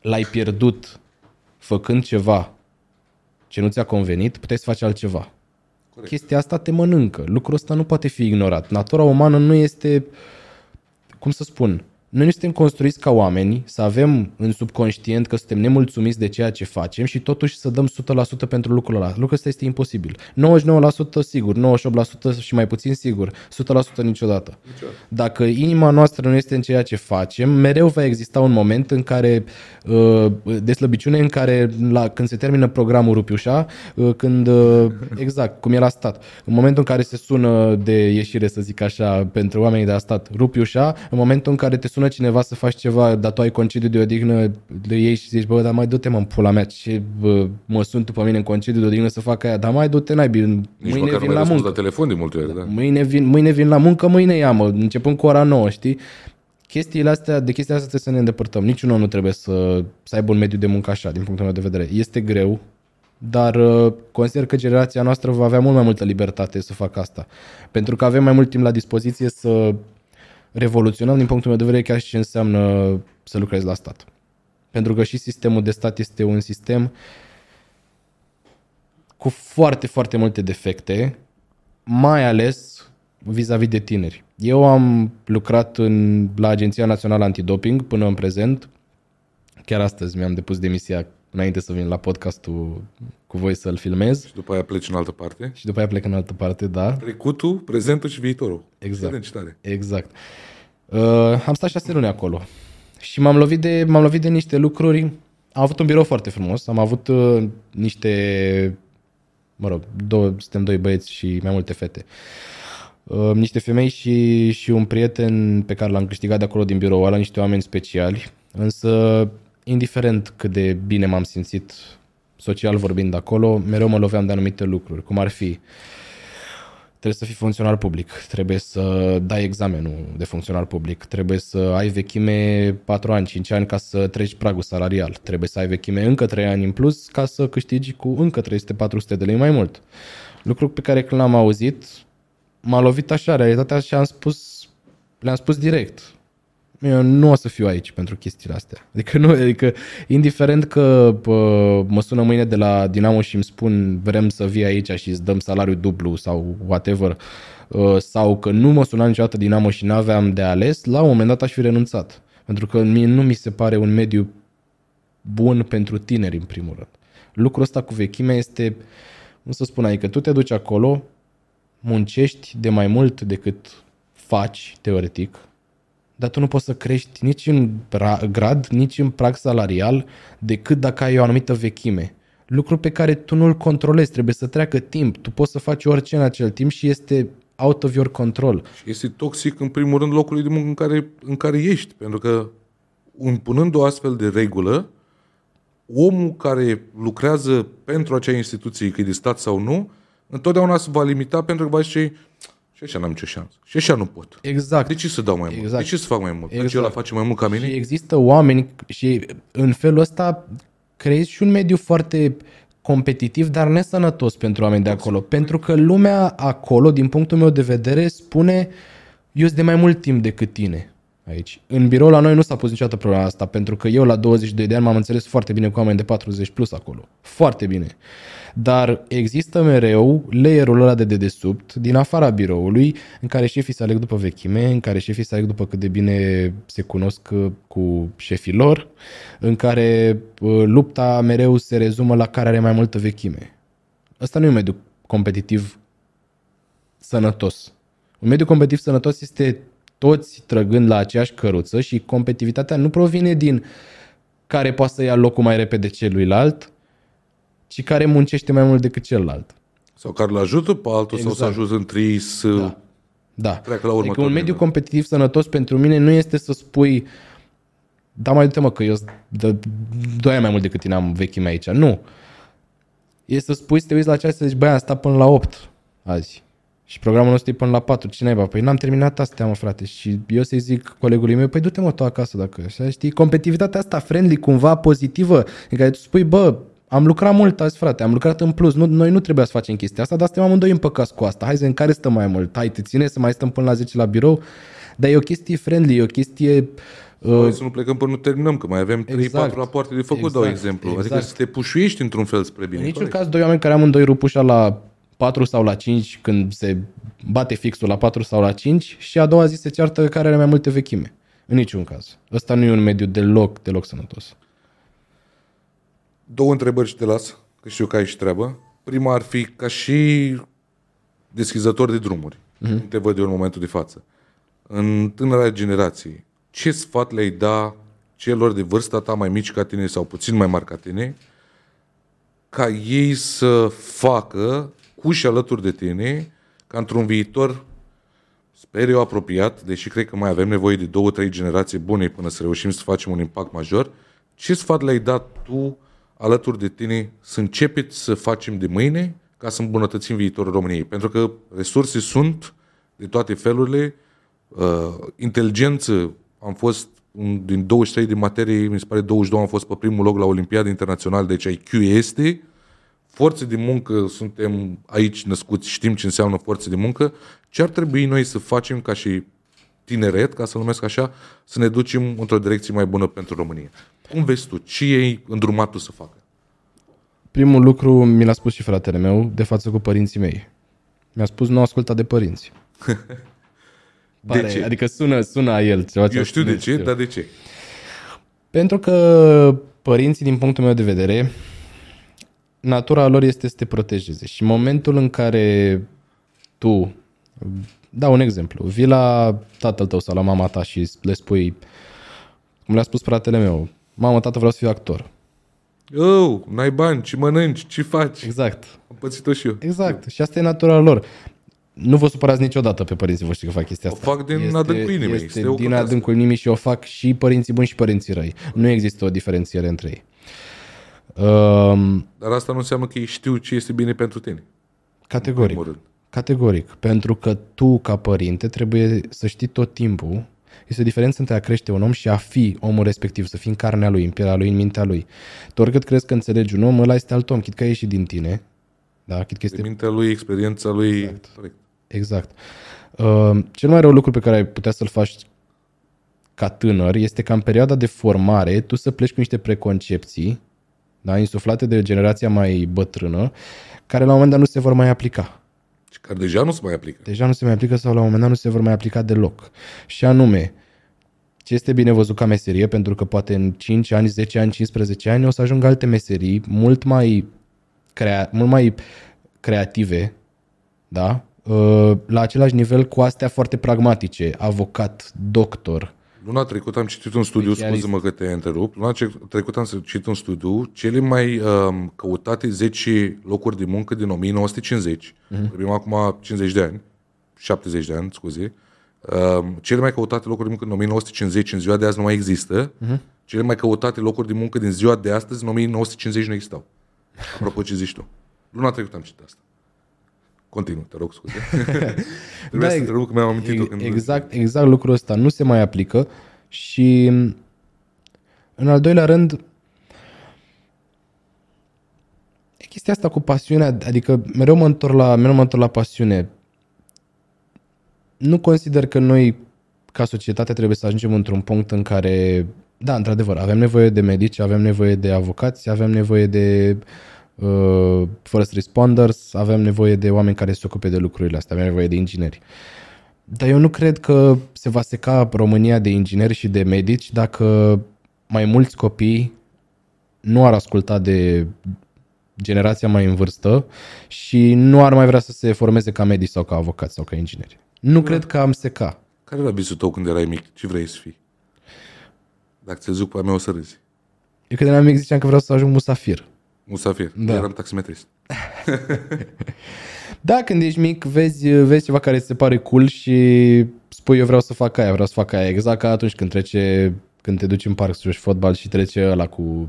l-ai pierdut făcând ceva ce nu ți-a convenit, puteai să faci altceva. Corect. Chestia asta te mănâncă. Lucrul ăsta nu poate fi ignorat. Natura umană nu este, cum să spun, noi nu suntem construiți ca oameni să avem în subconștient că suntem nemulțumiți de ceea ce facem și totuși să dăm 100% pentru lucrul ăla. Lucrul ăsta este imposibil. 99% sigur, 98% și mai puțin sigur, 100% niciodată. niciodată. Dacă inima noastră nu este în ceea ce facem, mereu va exista un moment în care, uh, de slăbiciune, în care la, când se termină programul Rupiușa, uh, când, uh, exact, cum e la stat, în momentul în care se sună de ieșire, să zic așa, pentru oamenii de la stat, Rupiușa, în momentul în care te sună cineva să faci ceva, dar tu ai concediu de odihnă, le iei și zici, bă, dar mai du-te mă în pula mea, ce bă, mă sun tu pe mine în concediu de odihnă să fac aia, dar mai du-te naibii, Nici mâine măcar nu vin mai la răspuns muncă. la telefon de multe ori, da? Mâine vin, mâine vin la muncă, mâine ia mă, începând cu ora 9, știi? Chestiile astea, de chestia asta trebuie să ne îndepărtăm. Niciun om nu trebuie să, să aibă un mediu de muncă așa, din punctul meu de vedere. Este greu, dar uh, consider că generația noastră va avea mult mai multă libertate să facă asta. Pentru că avem mai mult timp la dispoziție să revoluționăm, din punctul meu de vedere, chiar și ce înseamnă să lucrezi la stat. Pentru că și sistemul de stat este un sistem cu foarte, foarte multe defecte, mai ales vis-a-vis de tineri. Eu am lucrat în, la Agenția Națională Antidoping până în prezent. Chiar astăzi mi-am depus demisia înainte să vin la podcastul cu voi să-l filmez Și după aia pleci în altă parte. și după aia plec în altă parte, da. Trecutul, prezentul și viitorul. Exact. Excelent, ce tare. Exact. Uh, am stat șase luni acolo și m-am lovit, de, m-am lovit de niște lucruri. Am avut un birou foarte frumos, am avut uh, niște, mă rog, două, suntem doi băieți și mai multe fete. Uh, niște femei și, și un prieten pe care l-am câștigat de acolo din birou ăla, niște oameni speciali, însă indiferent cât de bine m-am simțit social vorbind acolo, mereu mă loveam de anumite lucruri, cum ar fi trebuie să fii funcționar public, trebuie să dai examenul de funcționar public, trebuie să ai vechime 4 ani, 5 ani ca să treci pragul salarial, trebuie să ai vechime încă 3 ani în plus ca să câștigi cu încă 300-400 de lei mai mult. Lucru pe care când l-am auzit, m-a lovit așa realitatea și am spus, le-am spus direct. Eu nu o să fiu aici pentru chestiile astea. Adică, nu, adică indiferent că pă, mă sună mâine de la Dinamo și îmi spun vrem să vii aici și îți dăm salariu dublu sau whatever, uh, sau că nu mă suna niciodată Dinamo și n-aveam de ales, la un moment dat aș fi renunțat. Pentru că mie nu mi se pare un mediu bun pentru tineri, în primul rând. Lucrul ăsta cu vechime este, cum să spun, adică tu te duci acolo, muncești de mai mult decât faci, teoretic, dar tu nu poți să crești nici în ra- grad, nici în prag salarial, decât dacă ai o anumită vechime. Lucru pe care tu nu-l controlezi, trebuie să treacă timp. Tu poți să faci orice în acel timp și este out of your control. Și este toxic, în primul rând, locului de muncă în care, în care ești. Pentru că, impunând o astfel de regulă, omul care lucrează pentru acea instituție, că e de stat sau nu, întotdeauna se va limita pentru că va zice și așa n-am nicio șansă. Și așa nu pot. Exact. De ce să dau mai mult? Exact. De ce să fac mai mult? Exact. Exact. Deci ăla face mai mult ca mine? Și există oameni și în felul ăsta creezi și un mediu foarte competitiv, dar nesănătos pentru oameni de acolo. Pentru că lumea acolo, din punctul meu de vedere, spune eu sunt de mai mult timp decât tine. Aici. În birou la noi nu s-a pus niciodată problema asta, pentru că eu la 22 de ani m-am înțeles foarte bine cu oameni de 40 plus acolo. Foarte bine. Dar există mereu layerul ăla de dedesubt, din afara biroului, în care șefii se aleg după vechime, în care șefii se aleg după cât de bine se cunosc uh, cu șefii lor, în care uh, lupta mereu se rezumă la care are mai multă vechime. Ăsta nu e un mediu competitiv sănătos. Un mediu competitiv sănătos este toți trăgând la aceeași căruță și competitivitatea nu provine din care poate să ia locul mai repede celuilalt, ci care muncește mai mult decât celălalt. Sau care îl ajută pe altul exact. sau să Exact. ajut între ei să da. Da. treacă la Adică următorul un mediu nivel. competitiv sănătos pentru mine nu este să spui da mai du mă că eu sunt de doi ani mai mult decât tine am vechime aici. Nu. E să spui, să te uiți la ceas și să zici, băi, am stat până la 8 azi. Și programul nostru e până la 4. Ce naiba? Păi n-am terminat astea, mă, frate. Și eu să-i zic colegului meu, păi du-te, mă, tu acasă dacă așa, știi? Competitivitatea asta friendly, cumva pozitivă, în care tu spui, bă, am lucrat mult azi, frate, am lucrat în plus. Nu, noi nu trebuia să facem chestia asta, dar suntem amândoi împăcați cu asta. Hai să în care stăm mai mult? Hai, te ține să mai stăm până la 10 la birou? Dar e o chestie friendly, e o chestie... Uh, Hai să nu plecăm până nu terminăm, că mai avem 3-4 Exact. rapoarte de făcut, Exact. dau exemplu. Adică Exact. să te pușuiești într-un fel spre bine. În niciun corect. caz, doi oameni care amândoi rup ușa la 4 sau la 5 când se bate fixul la 4 sau la 5 și a doua zi se ceartă care are mai multe vechime. În niciun caz. Ăsta nu e un mediu deloc, deloc sănătos. Două întrebări și te las, că știu că ai și treabă. Prima ar fi ca și deschizător de drumuri. Mhm. Uh-huh. Te văd eu în momentul de față. În tânăra generație, ce sfat le-ai da celor de vârsta ta mai mici ca tine sau puțin mai mari ca tine, ca ei să facă cu și alături de tine, ca într-un viitor, sper eu, apropiat, deși cred că mai avem nevoie de două, trei generații bune până să reușim să facem un impact major, ce sfat le-ai dat tu alături de tine? Să începeți să facem de mâine ca să îmbunătățim viitorul României? Pentru că resurse sunt de toate felurile, uh, inteligență, am fost un, din 23 de materii, mi se pare 22 am fost pe primul loc la Olimpiada Internațională, deci IQ este, forțe de muncă, suntem aici născuți, știm ce înseamnă forțe de muncă, ce ar trebui noi să facem ca și tineret, ca să numesc așa, să ne ducem într-o direcție mai bună pentru România. Cum vezi tu? Ce ei îndrumat tu să facă? Primul lucru mi l-a spus și fratele meu de față cu părinții mei. Mi-a spus nu asculta de părinți. Pare, ce? Adică sună, sună a el. Ceva ce Eu a știu de spus, ce, dar de ce? Pentru că părinții, din punctul meu de vedere, natura lor este să te protejeze. Și în momentul în care tu, dau un exemplu, vii la tatăl tău sau la mama ta și le spui, cum le-a spus fratele meu, mamă, tată, vreau să fiu actor. Oh, n-ai bani, ce mănânci, ce faci? Exact. Am pățit-o și eu. Exact. Și asta e natura lor. Nu vă supărați niciodată pe părinții voștri că fac chestia O asta. fac din adâncul inimii, Este este o din cădească. adâncul inimii și o fac și părinții buni și părinții răi. Nu există o diferențiere între ei. Um, Dar asta nu înseamnă că ei știu ce este bine pentru tine. categoric. primul rând. Categoric. Pentru că tu, ca părinte, trebuie să știi tot timpul este o diferență între a crește un om și a fi omul respectiv, să fii în carnea lui, în pielea lui, în mintea lui. Tu oricât crezi că înțelegi un om, ăla este alt om, chit că a ieșit din tine. Da, chit că este De mintea lui, experiența lui. Exact. Corect. Exact. Uh, cel mai rău lucru pe care ai putea să-l faci ca tânăr este ca în perioada de formare tu să pleci cu niște preconcepții da, insuflate de generația mai bătrână, care la un moment dat nu se vor mai aplica. Și care deja nu se mai aplică. Deja nu se mai aplică sau la un moment dat nu se vor mai aplica deloc. Și anume, ce este bine văzut ca meserie, pentru că poate în 5 ani, 10 ani, 15 ani o să ajungă alte meserii mult mai, crea- mult mai creative, da? Uh, la același nivel cu astea foarte pragmatice, avocat, doctor. Luna trecută am citit un studiu, Specialist. scuze-mă că te întrerup, luna ce- trecută am citit un studiu, cele mai um, căutate 10 locuri de muncă din 1950, uh-huh. vorbim acum 50 de ani, 70 de ani, scuze, um, cele mai căutate locuri de muncă din 1950 în ziua de azi nu mai există, uh-huh. cele mai căutate locuri de muncă din ziua de astăzi în 1950 nu existau. Apropo ce zici tu. Luna trecută am citit asta. Continuu, te rog, scuze. Trebuia să ex- întrerup că mi-am amintit-o când... Exact, exact lucrul ăsta nu se mai aplică și în al doilea rând e chestia asta cu pasiunea, adică mereu mă întorc la, mereu mă întorc la pasiune. Nu consider că noi ca societate trebuie să ajungem într-un punct în care, da, într-adevăr, avem nevoie de medici, avem nevoie de avocați, avem nevoie de uh, first responders, avem nevoie de oameni care se ocupe de lucrurile astea, avem nevoie de ingineri. Dar eu nu cred că se va seca România de ingineri și de medici dacă mai mulți copii nu ar asculta de generația mai în vârstă și nu ar mai vrea să se formeze ca medici sau ca avocați sau ca ingineri. Nu da. cred că am seca. Care era visul tău când erai mic? Ce vrei să fii? Dacă ți-l zic pe mea o să râzi. Eu când eram mic ziceam că vreau să ajung musafir. Musafir. Da. Eram taximetrist. Da, când ești mic, vezi, vezi ceva care ți se pare cool și spui eu vreau să fac aia, vreau să fac aia. Exact ca atunci când trece, când te duci în parc să joci fotbal și trece ăla cu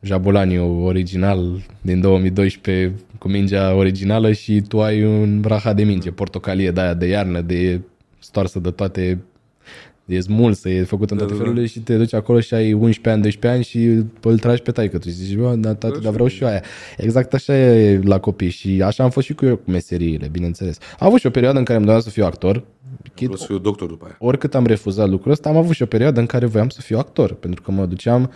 Jabulaniu original din 2012 cu mingea originală și tu ai un rahat de minge, portocalie de aia de iarnă, de stoarsă de toate e smulsă, e făcut în toate Da, da, da. felurile și te duci acolo și ai 11 ani, 12 ani și îl tragi pe taică tu și zici, bă, dar tată, dar vreau și eu aia. Exact așa e la copii și așa am fost și cu eu cu meseriile, bineînțeles. Am avut și o perioadă în care îmi doream să fiu actor. Chid, Vreau să fiu doctor după aia. oricât am refuzat lucrul ăsta, am avut și o perioadă în care voiam să fiu actor, pentru că mă duceam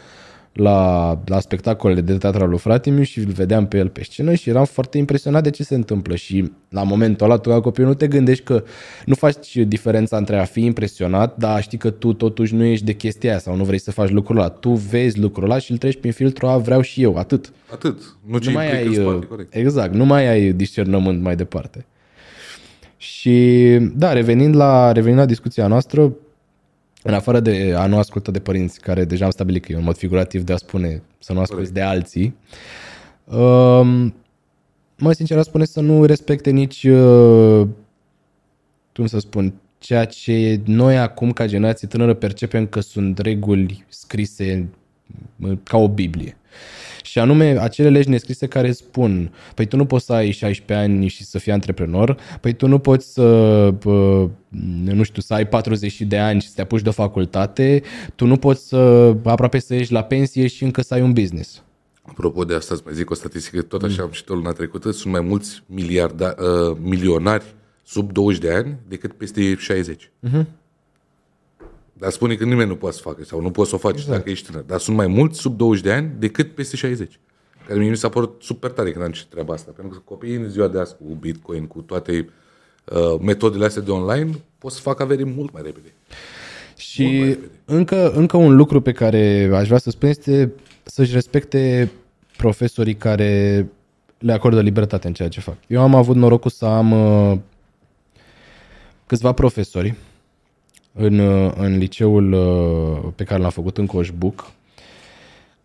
la, la spectacolele de teatru al lui Fratimiu și îl vedeam pe el pe scenă și eram foarte impresionat de ce se întâmplă și la momentul ăla tu ca copil nu te gândești că nu faci diferența între a fi impresionat, dar știi că tu totuși nu ești de chestia aia sau nu vrei să faci lucrul ăla. Tu vezi lucrul ăla și îl treci prin filtrul a vreau și eu, atât. Atât. Nu ce Nu mai implică ai, în spate, uh, corect. exact, nu mai ai discernământ mai departe. Și da, revenind la, revenind la discuția noastră, în afară de a nu asculta de părinți, care deja am stabilit că e un mod figurativ de a spune să nu asculti de alții, um, mă sincer aș spune să nu respecte nici, uh, cum să spun, ceea ce noi acum ca generație tânără percepem că sunt reguli scrise uh, ca o Biblie. Și anume acele legi nescrise care spun, păi tu nu poți să ai 16 ani și să fii antreprenor, păi tu nu poți să, pă, nu știu, să ai 40 de ani și să te apuci de o facultate, tu nu poți să aproape să ieși la pensie și încă să ai un business. Apropo de asta, îți mai zic o statistică, tot așa am citit-o luna trecută, sunt mai mulți miliarda, uh, milionari sub 20 de ani decât peste 60. Uh-huh. Dar spune că nimeni nu poate să facă sau nu poți să o faci exact. dacă ești tânăr. Dar sunt mai mulți sub 20 de ani decât peste 60. Care mie mi s-a părut super tare când am citit treaba asta. Pentru că copiii în ziua de azi cu Bitcoin, cu toate uh, metodele astea de online, pot să facă avere mult mai repede. Și încă, încă un lucru pe care aș vrea să spun este să-și respecte profesorii care le acordă libertate în ceea ce fac. Eu am avut norocul să am uh, câțiva profesori în, uh, în liceul uh, pe care l-am făcut în Coșbuc,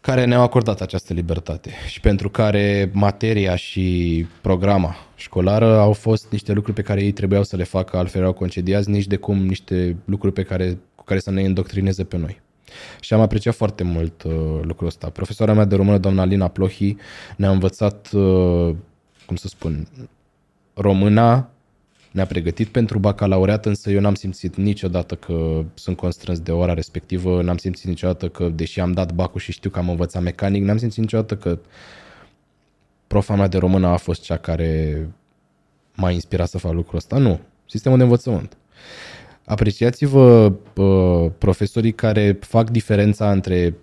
care ne-au acordat această libertate și pentru care materia și programa școlară au fost niște lucruri pe care ei trebuiau să le facă, altfel erau concediați, nici de cum niște lucruri pe care, cu care să ne îndoctrineze pe noi. Și am apreciat foarte mult uh, lucrul ăsta. Profesoara mea de română, doamna Lina Plohi, ne-a învățat, uh, cum să spun, româna, ne-a pregătit pentru bacalaureat, însă eu n-am simțit niciodată că sunt constrâns de ora respectivă, n-am simțit niciodată că, deși am dat bacul și știu că am învățat mecanic, n-am simțit niciodată că profa mea de română a fost cea care m-a inspirat să fac lucrul ăsta. Nu. Sistemul de învățământ. Apreciați-vă uh, profesorii care fac diferența între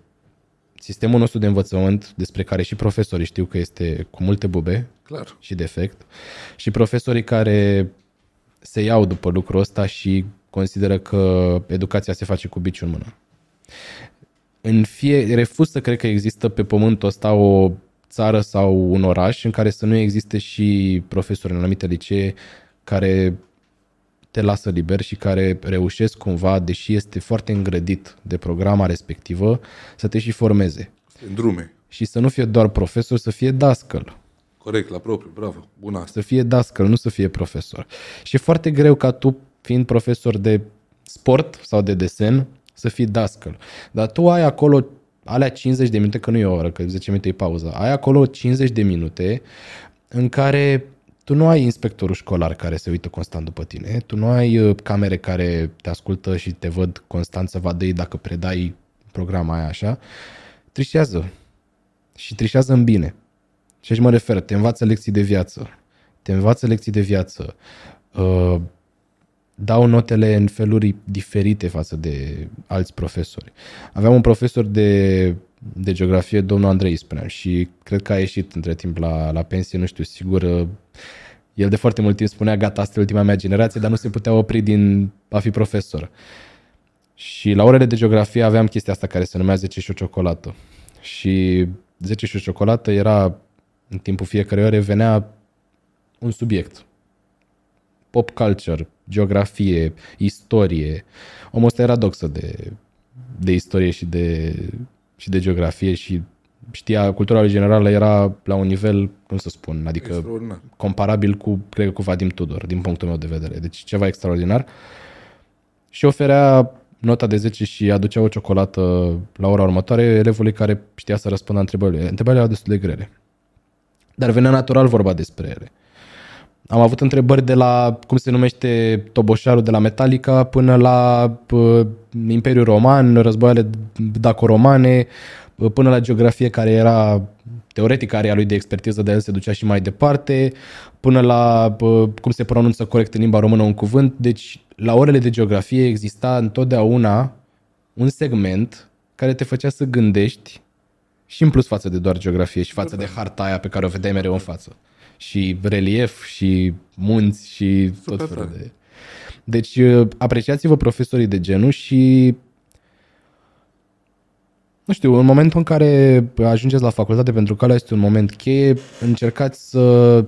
sistemul nostru de învățământ, despre care și profesorii știu că este cu multe bube Clar. și defect, și profesorii care se iau după lucrul ăsta și consideră că educația se face cu biciul în mână. În fie, refuz să cred că există pe pământul ăsta o țară sau un oraș în care să nu existe și profesori în anumite licee care te lasă liber și care reușesc cumva, deși este foarte îngrădit de programa respectivă, să te și formeze. În drume. Și să nu fie doar profesor, să fie dascăl. Corect, la propriu, bravo. Bună asta. Să fie dascăl, nu să fie profesor. Și e foarte greu ca tu, fiind profesor de sport sau de desen, să fii dascăl. Dar tu ai acolo alea 50 de minute, că nu e o oră, că 10 minute e pauză, ai acolo 50 de minute în care tu nu ai inspectorul școlar care se uită constant după tine, tu nu ai uh, camere care te ascultă și te văd constant să vadă ei dacă predai programa aia așa. Trișează. Și trișează în bine. Și aici mă refer, te învață lecții de viață. Te învață lecții de viață. Uh, dau notele în feluri diferite față de alți profesori. Aveam un profesor de, de geografie, domnul Andrei spuneam, și cred că a ieșit între timp la, la pensie, nu știu, sigur, el de foarte mult timp spunea, gata, asta e ultima mea generație, dar nu se putea opri din a fi profesor. Și la orele de geografie aveam chestia asta care se numea 10 și o ciocolată. Și 10 și o ciocolată era, în timpul fiecare ore, venea un subiect. Pop culture, geografie, istorie. Omul ăsta era doxă de, de istorie și de, și de geografie și știa, cultura generală era la un nivel, cum să spun, adică comparabil cu, cred că cu Vadim Tudor, din punctul meu de vedere. Deci ceva extraordinar. Și oferea nota de 10 și aducea o ciocolată la ora următoare elevului care știa să răspundă întrebările. Întrebările erau destul de grele. Dar venea natural vorba despre ele. Am avut întrebări de la, cum se numește, toboșarul de la Metallica până la p- Imperiul Roman, războaiele daco-romane, până la geografie care era teoretic area lui de expertiză, de el se ducea și mai departe, până la cum se pronunță corect în limba română un cuvânt. Deci, la orele de geografie exista întotdeauna un segment care te făcea să gândești și în plus față de doar geografie și față de harta aia pe care o vedeai mereu în față. Și relief și munți și tot felul de... Deci apreciați-vă profesorii de genul și nu știu, în momentul în care ajungeți la facultate, pentru că ăla este un moment cheie, încercați să...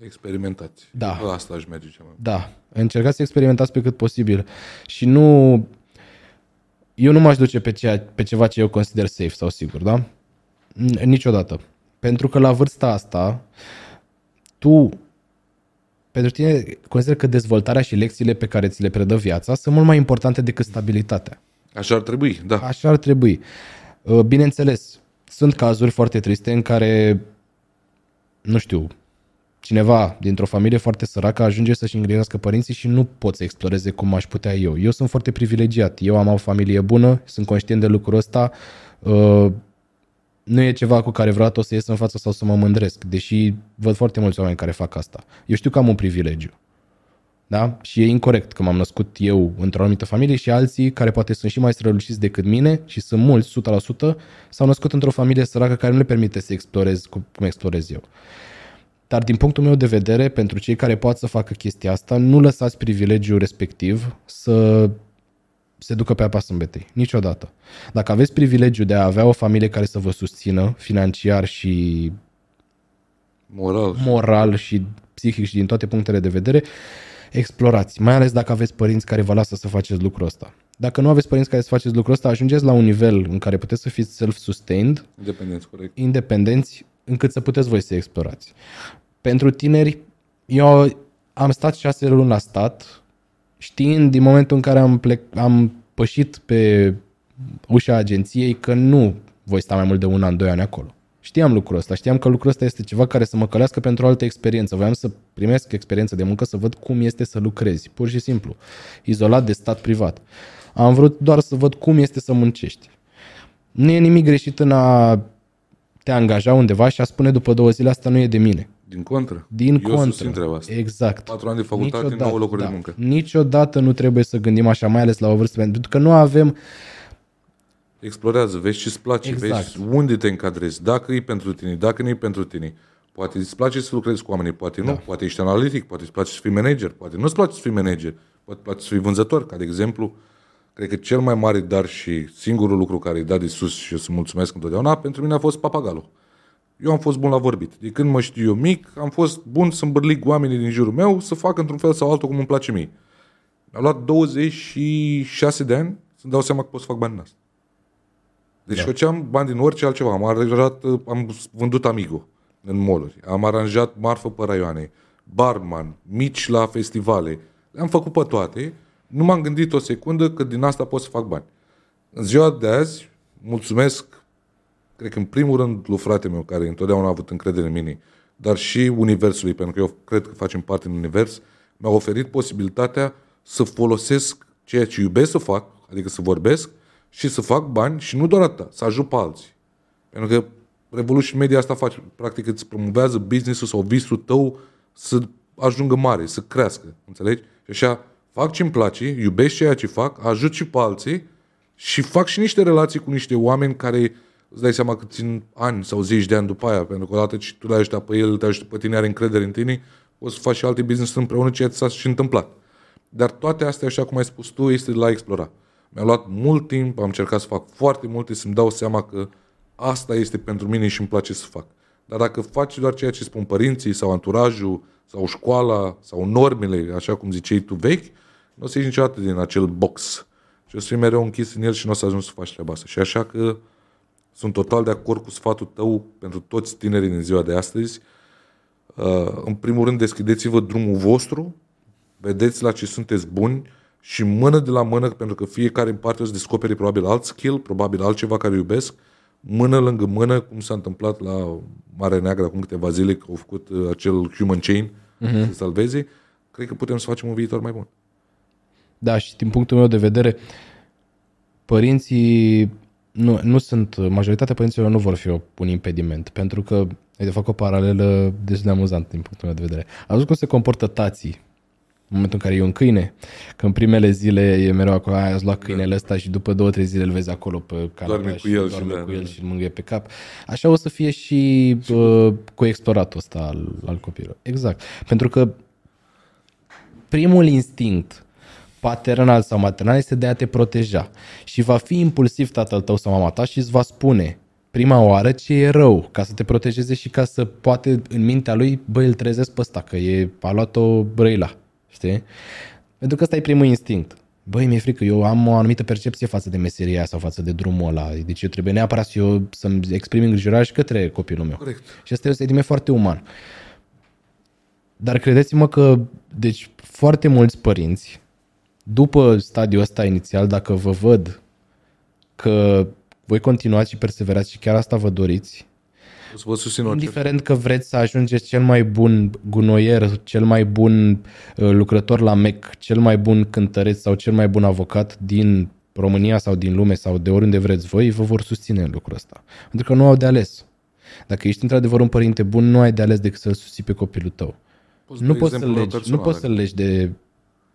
Experimentați. Da. Asta aș merge ceva. Da. Încercați să experimentați pe cât posibil. Și nu... Eu nu m-aș duce pe, ceea, pe ceva ce eu consider safe sau sigur, da? Niciodată. Pentru că la vârsta asta, tu pentru tine consider că dezvoltarea și lecțiile pe care ți le predă viața sunt mult mai importante decât stabilitatea. Așa ar trebui, da. Așa ar trebui. Uh, bineînțeles, sunt cazuri foarte triste în care, nu știu, cineva dintr-o familie foarte săracă ajunge să-și îngrijească părinții și nu pot să exploreze cum aș putea eu. Eu sunt foarte privilegiat. Eu am o familie bună, sunt conștient de lucrul ăsta. Uh, nu e ceva cu care vreodată o să ies în față sau să mă mândresc, deși văd foarte mulți oameni care fac asta. Eu știu că am un privilegiu. Da? Și e incorrect că m-am născut eu într-o anumită familie și alții care poate sunt și mai străluciți decât mine și sunt mulți, 100%, s-au născut într-o familie săracă care nu le permite să explorez cum explorez eu. Dar din punctul meu de vedere, pentru cei care pot să facă chestia asta, nu lăsați privilegiul respectiv să se ducă pe apa sâmbetei. Niciodată. Dacă aveți privilegiul de a avea o familie care să vă susțină financiar și moral, moral și psihic și din toate punctele de vedere, explorați, mai ales dacă aveți părinți care vă lasă să faceți lucrul ăsta. Dacă nu aveți părinți care să faceți lucrul ăsta, ajungeți la un nivel în care puteți să fiți self-sustained, independenți, corect. independenți, încât să puteți voi să explorați. Pentru tineri, eu am stat șase luni la stat, știind din momentul în care am, plec, am pășit pe ușa agenției că nu voi sta mai mult de un an, doi ani acolo. Știam lucrul ăsta, știam că lucrul ăsta este ceva care să mă călească pentru o altă experiență. Voiam să primesc experiență de muncă, să văd cum este să lucrezi, pur și simplu, izolat de stat privat. Am vrut doar să văd cum este să muncești. Nu e nimic greșit în a te angaja undeva și a spune după două zile asta nu e de mine. Din contră. Din Eu contră. treaba asta. Exact. Patru ani de facultate, Niciodată, 9 locuri da. de muncă. Niciodată nu trebuie să gândim așa, mai ales la o vârstă, pentru că nu avem Explorează, vezi ce îți place, Exact. vezi unde te încadrezi, dacă e pentru tine, dacă nu e pentru tine. Poate îți place să lucrezi cu oamenii, poate nu, da. poate ești analitic, poate îți place să fii manager, poate nu îți place să fii manager, poate îți place să fii vânzător, ca de exemplu, cred că cel mai mare dar și singurul lucru care îi dat de sus și eu să mulțumesc întotdeauna, pentru mine a fost papagalul. Eu am fost bun la vorbit. De când mă știu eu mic, am fost bun să îmbărlic oamenii din jurul meu să facă într-un fel sau altul cum îmi place mie. Mi-a luat 26 de ani să-mi dau seama că pot să fac bani în asta. Deci da. făceam bani din orice altceva. Am aranjat, am vândut Amigo în moluri. Am aranjat marfă pe raioane, barman, mici la festivale. Le-am făcut pe toate. Nu m-am gândit o secundă că din asta pot să fac bani. În ziua de azi, mulțumesc, cred că în primul rând lui frate meu, care întotdeauna a avut încredere în mine, dar și Universului, pentru că eu cred că facem parte din Univers, mi-a oferit posibilitatea să folosesc ceea ce iubesc să fac, adică să vorbesc, și să fac bani și nu doar atât, să ajut pe alții. Pentru că Revolution Media asta face, practic îți promovează business-ul sau visul tău să ajungă mare, să crească, înțelegi? Și așa fac ce-mi place, iubesc ceea ce fac, ajut și pe alții și fac și niște relații cu niște oameni care îți dai seama că țin ani sau zeci de ani după aia, pentru că odată ce tu le ajută pe el, te ajută pe tine, are încredere în tine, o să faci și alte business împreună, ceea ce s-a și întâmplat. Dar toate astea, așa cum ai spus tu, este de la explora. Mi-a luat mult timp, am încercat să fac foarte multe, să-mi dau seama că asta este pentru mine și îmi place să fac. Dar dacă faci doar ceea ce spun părinții sau anturajul sau școala sau normele, așa cum ziceai tu vechi, nu o să ieși niciodată din acel box. Și o să fii mereu închis în el și nu o să ajungi să faci treaba asta. Și așa că sunt total de acord cu sfatul tău pentru toți tinerii din ziua de astăzi. Uh, în primul rând, deschideți-vă drumul vostru, vedeți la ce sunteți buni și mână de la mână, pentru că fiecare în parte o să descopere probabil alt skill, probabil altceva care iubesc, mână lângă mână, cum s-a întâmplat la Marea Neagră acum câteva zile, că au făcut uh, acel human chain uh-huh. să salveze, cred că putem să facem un viitor mai bun. Da, și din punctul meu de vedere, părinții nu, nu sunt, majoritatea părinților nu vor fi un impediment, pentru că, de fac o paralelă destul de amuzant din punctul meu de vedere. Am văzut cum se comportă tații în momentul în care e un câine, că în primele zile e mereu acolo, ați luat câinele ăsta și după două, trei zile îl vezi acolo pe canapea cu și el doarme și cu da, el da. și îl mângâie pe cap. Așa o să fie și uh, cu exploratul ăsta al, al copilului. Exact. Pentru că primul instinct paternal sau maternal este de a te proteja. Și va fi impulsiv tatăl tău sau mama ta și îți va spune prima oară ce e rău, ca să te protejeze și ca să poate în mintea lui, băi, îl trezesc pe ăsta, că e, a luat-o brăila, știi? Pentru că ăsta e primul instinct. Băi, mi-e frică, eu am o anumită percepție față de meseria aia sau față de drumul ăla. Deci eu trebuie neapărat să eu să-mi exprim îngrijorarea și către copilul meu. Corect. Și asta e un sentiment foarte uman. Dar credeți-mă că, deci, foarte mulți părinți, după stadiul ăsta inițial, dacă vă văd că voi continuați și perseverați și chiar asta vă doriți, O să vă susțin orice. indiferent că vreți să ajungeți cel mai bun gunoier, cel mai bun uh, lucrător la MEC, cel mai bun cântăreț sau cel mai bun avocat din România sau din lume sau de oriunde vreți voi, vă vor susține în lucrul ăsta. Pentru că nu au de ales. Dacă ești într-adevăr un părinte bun, nu ai de ales decât să-l susții pe copilul tău. Poți Nu da poți, să exemplul meu legi, nu personal, poți să legi de,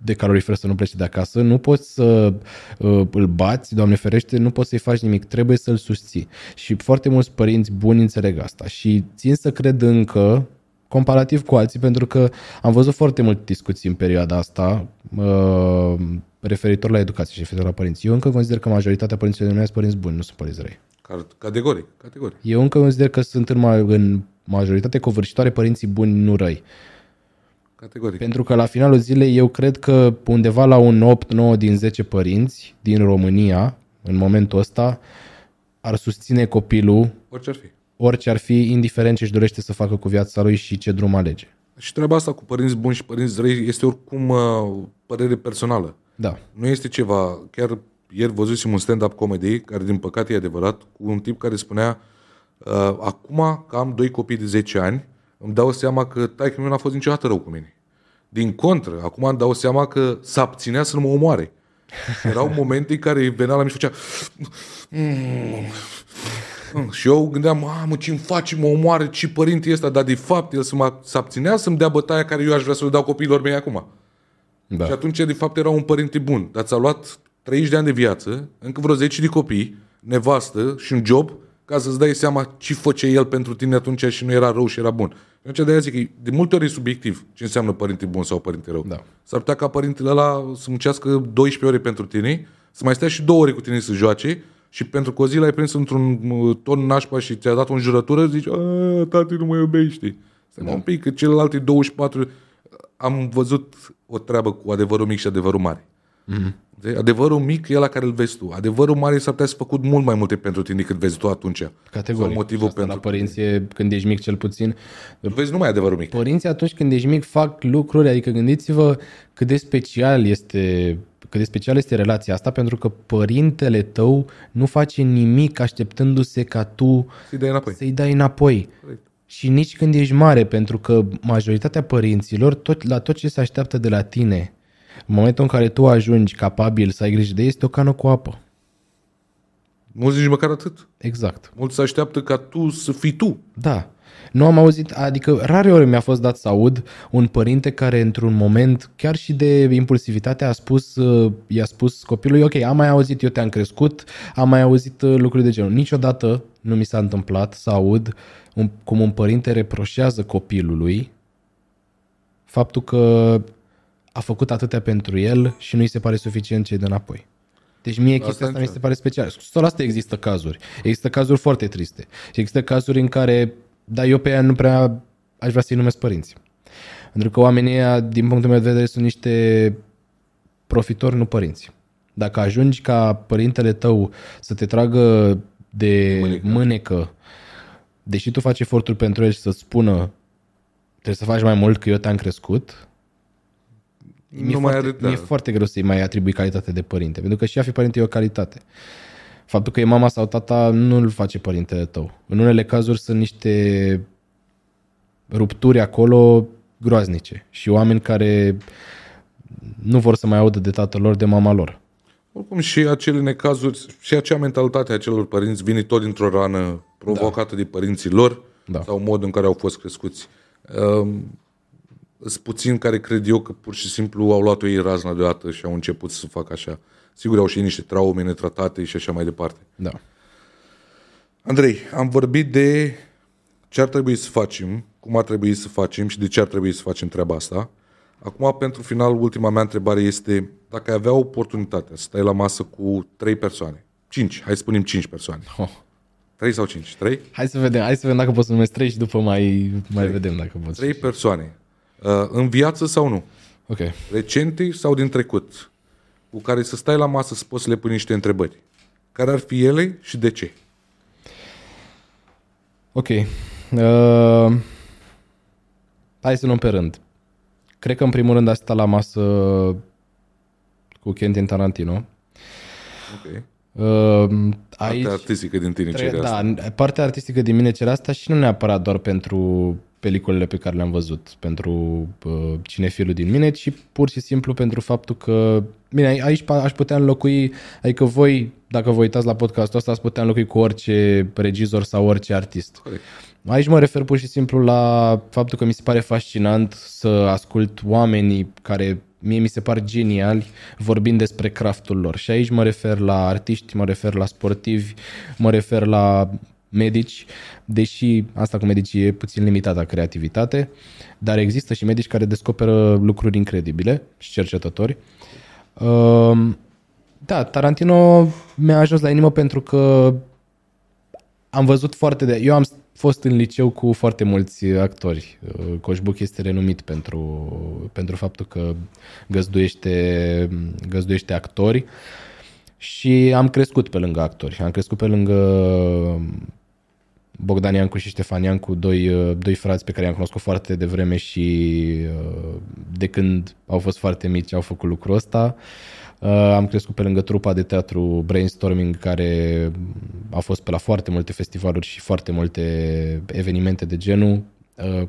de calorifer să nu plece de acasă, nu poți să uh, îl bați, Doamne ferește, nu poți să-i faci nimic, trebuie să-l susții. Și foarte mulți părinți buni înțeleg asta și țin să cred încă, comparativ cu alții, pentru că am văzut foarte multe discuții în perioada asta uh, referitor la educație și referitor la părinți. Eu încă consider că majoritatea părinților din sunt părinți buni, nu sunt părinți răi. Car- Categoric, categoric. Eu încă consider că sunt în, ma- în majoritate covârșitoare părinții buni, nu răi. Categoric. Pentru că la finalul zilei eu cred că undeva la un 8-9 din 10 părinți din România, în momentul ăsta, ar susține copilul Orice ar fi. orice ar fi, indiferent ce își dorește să facă cu viața lui și ce drum alege. Și treaba asta cu părinți buni și părinți răi este oricum uh, părere personală. Da. Nu este ceva, chiar ieri văzusem un stand-up comedy, care din păcate e adevărat, cu un tip care spunea uh, acum că am doi copii de 10 ani, îmi dau seama că taică meu n-a fost niciodată rău cu mine. Din contră, acum îmi dau seama că s-a abținea să nu mă omoare. Erau momente în care venea la mine și făcea Mm, și eu gândeam, mamă, ce-mi face, mă omoară, ce părinte e ăsta, dar de fapt el să mă să abținea să-mi dea bătaia care eu aș vrea să le dau copiilor mei acum. Da. Și atunci, de fapt, era un părinte bun. Dar ți-a luat 30 de ani de viață, încă vreo 10 de copii, nevastă și un job, ca să-ți dai seama ce făcea el pentru tine atunci și nu era rău și era bun. Și atunci de aia zic că de multe ori e subiectiv ce înseamnă părinte bun sau părinte rău. Da. S-ar putea ca părintele ăla să muncească 12 ore pentru tine, să mai stea și două ore cu tine să joace și pentru că o zi l-ai prins într-un uh, ton nașpa și ți-a dat o înjurătură, zici, "A, tati nu mă iubești. Stai da. un pic, că celelalte 24 am văzut o treabă cu adevărul mic și adevărul mare. Mm-hmm. Adevărul mic e la care îl vezi tu. Adevărul mare s-ar putea să făcut mult mai multe pentru tine decât vezi tu atunci. Categoric. Sau motivul Și asta pentru... La părinți, e, când ești mic cel puțin, Vezi numai adevărul mic. Părinții atunci când ești mic fac lucruri, adică gândiți-vă cât de special este cât de special este relația asta, pentru că părintele tău nu face nimic așteptându-se ca tu Să-i dai înapoi. să-i dai înapoi. Corect. Și nici când ești mare, pentru că majoritatea părinților, tot, la tot ce se așteaptă de la tine, în momentul în care tu ajungi capabil să ai grijă de ei, este o cană cu apă. Mulți nici măcar atât. Exact. Mulți se așteaptă ca tu să fii tu. Da. Nu am auzit, adică rare ori mi-a fost dat să aud un părinte care într-un moment, chiar și de impulsivitate, a spus, uh, i-a spus copilului, ok, am mai auzit, eu te-am crescut, am mai auzit uh, lucruri de genul. Niciodată nu mi s-a întâmplat să aud un, cum un părinte reproșează copilului faptul că a făcut atâtea pentru el și nu îi se pare suficient ce de înapoi. Deci mie chestia asta mi se pare special. 100% există cazuri. Există cazuri foarte triste. Și există cazuri în care, da, eu pe ea nu prea aș vrea să-i numesc părinți. Pentru că oamenii ăia, din punctul meu de vedere, sunt niște profitori, nu părinți. Dacă ajungi ca părintele tău să te tragă de mânecă, mânecă deși tu faci eforturi pentru el și să-ți spună trebuie să faci mai mult că eu te-am crescut, mi-e, nu foarte, mai mi-e foarte greu să-i mai atribui calitate de părinte, pentru că și a fi părinte e o calitate. Faptul că e mama sau tata nu îl face părintele tău. În unele cazuri sunt niște rupturi acolo groaznice și oameni care nu vor să mai audă de tatăl lor, de mama lor. Oricum și acele necazuri și acea mentalitate a celor părinți vine tot dintr-o rană provocată da. de părinții lor da. sau modul în care au fost crescuți. Um, sunt puțin care cred eu că pur și simplu au luat-o ei razna deodată și au început să facă așa. Sigur, au și niște traume netratate și așa mai departe. Da. Andrei, am vorbit de ce ar trebui să facem, cum ar trebui să facem și de ce ar trebui să facem treaba asta. Acum, pentru final, ultima mea întrebare este dacă ai avea oportunitatea să stai la masă cu trei persoane, cinci, hai să spunem cinci persoane. Oh. Trei sau cinci? Trei? Hai să vedem, hai să vedem dacă poți să numesc trei și după mai, mai vedem dacă poți. Trei persoane. Uh, în viață sau nu. Ok. Recente sau din trecut, cu care să stai la masă să poți să le pui niște întrebări. Care ar fi ele și de ce? Ok. Uh, hai să luăm pe rând. Cred că în primul rând a stat la masă cu Quentin Tarantino. Ok. Uh, aici, partea artistică din tine tre- Da, asta. partea artistică din mine cere asta și nu neapărat doar pentru peliculele pe care le-am văzut pentru uh, cinefilul din mine, ci pur și simplu pentru faptul că, bine, aici aș putea înlocui, adică voi, dacă vă uitați la podcastul ăsta, ați putea înlocui cu orice regizor sau orice artist. Corect. Aici mă refer pur și simplu la faptul că mi se pare fascinant să ascult oamenii care mie mi se par geniali vorbind despre craftul lor. Și aici mă refer la artiști, mă refer la sportivi, mă refer la medici, deși asta cu medicii e puțin limitată creativitate, dar există și medici care descoperă lucruri incredibile și cercetători. Ehm, da, Tarantino mi-a ajuns la inimă pentru că am văzut foarte de... Eu am fost în liceu cu foarte mulți actori. Coșbuc este renumit pentru, pentru faptul că găzduiește, găzduiește actori și am crescut pe lângă actori. Am crescut pe lângă Bogdan Iancu și Ștefan Iancu, doi, uh, doi frați pe care i-am cunoscut foarte devreme și uh, de când au fost foarte mici au făcut lucrul ăsta. Uh, am crescut pe lângă trupa de teatru Brainstorming, care a fost pe la foarte multe festivaluri și foarte multe evenimente de genul.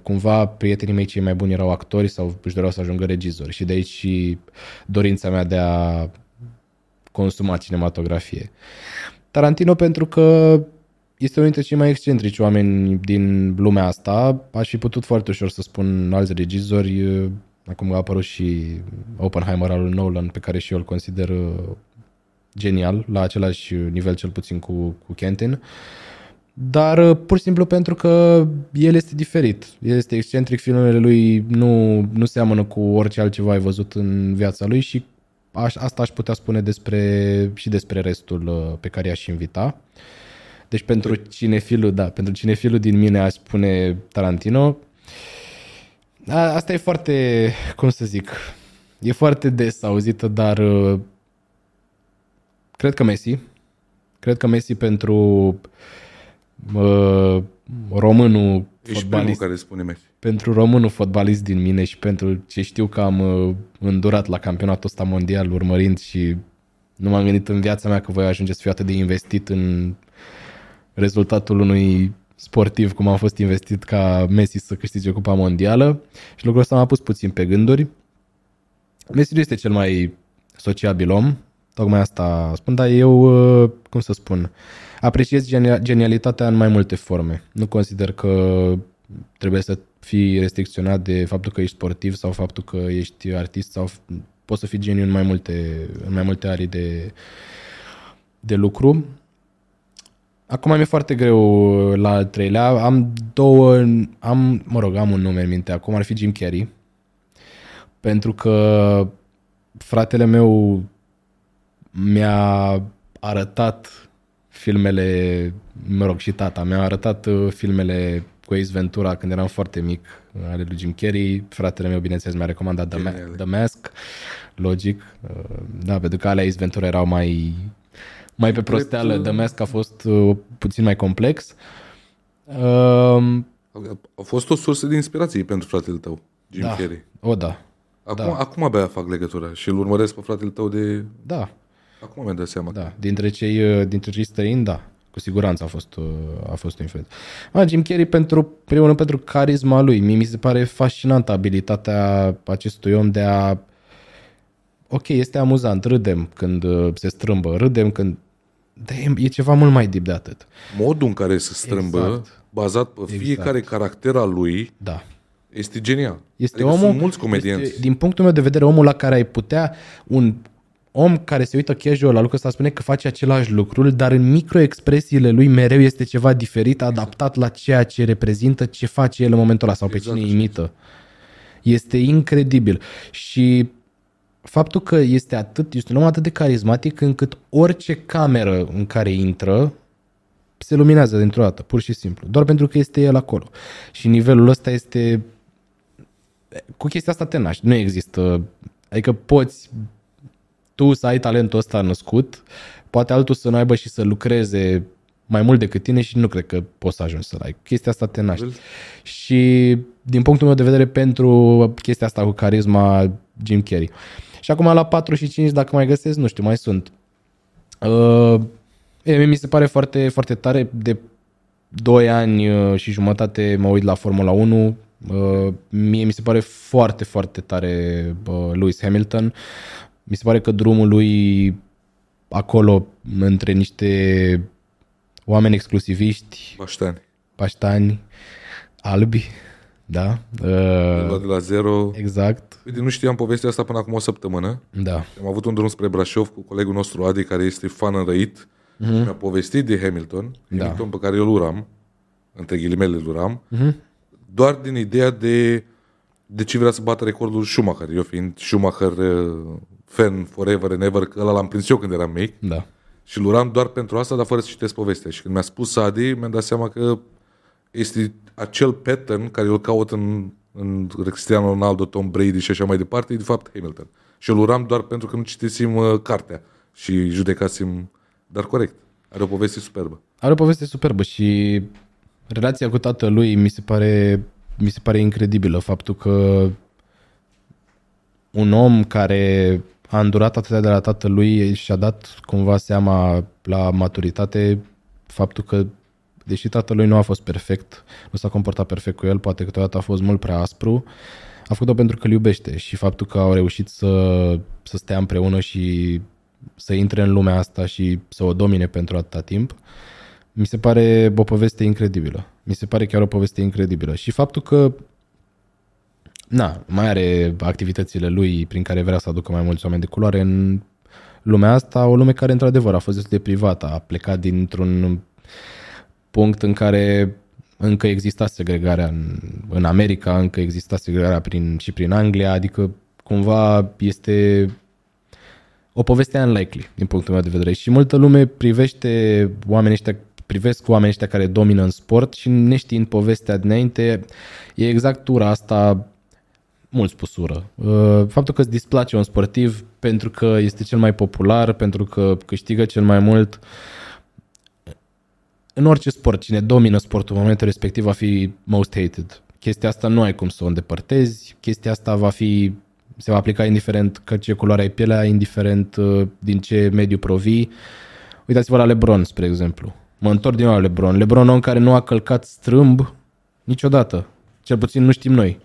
Cumva prietenii mei cei mai buni erau actori sau își doreau să ajungă regizori și de aici și dorința mea de a consuma cinematografie. Tarantino pentru că este unul dintre cei mai excentrici oameni din lumea asta. Aș fi putut foarte ușor să spun alți regizori. Acum a apărut și Oppenheimer al lui Nolan, pe care și eu îl consider genial, la același nivel cel puțin cu, cu Kentin. Dar pur și simplu pentru că el este diferit. El este excentric, filmele lui nu, nu seamănă cu orice altceva ai văzut în viața lui și aș, asta aș putea spune despre, și despre restul pe care i-aș invita. Uh, deci pentru cinefilul, da, pentru cinefilul din mine aș spune Tarantino. A, asta e foarte, cum să zic, e foarte des auzită, dar uh, cred că Messi. Cred că Messi pentru uh, românul Ești fotbalist. care spune Messi. Pentru românul fotbalist din mine și pentru ce știu că am uh, îndurat la campionatul ăsta mondial urmărind și nu m-am gândit în viața mea că voi ajunge să fiu atât de investit în rezultatul unui sportiv cum a fost investit ca Messi să câștige Cupa Mondială și lucrul ăsta m-a pus puțin pe gânduri. Messi nu este cel mai sociabil om, tocmai asta spun, dar eu, uh, cum să spun, apreciez genia- genialitatea în mai multe forme. Nu consider că trebuie să fii restricționat de faptul că ești sportiv sau faptul că ești artist sau f- poți să fii geniu în mai multe, în mai multe arii de, de lucru. Acum mi-e foarte greu la al treilea. Am două, am, mă rog, am un nume în minte. Acum ar fi Jim Carrey. Pentru că fratele meu mi-a arătat filmele, mă rog, și tata, mi-a arătat uh, filmele cu Ace Ventura când eram foarte mic, ale lui Jim Carrey. Fratele meu, bineînțeles, mi-a recomandat The, Ma- Geniale. The Mask, logic. Uh, Da, pentru că ale Ace Ventura erau mai, mai pe prosteală. uh, The Mask a fost uh, puțin mai complex. Um, A fost o sursă de inspirație pentru fratele tău, Jim Da. Carrey. o, da. Acum, da. acum abia fac legătura și îl urmăresc pe fratele tău de... Da, Acum mi-am dat seama. Da, dintre cei, uh, dintre cei străini, da. Cu siguranță a fost, uh, a fost o influență. Ah, Jim Carrey, pentru, primul rând, pentru carisma lui. Mie mi se pare fascinantă abilitatea acestui om de a... Ok, este amuzant, râdem când uh, se strâmbă, râdem când... Dar e, e ceva mult mai deep de atât. Modul în care se strâmbă, Exact. bazat pe fiecare caracter al lui, Da. este genial. Este adică omul, sunt mulți comedianți. Este, din punctul meu de vedere, omul la care ai putea, un om care se uită casual la lucrul ăsta spune că face același lucru, dar în microexpresiile lui mereu este ceva diferit, adaptat la ceea ce reprezintă, ce face el în momentul ăla sau pe Exact cine așa imită. Este incredibil. Și faptul că este atât, este un om atât de carismatic încât orice cameră în care intră se luminează dintr-o dată, pur și simplu. Doar pentru că este el acolo. Și nivelul ăsta este cu chestia asta te naști. Nu există. Adică poți tu să ai talentul ăsta născut, poate altul să nu aibă și să lucreze mai mult decât tine și nu cred că poți să ajungi să ai. Chestia asta te naști. Și din punctul meu de vedere, pentru chestia asta cu carisma, Jim Carrey. Și acum la 4 și 5, dacă mai găsesc, nu știu, mai sunt. Uh, e, mie mi se pare foarte, foarte tare. De 2 ani uh, și jumătate mă uit la Formula 1. Uh, mie mi se pare foarte, foarte tare uh, Lewis Hamilton. Mi se pare că drumul lui acolo, între niște oameni exclusiviști, Baștani. paștani, albi, da? Uh, Luat de la zero. exact, Uite, nu știam povestea asta până acum o săptămână. da. Am avut un drum spre Brașov cu colegul nostru Adi, care este fan înrăit mm-hmm. și mi-a povestit de Hamilton, Da. Hamilton pe care eu îl uram, între ghilimele îl uram, mm-hmm. doar din ideea de de ce vrea să bată recordul Schumacher. Eu fiind Schumacher uh, fan forever and ever, că ăla l-am prins eu când eram mic Da. și îl uram doar pentru asta, dar fără să citesc povestea. Și când mi-a spus Adi, mi-am dat seama că este acel pattern care îl caut în, în Cristiano Ronaldo, Tom Brady și așa mai departe, e de fapt Hamilton. Și îl uram doar pentru că nu citisim uh, cartea și judecasim, dar corect. Are o poveste superbă. Are o poveste superbă și relația cu tatălui mi se pare, mi se pare incredibilă. Faptul că un om care a îndurat atâtea de la tatălui și-a dat cumva seama la maturitate faptul că deși tatălui nu a fost perfect, nu s-a comportat perfect cu el, poate câteodată a fost mult prea aspru, a făcut-o pentru că îl iubește și faptul că au reușit să, să stea împreună și să intre în lumea asta și să o domine pentru atâta timp, mi se pare o poveste incredibilă. Mi se pare chiar o poveste incredibilă. Și faptul că na, mai are activitățile lui prin care vrea să aducă mai mulți oameni de culoare în lumea asta, o lume care într-adevăr a fost destul de privată, a plecat dintr-un punct în care încă exista segregarea în, în America, încă exista segregarea prin, și prin Anglia, adică cumva este o poveste unlikely din punctul meu de vedere și multă lume privește oamenii ăștia privesc oamenii ăștia care domină în sport și neștiind povestea dinainte, e exact tura asta mult spus ură. Uh, Faptul că îți displace un sportiv pentru că este cel mai popular, pentru că câștigă cel mai mult, în orice sport, cine domină sportul în momentul respectiv va fi most hated. Chestia asta nu ai cum să o îndepărtezi, chestia asta va fi, se va aplica indiferent că ce culoare ai pielea, indiferent uh, din ce mediu provii. Uitați-vă la LeBron, spre exemplu. Mă întorc din nou la LeBron. LeBron, om care nu a călcat strâmb niciodată. Cel puțin nu știm noi.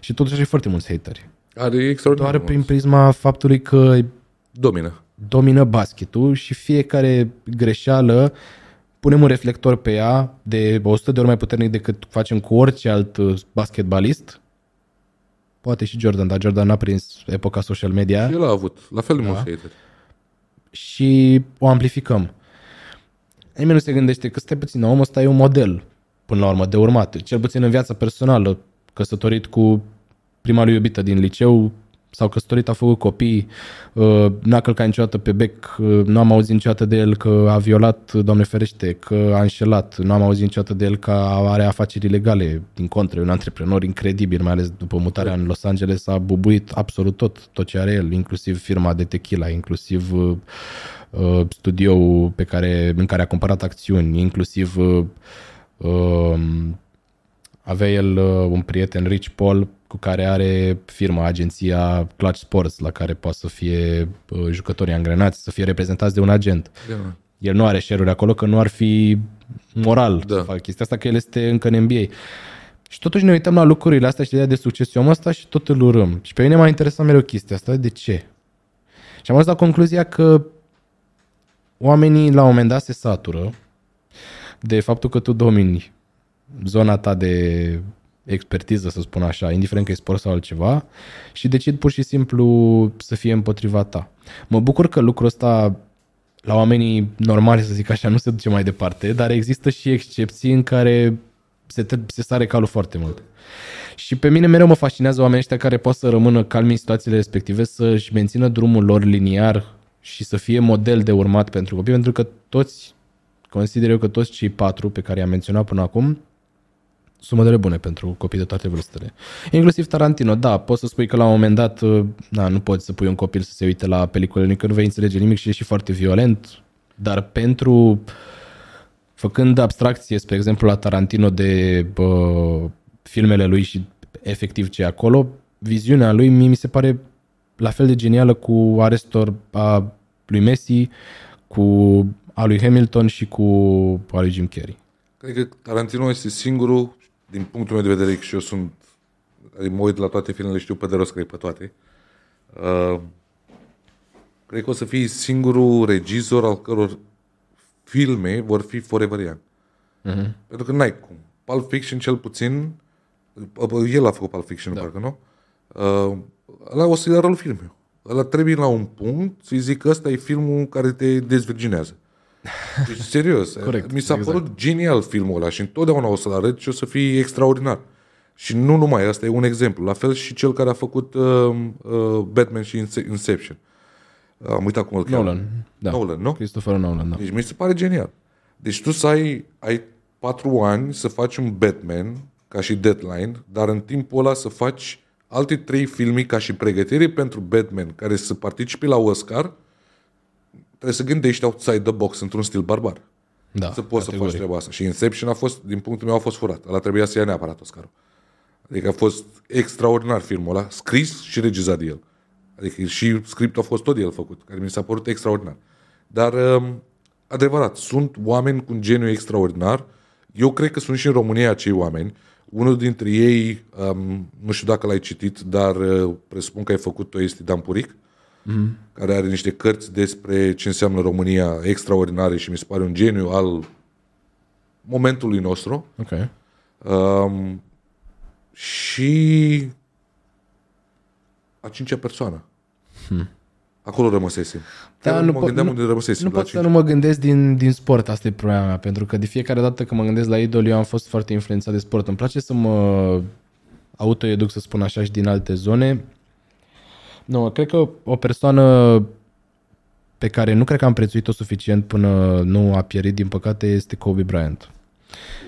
Și totuși are foarte mulți hateri. Are extraordinar. Doar de prin mulți. prisma faptului că Domină. domină basketul și fiecare greșeală punem un reflector pe ea de 100 de ori mai puternic decât facem cu orice alt uh, basketbalist. Poate și Jordan, dar Jordan n-a prins epoca social media. El a avut, la fel de mulți hateri. și o amplificăm. Nimeni nu se gândește că stai puțin, omul ăsta e un model, până la urmă, de urmat. Cel puțin în viața personală, căsătorit cu prima lui iubită din liceu, s-au căsătorit, a făcut copii, uh, n-a călcat niciodată pe bec, uh, nu am auzit niciodată de el că a violat, Doamne ferește, că a înșelat, nu am auzit niciodată de el că are afaceri ilegale, din contră, e un antreprenor incredibil, mai ales după mutarea în Los Angeles, a bubuit absolut tot, tot ce are el, inclusiv firma de tequila, inclusiv uh, uh, studioul pe care, în care a cumpărat acțiuni, inclusiv uh, uh, avea el uh, un prieten, Rich Paul, cu care are firma, agenția Clutch Sports, la care poate să fie uh, jucătorii angrenați, să fie reprezentați de un agent. Da. El nu are share acolo, că nu ar fi moral Da. să facă chestia asta, că el este încă în NBA. Și totuși ne uităm la lucrurile astea și de de succes omul ăsta și tot îl urâm. Și pe mine m-a interesat mereu chestia asta. De ce? Și am ajuns la concluzia că oamenii la un moment dat se satură de faptul că tu domini zona ta de expertiză, să spun așa, indiferent că e sport sau altceva, și decid pur și simplu să fie împotriva ta. Mă bucur că lucrul ăsta la oamenii normali, să zic așa, nu se duce mai departe, dar există și excepții în care se, tre- se sare calul foarte mult. Și pe mine mereu mă fascinează oamenii ăștia care pot să rămână calmi în situațiile respective, să-și mențină drumul lor liniar și să fie model de urmat pentru copii, pentru că toți, consider eu că toți cei patru pe care i-am menționat până acum, sunt modele bune pentru copii de toate vârstele. Inclusiv Tarantino, da, poți să spui că la un moment dat, uh, na, nu poți să pui un copil să se uite la pelicule, că nu vei înțelege nimic și e și foarte violent, dar pentru, făcând abstracție, spre exemplu, la Tarantino de bă, filmele lui și efectiv ce e acolo, viziunea lui mie mi se pare la fel de genială cu arestor a lui Messi, cu a lui Hamilton și cu a lui Jim Carrey. Cred că Tarantino este singurul, din punctul meu de vedere, și eu sunt, adică mă uit la toate filmele, știu pe de rost, cred pe toate. Uh, cred că o să fii singurul regizor al căror filme vor fi forever young. Uh-huh. Pentru că n-ai cum. Pulp Fiction cel puțin, uh, el a făcut Pulp Fiction, da. parcă nu? Uh, ăla o să-i arăt filmul. Ăla trebuie la un punct să-i zic că ăsta e filmul care te dezvirginează. Deci, serios. Corect, Mi s-a exact. părut genial filmul ăla și întotdeauna o să-l arăt și o să fie extraordinar. Și nu numai, asta e un exemplu. La fel și cel care a făcut uh, uh, Batman și Ince- Inception. Uh, am uitat cum îl cheamă. Nolan, da. Nolan, nu? Christopher Nolan, da. Deci mi se pare genial. Deci tu să ai, ai patru ani să faci un Batman ca și deadline, dar în timpul ăla să faci alte trei filme ca și pregătire pentru Batman care să participe la Oscar, trebuie să gândești outside the box într-un stil barbar. da să poți să categoric. faci treaba asta. Și Inception a fost, din punctul meu, a fost furat. Ăla trebuia să ia neapărat Oscarul. Adică a fost extraordinar filmul ăla, scris și regizat de el. Adică și scriptul a fost tot de el făcut, care mi s-a părut extraordinar. Dar, um, adevărat, sunt oameni cu un geniu extraordinar. Eu cred că sunt și în România acei oameni. Unul dintre ei, um, nu știu dacă l-ai citit, dar uh, presupun că ai făcut-o, este Dan Puric, mm-hmm. care are niște cărți despre ce înseamnă România extraordinare și mi se pare un geniu al momentului nostru. Ok. Um, și a cincea persoană. Hmm. Acolo rămăsesem. Da, Chiar nu mă po- gândeam nu- unde rămăsesem. Nu la pot să cincea. nu mă gândesc din, din sport, asta e problema mea, pentru că de fiecare dată când mă gândesc la idol, eu am fost foarte influențat de sport. Îmi place să mă autoeduc, să spun așa, și din alte zone. Nu, cred că o persoană pe care nu cred că am prețuit-o suficient până nu a pierit, din păcate, este Kobe Bryant.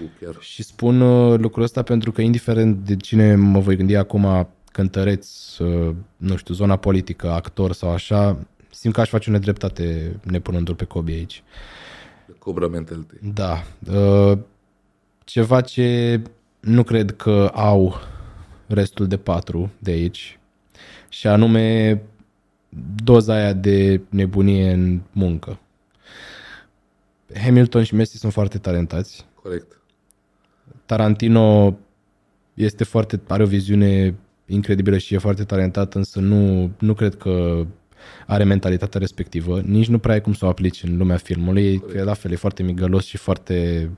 U, chiar. Și spun uh, lucrul ăsta pentru că indiferent de cine mă voi gândi acum, cântăreț, uh, nu știu, zona politică, actor sau așa, simt că aș face o nedreptate nepunându-l pe Kobe aici. Cobra mentality. Da. Uh, Ceva ce nu cred că au restul de patru de aici și anume doza aia de nebunie în muncă. Hamilton și Messi sunt foarte talentați. Corect. Tarantino este foarte, are o viziune incredibilă și e foarte talentat, însă nu, nu cred că are mentalitatea respectivă, nici nu prea ai cum să o aplici în lumea filmului, e la fel, e foarte migălos și foarte...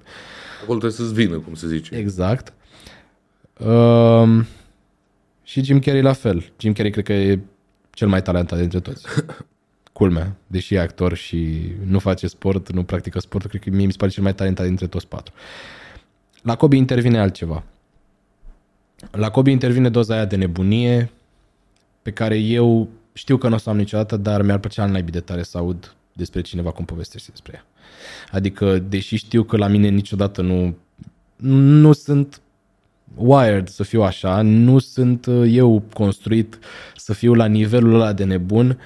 Acolo trebuie să-ți vină, cum se zice. Exact. Um, și Jim Carrey la fel. Jim Carrey cred că e cel mai talentat dintre toți. Culmea, deși e actor și nu face sport, nu practică sport, cred că mie mi se pare cel mai talentat dintre toți patru. La Kobe intervine altceva. La Kobe intervine doza aia de nebunie pe care eu știu că nu o să am niciodată, dar mi-ar plăcea în naibii de tare să aud despre cineva cum povestește despre ea. Adică, deși știu că la mine niciodată nu, nu sunt wired să fiu așa, nu sunt uh, eu construit să fiu la nivelul ăla de nebun,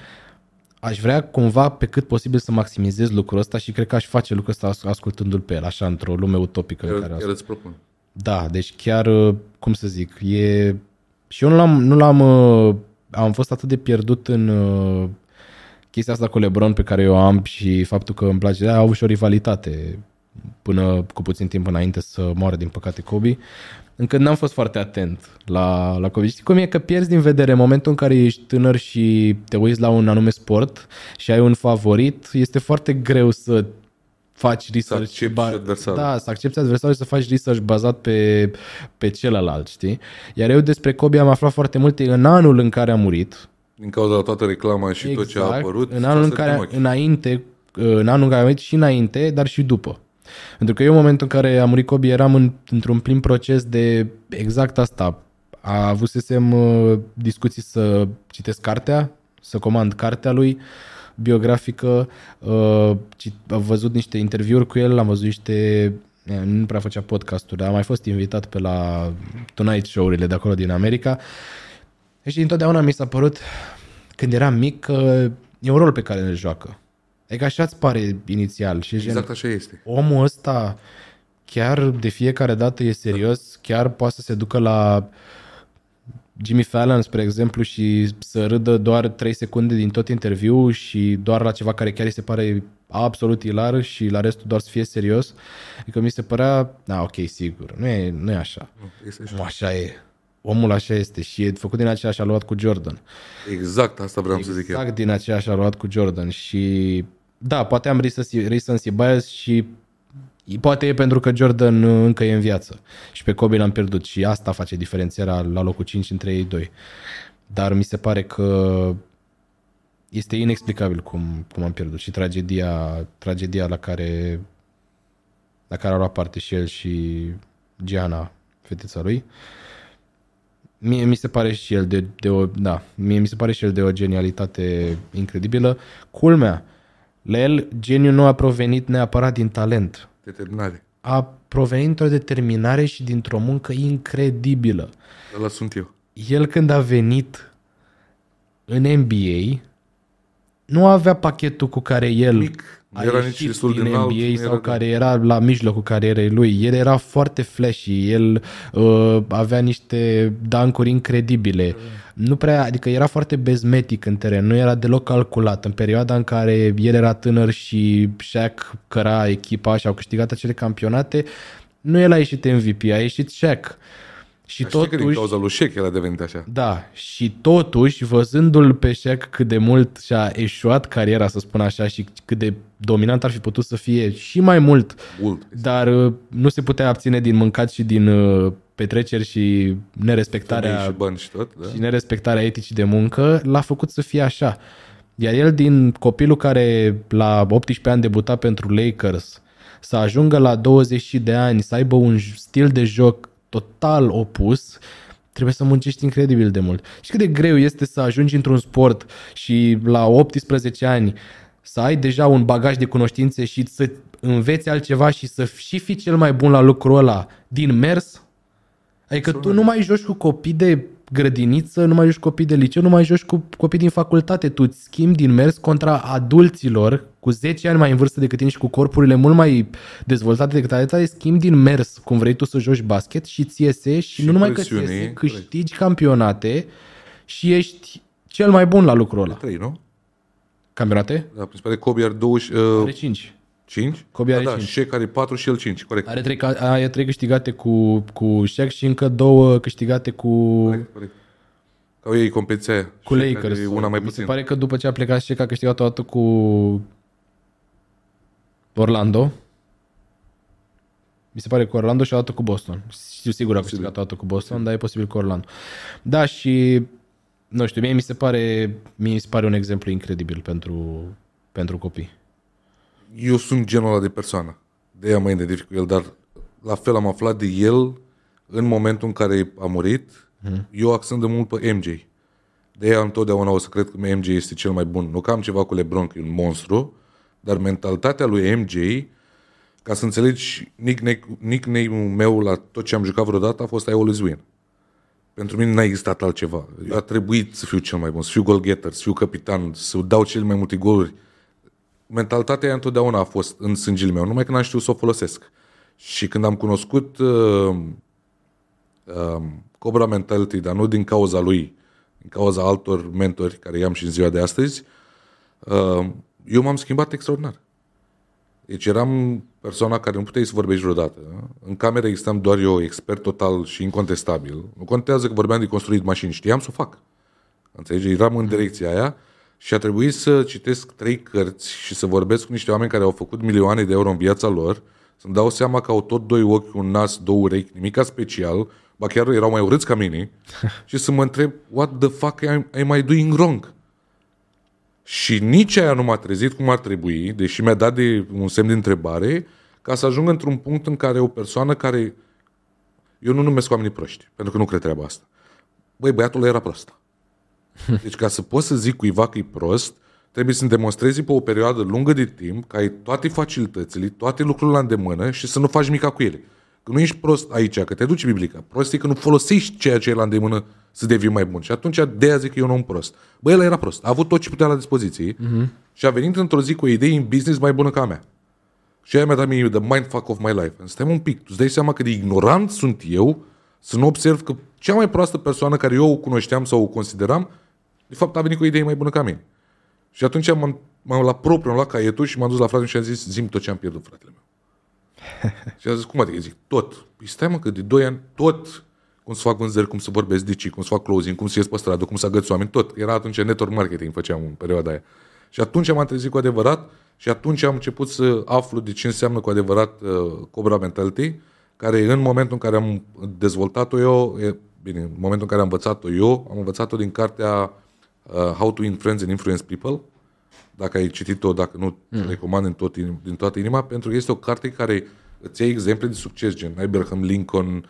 aș vrea cumva pe cât posibil să maximizez lucrul ăsta și cred că aș face lucrul ăsta ascultându-l pe el, așa, într-o lume utopică. Chiar, în care chiar îți propun. da, deci chiar, uh, cum să zic, e... Și eu nu l-am, nu l-am, uh, am fost atât de pierdut în uh, chestia asta cu LeBron pe care eu am și faptul că îmi place, au și o rivalitate până cu puțin timp înainte să moară, din păcate, Kobe, încât n-am fost foarte atent la, la Kobe. Știi cum e că pierzi din vedere în momentul în care ești tânăr și te uiți la un anume sport și ai un favorit, este foarte greu să faci research. accepti adversarul. Da, să accepti adversarul și să faci research bazat pe, pe celălalt, știi? Iar eu despre Kobe am aflat foarte multe în anul în care a murit. Din cauza la toată reclama și tot ce a apărut. Exact. În anul în ți-a sărit care, în ochi. înainte, în anul în care a murit și înainte, dar și după. Pentru că eu, în momentul în care a murit Kobe, eram în, într-un plin proces de exact asta. A avusesem uh, discuții să citesc cartea, să comand cartea lui, biografică, uh, cit- am văzut niște interviuri cu el, am văzut niște eh, nu prea făcea podcasturi, dar am mai fost invitat pe la Tonight Show-urile de acolo din America. Și întotdeauna mi s-a părut, când eram mic, că e un rol pe care îl joacă. Adică așa îți pare inițial. Și Exact gen, așa este. omul ăsta chiar de fiecare dată e serios, chiar poate să se ducă la Jimmy Fallon, spre exemplu, și să râdă doar 3 secunde din tot interviul și doar la ceva care chiar îi se pare absolut hilar și la restul doar să fie serios. Adică mi se părea, da, ok, sigur, nu e, nu e așa. Nu, Este așa. Nu așa e. Omul așa este și e făcut din aceeași aluat cu Jordan. Exact asta vreau să zic eu. Exact din aceeași aluat cu Jordan și da, poate am recency, recency bias și poate e pentru că Jordan încă e în viață și pe Kobe l-am pierdut și asta face diferențierea la locul 5 între ei doi. Dar mi se pare că este inexplicabil cum, cum am pierdut și tragedia, tragedia la care la care a luat parte și el și Gianna, fetița lui. Mie mi se pare și el de, de o, da, mie mi se pare și el de o genialitate incredibilă. Culmea, la el geniul nu a provenit neapărat din talent. Determinare. A provenit dintr-o determinare și dintr-o muncă incredibilă. Ăla sunt eu. El când a venit în NBA, nu avea pachetul cu care el Mic. Nu a era nici ieșit destul de din înalt. NBA nu sau era- care era la mijlocul carierei lui. El era foarte flashy, el uh, avea niște dancuri incredibile. Nu prea, adică era foarte bezmetic în teren, nu era deloc calculat. În perioada în care el era tânăr și Shaq căra echipa și au câștigat acele campionate, nu el a ieșit MVP, a ieșit Shaq. Și Dar știi că din totuși, cauza lui Shaq el a devenit așa. da, și totuși, văzându-l pe Shaq cât de mult și-a eșuat cariera, să spun așa, și cât de dominant ar fi putut să fie și mai mult, Mult. dar uh, nu se putea abține din mâncat și din uh, petreceri și nerespectarea Femei și bani și tot, da? și nerespectarea eticii de muncă, l-a făcut să fie așa. Iar el din copilul care la 18 ani debuta pentru Lakers, să ajungă la 20 de ani, să aibă un j- stil de joc total opus, trebuie să muncești incredibil de mult. Și cât de greu este să ajungi într-un sport și la 18 ani să ai deja un bagaj de cunoștințe și să înveți altceva și să și fii cel mai bun la lucrul ăla din mers, Adică tu nu mai joci cu copii de grădiniță, nu mai joci cu copii de liceu, nu mai joci cu copii din facultate. Tu îți schimbi din mers contra adulților cu 10 ani mai în vârstă decât tine și cu corpurile mult mai dezvoltate decât ale tale, schimbi din mers cum vrei tu să joci basket și ți iese și, Și nu numai că ți presiune, iese, corect. câștigi campionate și ești cel mai bun la lucrul ăla. Trei, nu? Campionate? Da, mi se pare Kobe are 20, uh, Are 5. 5? Kobe are da, da, cinci. Shaq are 4 și el 5, corect. Are 3, are trei câștigate cu, cu Shaq și încă două câștigate cu... Corect, corect. Că au ei competiția aia. Cu Fiecare Lakers. e Una mai Mi se puțin. pare că după ce a plecat și că a câștigat o dată cu Orlando. Mi se pare cu Orlando și o dată cu Boston. Știu sigur a câștigat o dată cu Boston, dar e posibil cu Orlando. Da, și nu știu, mie mi se pare, mie mi se pare un exemplu incredibil pentru, pentru copii. Eu sunt genul ăla de persoană. De aia mă identific cu el, dar la fel am aflat de el în momentul în care a murit. Eu accent de mult pe MJ. De aia întotdeauna o să cred că MJ este cel mai bun. Nu că am ceva cu LeBron, că e un monstru, dar mentalitatea lui MJ, ca să înțelegi, nickname- nickname-ul meu la tot ce am jucat vreodată a fost I always win. Pentru mine n-a existat altceva. Eu a trebuit să fiu cel mai bun, să fiu goal-getter, să fiu capitan, să dau cel mai multe goluri mentalitatea aia întotdeauna a fost în sângele meu, numai că n-am știut să o folosesc. Și când am cunoscut uh, uh, Cobra Mentality, dar nu din cauza lui, din cauza altor mentori care i-am și în ziua de astăzi, uh, eu m-am schimbat extraordinar. Deci eram persoana care nu puteai să vorbești vreodată. În cameră existam doar eu, expert total și incontestabil. Nu contează că vorbeam de construit mașini, știam să o fac. Înțelegi? Eram în direcția aia și a trebuit să citesc trei cărți și să vorbesc cu niște oameni care au făcut milioane de euro în viața lor, să-mi dau seama că au tot doi ochi, un nas, două urechi, nimica special, ba chiar erau mai urâți ca mine, și să mă întreb, what the fuck am, am I doing wrong? Și nici aia nu m-a trezit cum ar trebui, deși mi-a dat de un semn de întrebare, ca să ajung într-un punct în care o persoană care... Eu nu numesc oamenii proști, pentru că nu cred treaba asta. Băi, băiatul ăla era prost. Deci ca să poți să zic cuiva că e prost, trebuie să-mi demonstrezi pe o perioadă lungă de timp că ai toate facilitățile, toate lucrurile la îndemână și să nu faci mica cu ele. Că nu ești prost aici, că te duci biblica. Prost e că nu folosești ceea ce e la îndemână să devii mai bun. Și atunci de aia zic că eu nu un prost. Băi, el era prost. A avut tot ce putea la dispoziție uh-huh. și a venit într-o zi cu o idee în business mai bună ca a mea. Și aia mi-a dat mie the mindfuck of my life. Stai un pic, tu îți dai seama că de ignorant sunt eu să nu observ că cea mai proastă persoană care eu o cunoșteam sau o consideram, de fapt a venit cu o idee mai bună ca mine. Și atunci m-am, m-am la propriu, am luat caietul și m-am dus la frate și am zis, zim tot ce am pierdut, fratele meu. și a zis, cum adică? Zic, tot. Păi stai mă, că de 2 ani, tot. Cum să fac vânzări, cum să vorbesc de cum să fac closing, cum să ies pe stradă, cum să agăți oameni, tot. Era atunci network marketing, făceam în perioada aia. Și atunci m-am trezit cu adevărat și atunci am început să aflu de ce înseamnă cu adevărat uh, Cobra Mentality, care în momentul în care am dezvoltat-o eu, e, bine, în momentul în care am învățat-o eu, am învățat-o din cartea uh, How to Win Friends and Influence People, dacă ai citit-o, dacă nu, mm. recomand din, tot, din toată inima, pentru că este o carte care îți ia exemple de succes, gen Abraham Lincoln,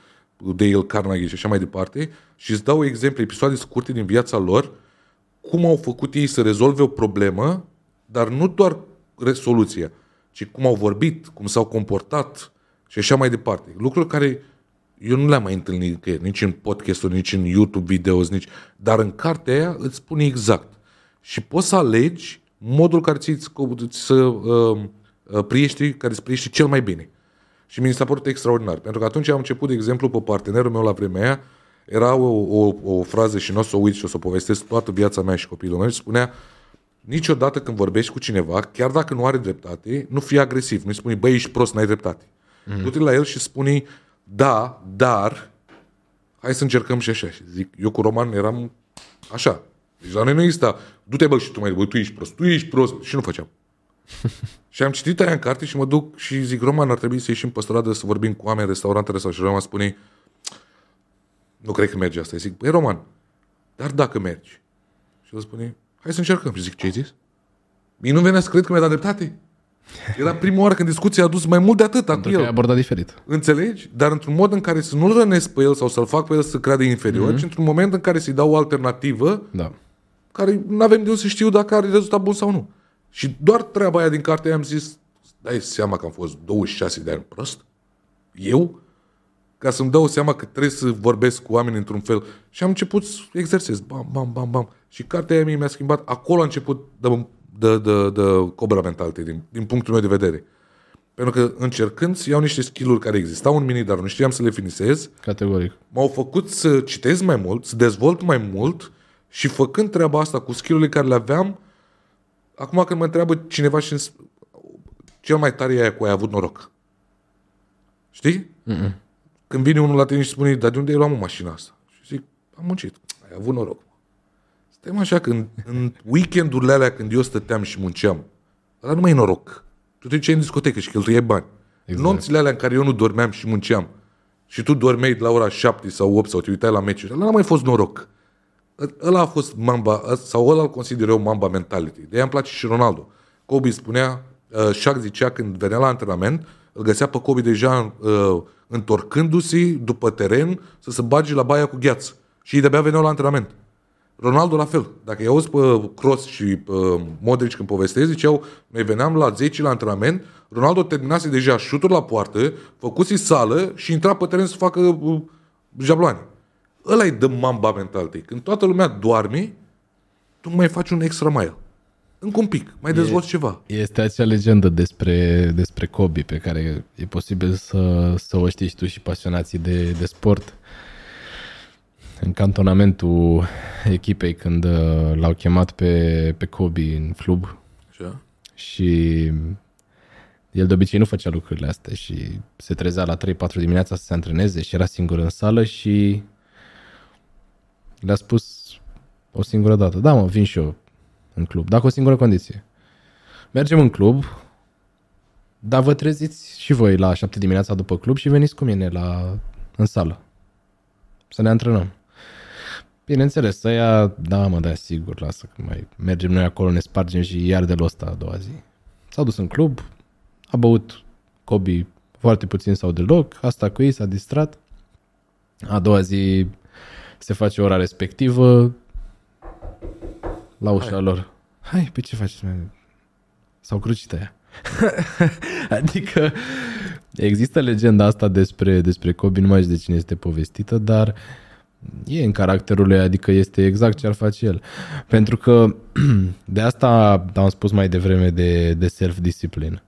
Dale Carnegie și așa mai departe, și îți dau exemple, episoade scurte din viața lor, cum au făcut ei să rezolve o problemă, dar nu doar resoluția, ci cum au vorbit, cum s-au comportat și așa mai departe. Lucruri care eu nu le-am mai întâlnit că nici în podcast nici în YouTube videos, nici, dar în cartea aia îți spune exact. Și poți să alegi modul care ți să uh, uh, priești, care îți priești cel mai bine. Și mi s-a părut extraordinar. Pentru că atunci am început, de exemplu, pe partenerul meu la vremea aia, era o, o, o frază și nu o să o uit și o să o povestesc toată viața mea și copilul meu și spunea niciodată când vorbești cu cineva, chiar dacă nu are dreptate, nu fii agresiv. Nu-i spune, băi, ești prost, n-ai dreptate. Mm. Du-te la el și spune, da, dar hai să încercăm și așa. Și zic, eu cu Roman eram așa. Deci la noi nu exista, du-te bă și tu mai băi, tu ești prost, tu ești prost. Și nu făceam. și am citit aia în carte și mă duc și zic, Roman, ar trebui să ieșim pe stradă să vorbim cu oameni, restaurantele sau și Roman spune, nu cred că merge asta. Eu zic, băi, Roman, dar dacă mergi? Și el spune, hai să încercăm. Și zic, ce ai zis? Mie nu venea să cred că mi-a dat dreptate. Era prima oară când discuția a dus mai mult de atât cu Pentru că ai el. abordat diferit. Înțelegi? Dar într-un mod în care să nu-l rănesc pe el sau să-l fac pe el să creadă inferior, mm-hmm. ci într-un moment în care să-i dau o alternativă Da. care nu avem de unde să știu dacă are rezultat bun sau nu. Și doar treaba aia din carte am zis, dai seama că am fost 26 de ani prost? Eu? Ca să-mi dau seama că trebuie să vorbesc cu oameni într-un fel. Și am început să exersez. Bam, bam, bam, bam. Și cartea aia mie mi-a schimbat. Acolo a început de, de, de, de cobra mentality, din, din punctul meu de vedere. Pentru că încercând să iau niște skill-uri care existau în mine, dar nu știam să le finisez, Categoric. m-au făcut să citesc mai mult, să dezvolt mai mult și făcând treaba asta cu skill-urile care le aveam, acum când mă întreabă cineva și cel mai tare e aia cu ai avut noroc. Știi? Mm-mm. Când vine unul la tine și spune, dar de unde ai luat mă mașina asta? Și zic, am muncit. Ai avut noroc. Stai așa, când, în weekendurile alea când eu stăteam și munceam, ăla nu mai e noroc. Tu te duceai în discotecă și cheltuiai bani. Exact. Nopțile alea în care eu nu dormeam și munceam și tu dormeai la ora 7 sau 8 sau te uitai la meciuri, ăla n-a mai fost noroc. Ăla a fost mamba, sau ăla îl consider eu mamba mentality. De aia îmi place și Ronaldo. Kobe spunea, uh, Shaq zicea când venea la antrenament, îl găsea pe Kobe deja uh, întorcându-se după teren să se bage la baia cu gheață. Și ei de-abia veneau la antrenament. Ronaldo la fel. Dacă i auzi pe Cross și pe Modric când povestesc, ziceau, noi veneam la 10 la antrenament, Ronaldo terminase deja șuturi la poartă, făcuse sală și intra pe teren să facă uh, jabloane. Ăla e de mamba mentality. Când toată lumea doarme, tu mai faci un extra mile. Încă un pic, mai dezvolți e, ceva. Este acea legendă despre, despre Kobe pe care e posibil să, să o știi și tu și pasionații de, de sport în cantonamentul echipei când uh, l-au chemat pe, pe Kobe în club. Așa. Și el de obicei nu făcea lucrurile astea și se trezea la 3-4 dimineața să se antreneze și era singur în sală și le-a spus o singură dată, da mă, vin și eu în club, dar cu o singură condiție. Mergem în club, dar vă treziți și voi la 7 dimineața după club și veniți cu mine la, în sală. Să ne antrenăm. Bineînțeles, să ia, da mă, da, sigur, lasă că mai mergem noi acolo, ne spargem și iar de ăsta a doua zi. S-a dus în club, a băut Kobe foarte puțin sau deloc, asta cu ei s-a distrat. A doua zi se face ora respectivă la ușa Hai. lor. Hai, pe ce faceți? S-au crucit aia. adică există legenda asta despre, despre Kobe, nu mai știu de cine este povestită, dar uh, e în caracterul lui, adică este exact ce ar face el. Pentru că de asta am spus mai devreme de, de self-discipline.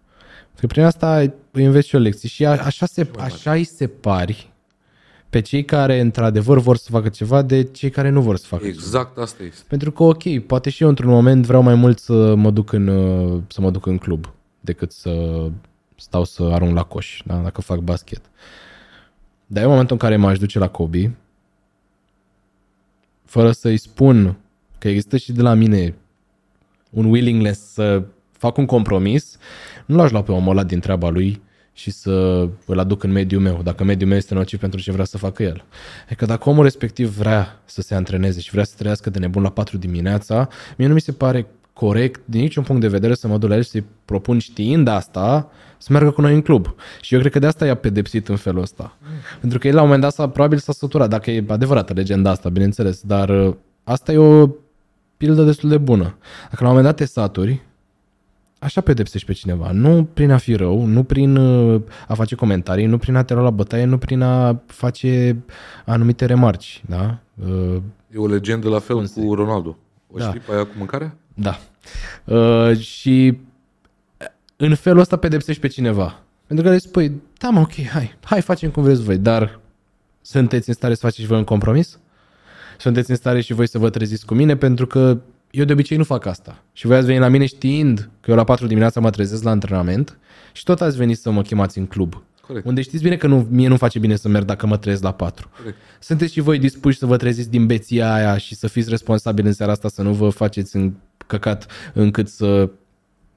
Că prin asta îi înveți și o lecție și așa, se, așa îi separi pe cei care într-adevăr vor să facă ceva de cei care nu vor să facă Exact ceva. asta este. Pentru că ok, poate și eu într-un moment vreau mai mult să mă duc în, să mă duc în club decât să stau să arunc la coș, da? dacă fac basket. Dar în momentul în care m-aș duce la Kobe, fără să-i spun că există și de la mine un willingness să fac un compromis, nu l-aș lua pe omul ăla din treaba lui și să îl aduc în mediul meu, dacă mediul meu este nociv pentru ce vrea să facă el. Adică dacă omul respectiv vrea să se antreneze și vrea să trăiască de nebun la 4 dimineața, mie nu mi se pare corect din niciun punct de vedere să mă duc la el și să-i propun știind asta să meargă cu noi în club. Și eu cred că de asta i-a pedepsit în felul ăsta. Mm. Pentru că el la un moment dat s-a, probabil s-a săturat, dacă e adevărată legenda asta, bineînțeles, dar uh, asta e o pildă destul de bună. Dacă la un moment dat te saturi, așa pedepsești pe cineva. Nu prin a fi rău, nu prin uh, a face comentarii, nu prin a te lua la bătaie, nu prin a face anumite remarci. Da? Uh, e o legendă la fel cu Ronaldo. O da. știi pe aia cu mâncarea? Da. Uh, și în felul ăsta pedepsești pe cineva. Pentru că le spui, da mă, ok, hai, hai facem cum vreți voi, dar sunteți în stare să faceți și voi un compromis? Sunteți în stare și voi să vă treziți cu mine? Pentru că eu de obicei nu fac asta. Și voi ați venit la mine știind că eu la 4 dimineața mă trezesc la antrenament și tot ați venit să mă chemați în club. Corect. Unde știți bine că nu, mie nu face bine să merg dacă mă trezesc la 4. Corect. Sunteți și voi dispuși să vă treziți din beția aia și să fiți responsabili în seara asta să nu vă faceți în căcat încât să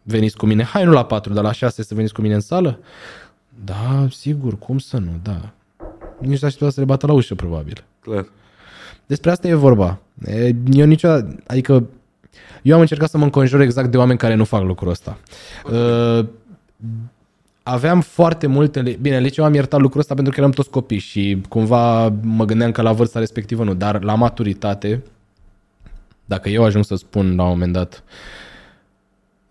veniți cu mine, hai nu la 4, dar la 6 să veniți cu mine în sală? Da, sigur, cum să nu, da. Nici nu aștepta să le bată la ușă, probabil. Clar. Despre asta e vorba. Eu niciodată, adică eu am încercat să mă înconjur exact de oameni care nu fac lucrul ăsta. Uh, aveam foarte multe, bine, liceu am iertat lucrul ăsta pentru că eram toți copii și cumva mă gândeam că la vârsta respectivă nu, dar la maturitate, dacă eu ajung să spun la un moment dat,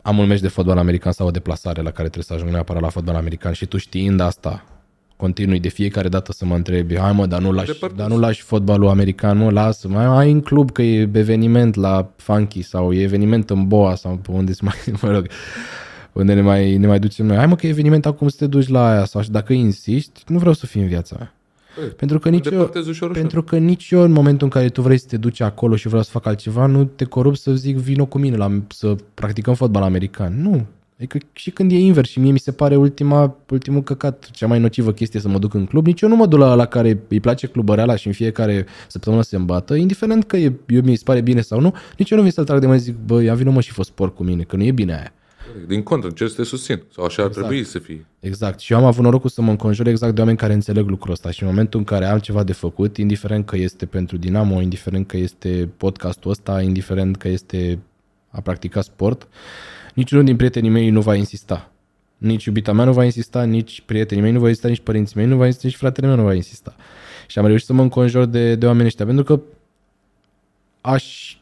am un meci de fotbal american sau o deplasare la care trebuie să ajung neapărat la fotbal american și tu știind asta, continui de fiecare dată să mă întrebi, hai mă, dar nu lași, dar nu lași fotbalul american, mă, lasă, mai ai în club că e eveniment la Funky sau e eveniment în Boa sau pe unde mai, mă rog, unde ne mai, ne mai ducem noi. Hai mă că e eveniment acum să te duci la aia sau dacă insisti, nu vreau să fii în viața mea. Păi, pentru că, nici eu, ușor, pentru că nici eu în momentul în care tu vrei să te duci acolo și vreau să fac altceva, nu te corup să zic vino cu mine la, să practicăm fotbal american. Nu. Adică și când e invers și mie mi se pare ultima, ultimul căcat, cea mai nocivă chestie să mă duc în club, nici eu nu mă duc la, la care îi place clubăreala și în fiecare săptămână se îmbată, indiferent că e, eu mi se pare bine sau nu, nici eu nu vin să-l trag de mână și zic, bă, ia vină mă și fost sport cu mine, că nu e bine aia. Din contră, încerc să te susțin. Sau așa exact. ar trebui să fie. Exact. Și eu am avut norocul să mă înconjur exact de oameni care înțeleg lucrul ăsta și în momentul în care am ceva de făcut, indiferent că este pentru Dinamo, indiferent că este podcastul ăsta, indiferent că este a practica sport, niciunul din prietenii mei nu va insista. Nici iubita mea nu va insista, nici prietenii mei nu va insista, nici părinții mei nu va insista, nici fratele meu nu va insista. Și am reușit să mă înconjur de, de oamenii ăștia, pentru că aș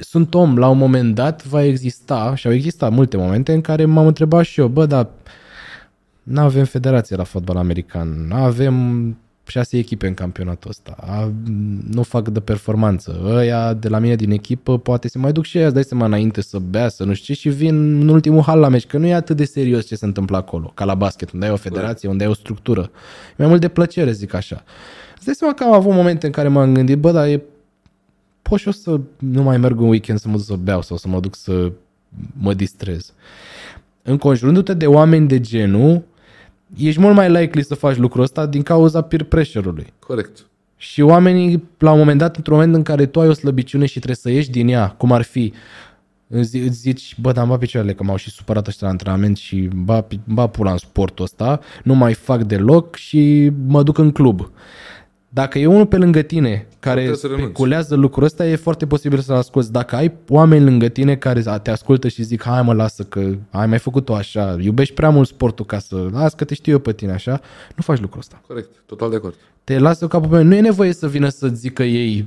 sunt om, la un moment dat va exista, și au existat multe momente în care m-am întrebat și eu, bă, dar nu avem federație la fotbal american, avem șase echipe în campionatul ăsta, nu fac de performanță, ăia de la mine din echipă poate se mai duc și ăia, dai seama înainte să bea, să nu știu ce, și vin în ultimul hal la meci, că nu e atât de serios ce se întâmplă acolo, ca la basket, unde ai o federație, unde ai o structură. E mai mult de plăcere, zic așa. Îți dai seama că am avut momente în care m-am gândit, bă, dar e pot și eu să nu mai merg un weekend să mă duc să beau sau să mă duc să mă distrez. Înconjurându-te de oameni de genul, ești mult mai likely să faci lucrul ăsta din cauza peer pressure-ului. Corect. Și oamenii, la un moment dat, într-un moment în care tu ai o slăbiciune și trebuie să ieși din ea, cum ar fi, îți zici, bă, dar am bat picioarele că m-au și supărat ăștia la antrenament și ba, ba pula în sportul ăsta, nu mai fac deloc și mă duc în club. Dacă e unul pe lângă tine care speculează lucrul ăsta, e foarte posibil să-l asculti. Dacă ai oameni lângă tine care te ascultă și zic, hai mă, lasă că ai mai făcut-o așa, iubești prea mult sportul ca să, las că te știu eu pe tine așa, nu faci lucrul ăsta. Corect, total de acord. Te lasă capul pe Nu e nevoie să vină să zică ei,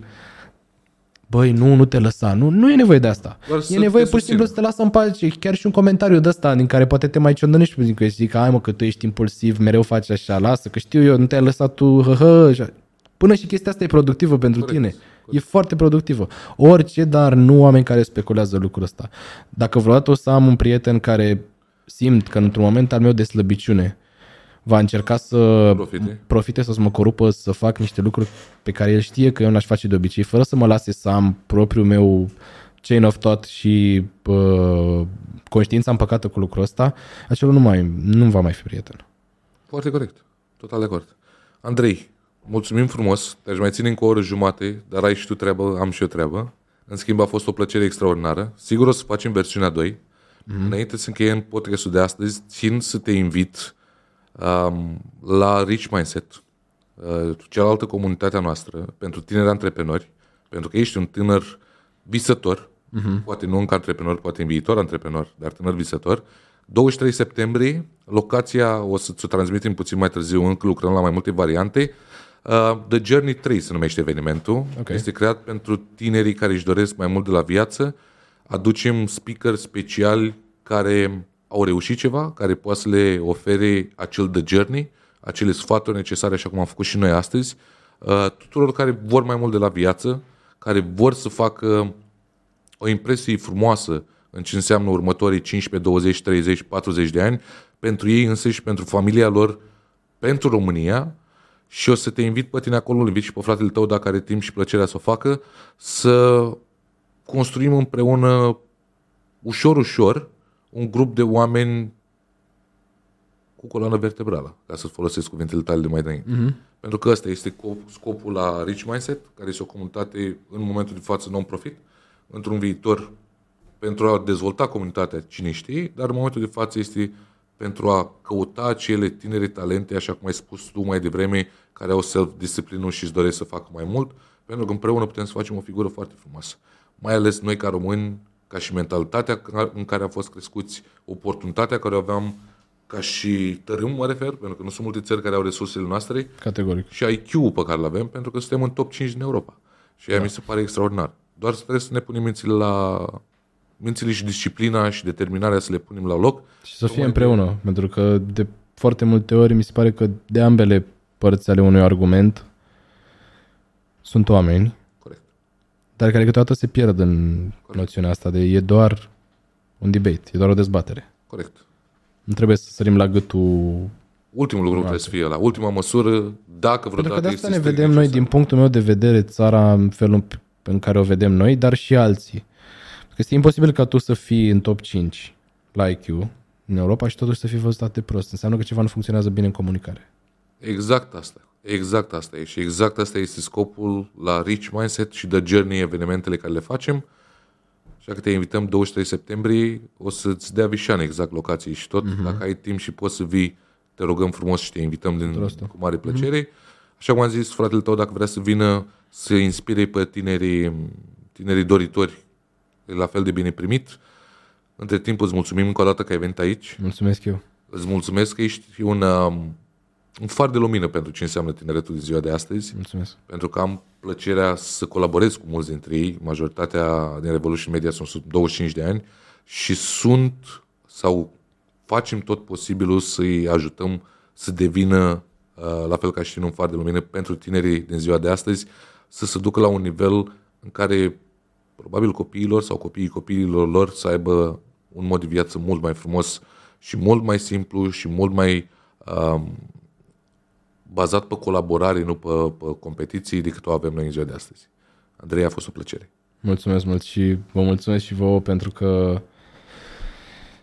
băi, nu, nu te lăsa. Nu, nu e nevoie de asta. Doar e nevoie pur și simplu să te lasă în pace. Chiar și un comentariu de ăsta din care poate te mai ciondănești pe că zic, hai mă, că tu ești impulsiv, mereu faci așa, lasă, că știu eu, nu te-ai lăsat tu, hă, hă, Până și chestia asta e productivă pentru Corect. tine. Corect. E foarte productivă. Orice, dar nu oameni care speculează lucrul ăsta. Dacă vreodată o să am un prieten care simt că într-un moment al meu de slăbiciune va încerca să profite, profite să mă corupă, să fac niște lucruri pe care el știe că eu n-aș face de obicei, fără să mă lase să am propriul meu chain of thought și uh, conștiința împăcată cu lucrul ăsta, acela nu, mai, nu va mai fi prieten. Foarte corect. Total de acord. Andrei, Mulțumim frumos, te-aș mai ține încă o oră jumate, dar ai și tu treabă, am și eu treabă. În schimb, a fost o plăcere extraordinară. Sigur o să facem versiunea 2. Mm-hmm. Înainte să încheiem podcastul de astăzi, țin să te invit um, la Rich Mindset, uh, cealaltă comunitate a noastră, pentru tineri antreprenori, pentru că ești un tânăr visător, mm-hmm. poate nu încă antreprenor, poate în viitor antreprenor, dar tânăr visător. 23 septembrie, locația o să-ți o transmitem puțin mai târziu, încă lucrăm la mai multe variante. Uh, The Journey 3 se numește evenimentul. Okay. Este creat pentru tinerii care își doresc mai mult de la viață. Aducem speaker speciali care au reușit ceva, care poate să le ofere acel The Journey, acele sfaturi necesare, așa cum am făcut și noi astăzi, uh, tuturor care vor mai mult de la viață, care vor să facă o impresie frumoasă în ce înseamnă următorii 15, 20, 30, 40 de ani, pentru ei însăși, pentru familia lor, pentru România și o să te invit pe tine acolo, îl invit și pe fratele tău dacă are timp și plăcerea să o facă, să construim împreună ușor, ușor un grup de oameni cu coloană vertebrală, ca să folosesc cuvintele tale de mai înainte. Mm-hmm. Pentru că ăsta este scopul la Rich Mindset, care este o comunitate în momentul de față non-profit, într-un viitor pentru a dezvolta comunitatea, cine știe, dar în momentul de față este pentru a căuta acele tinere talente, așa cum ai spus tu mai devreme, care au self-disciplină și își doresc să facă mai mult, pentru că împreună putem să facem o figură foarte frumoasă. Mai ales noi ca români, ca și mentalitatea în care am fost crescuți, oportunitatea care o aveam ca și tărâm, mă refer, pentru că nu sunt multe țări care au resursele noastre. Categoric. Și IQ-ul pe care îl avem, pentru că suntem în top 5 din Europa. Și aia da. mi se pare extraordinar. Doar trebuie să ne punem mințile la mințile și disciplina și determinarea să le punem la loc. Și să fie împreună, de... pentru că de foarte multe ori mi se pare că de ambele părți ale unui argument sunt oameni, Corect. dar care câteodată se pierd în Corect. noțiunea asta de e doar un debate, e doar o dezbatere. Corect. Nu trebuie să sărim la gâtul Ultimul lucru trebuie să fie la ultima măsură, dacă vreodată Pentru că de asta ne vedem necesar. noi, din punctul meu de vedere, țara în felul în care o vedem noi, dar și alții. Că este imposibil ca tu să fii în top 5 la IQ, în Europa și totuși să fie văzut atât de prost. Înseamnă că ceva nu funcționează bine în comunicare. Exact asta. Exact asta e. Și exact asta este scopul la Rich Mindset și The Journey, evenimentele care le facem. Așa că te invităm 23 septembrie, o să-ți dea Vișan exact locații și tot. Uh-huh. Dacă ai timp și poți să vii, te rugăm frumos și te invităm din, Rostul. cu mare plăcere. Uh-huh. Așa cum am zis, fratele tău, dacă vrea să vină să inspire pe tinerii, tinerii doritori, e la fel de bine primit. Între timp îți mulțumim încă o dată că ai venit aici. Mulțumesc eu. Îți mulțumesc că ești un, um, un far de lumină pentru ce înseamnă tineretul din ziua de astăzi, Mulțumesc. pentru că am plăcerea să colaborez cu mulți dintre ei. Majoritatea din Revolution Media sunt sub 25 de ani și sunt sau facem tot posibilul să-i ajutăm să devină, uh, la fel ca și tine, un far de lumină pentru tinerii din ziua de astăzi, să se ducă la un nivel în care probabil copiilor sau copiii copiilor lor să aibă un mod de viață mult mai frumos și mult mai simplu și mult mai um, bazat pe colaborare, nu pe, pe competiții, decât o avem noi în ziua de astăzi. Andrei, a fost o plăcere. Mulțumesc mult și vă mulțumesc și vouă pentru că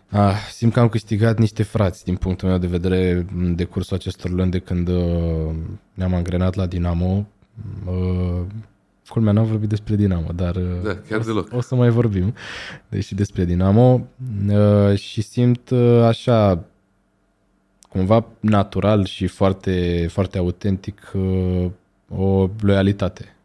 ah, simt că am câștigat niște frați din punctul meu de vedere în decursul acestor luni de când uh, ne-am angrenat la Dinamo. Uh, culmea, n-am vorbit despre Dinamo, dar uh, Da, chiar o, să- deloc. o să mai vorbim deși despre Dinamo uh, și simt uh, așa cumva natural și foarte, foarte autentic uh, o loialitate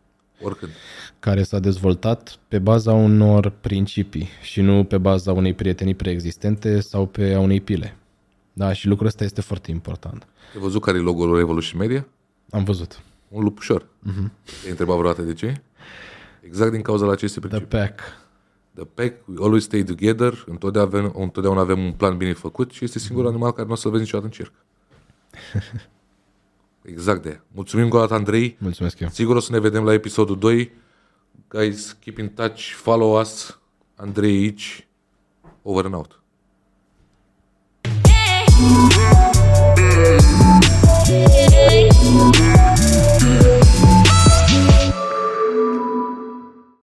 Oricând. care s-a dezvoltat pe baza unor principii și nu pe baza unei prietenii preexistente sau pe a unei pile. Da, și lucrul ăsta este foarte important. Ai văzut care e logo-ul Revolution Media? Am văzut un lupușor. Uh-huh. Mhm. Te-ai întrebat vreodată de ce? Exact din cauza la aceste principii. The pack. The pack, we always stay together, întotdeauna avem, întotdeauna avem un plan bine făcut și este singurul mhm. animal care nu o să vezi niciodată în circ. Exact de. Mulțumim cu o dată, Andrei. Mulțumesc eu. Sigur o să ne vedem la episodul 2. Guys, keep in touch, follow us. Andrei aici. Over and out. Yeah.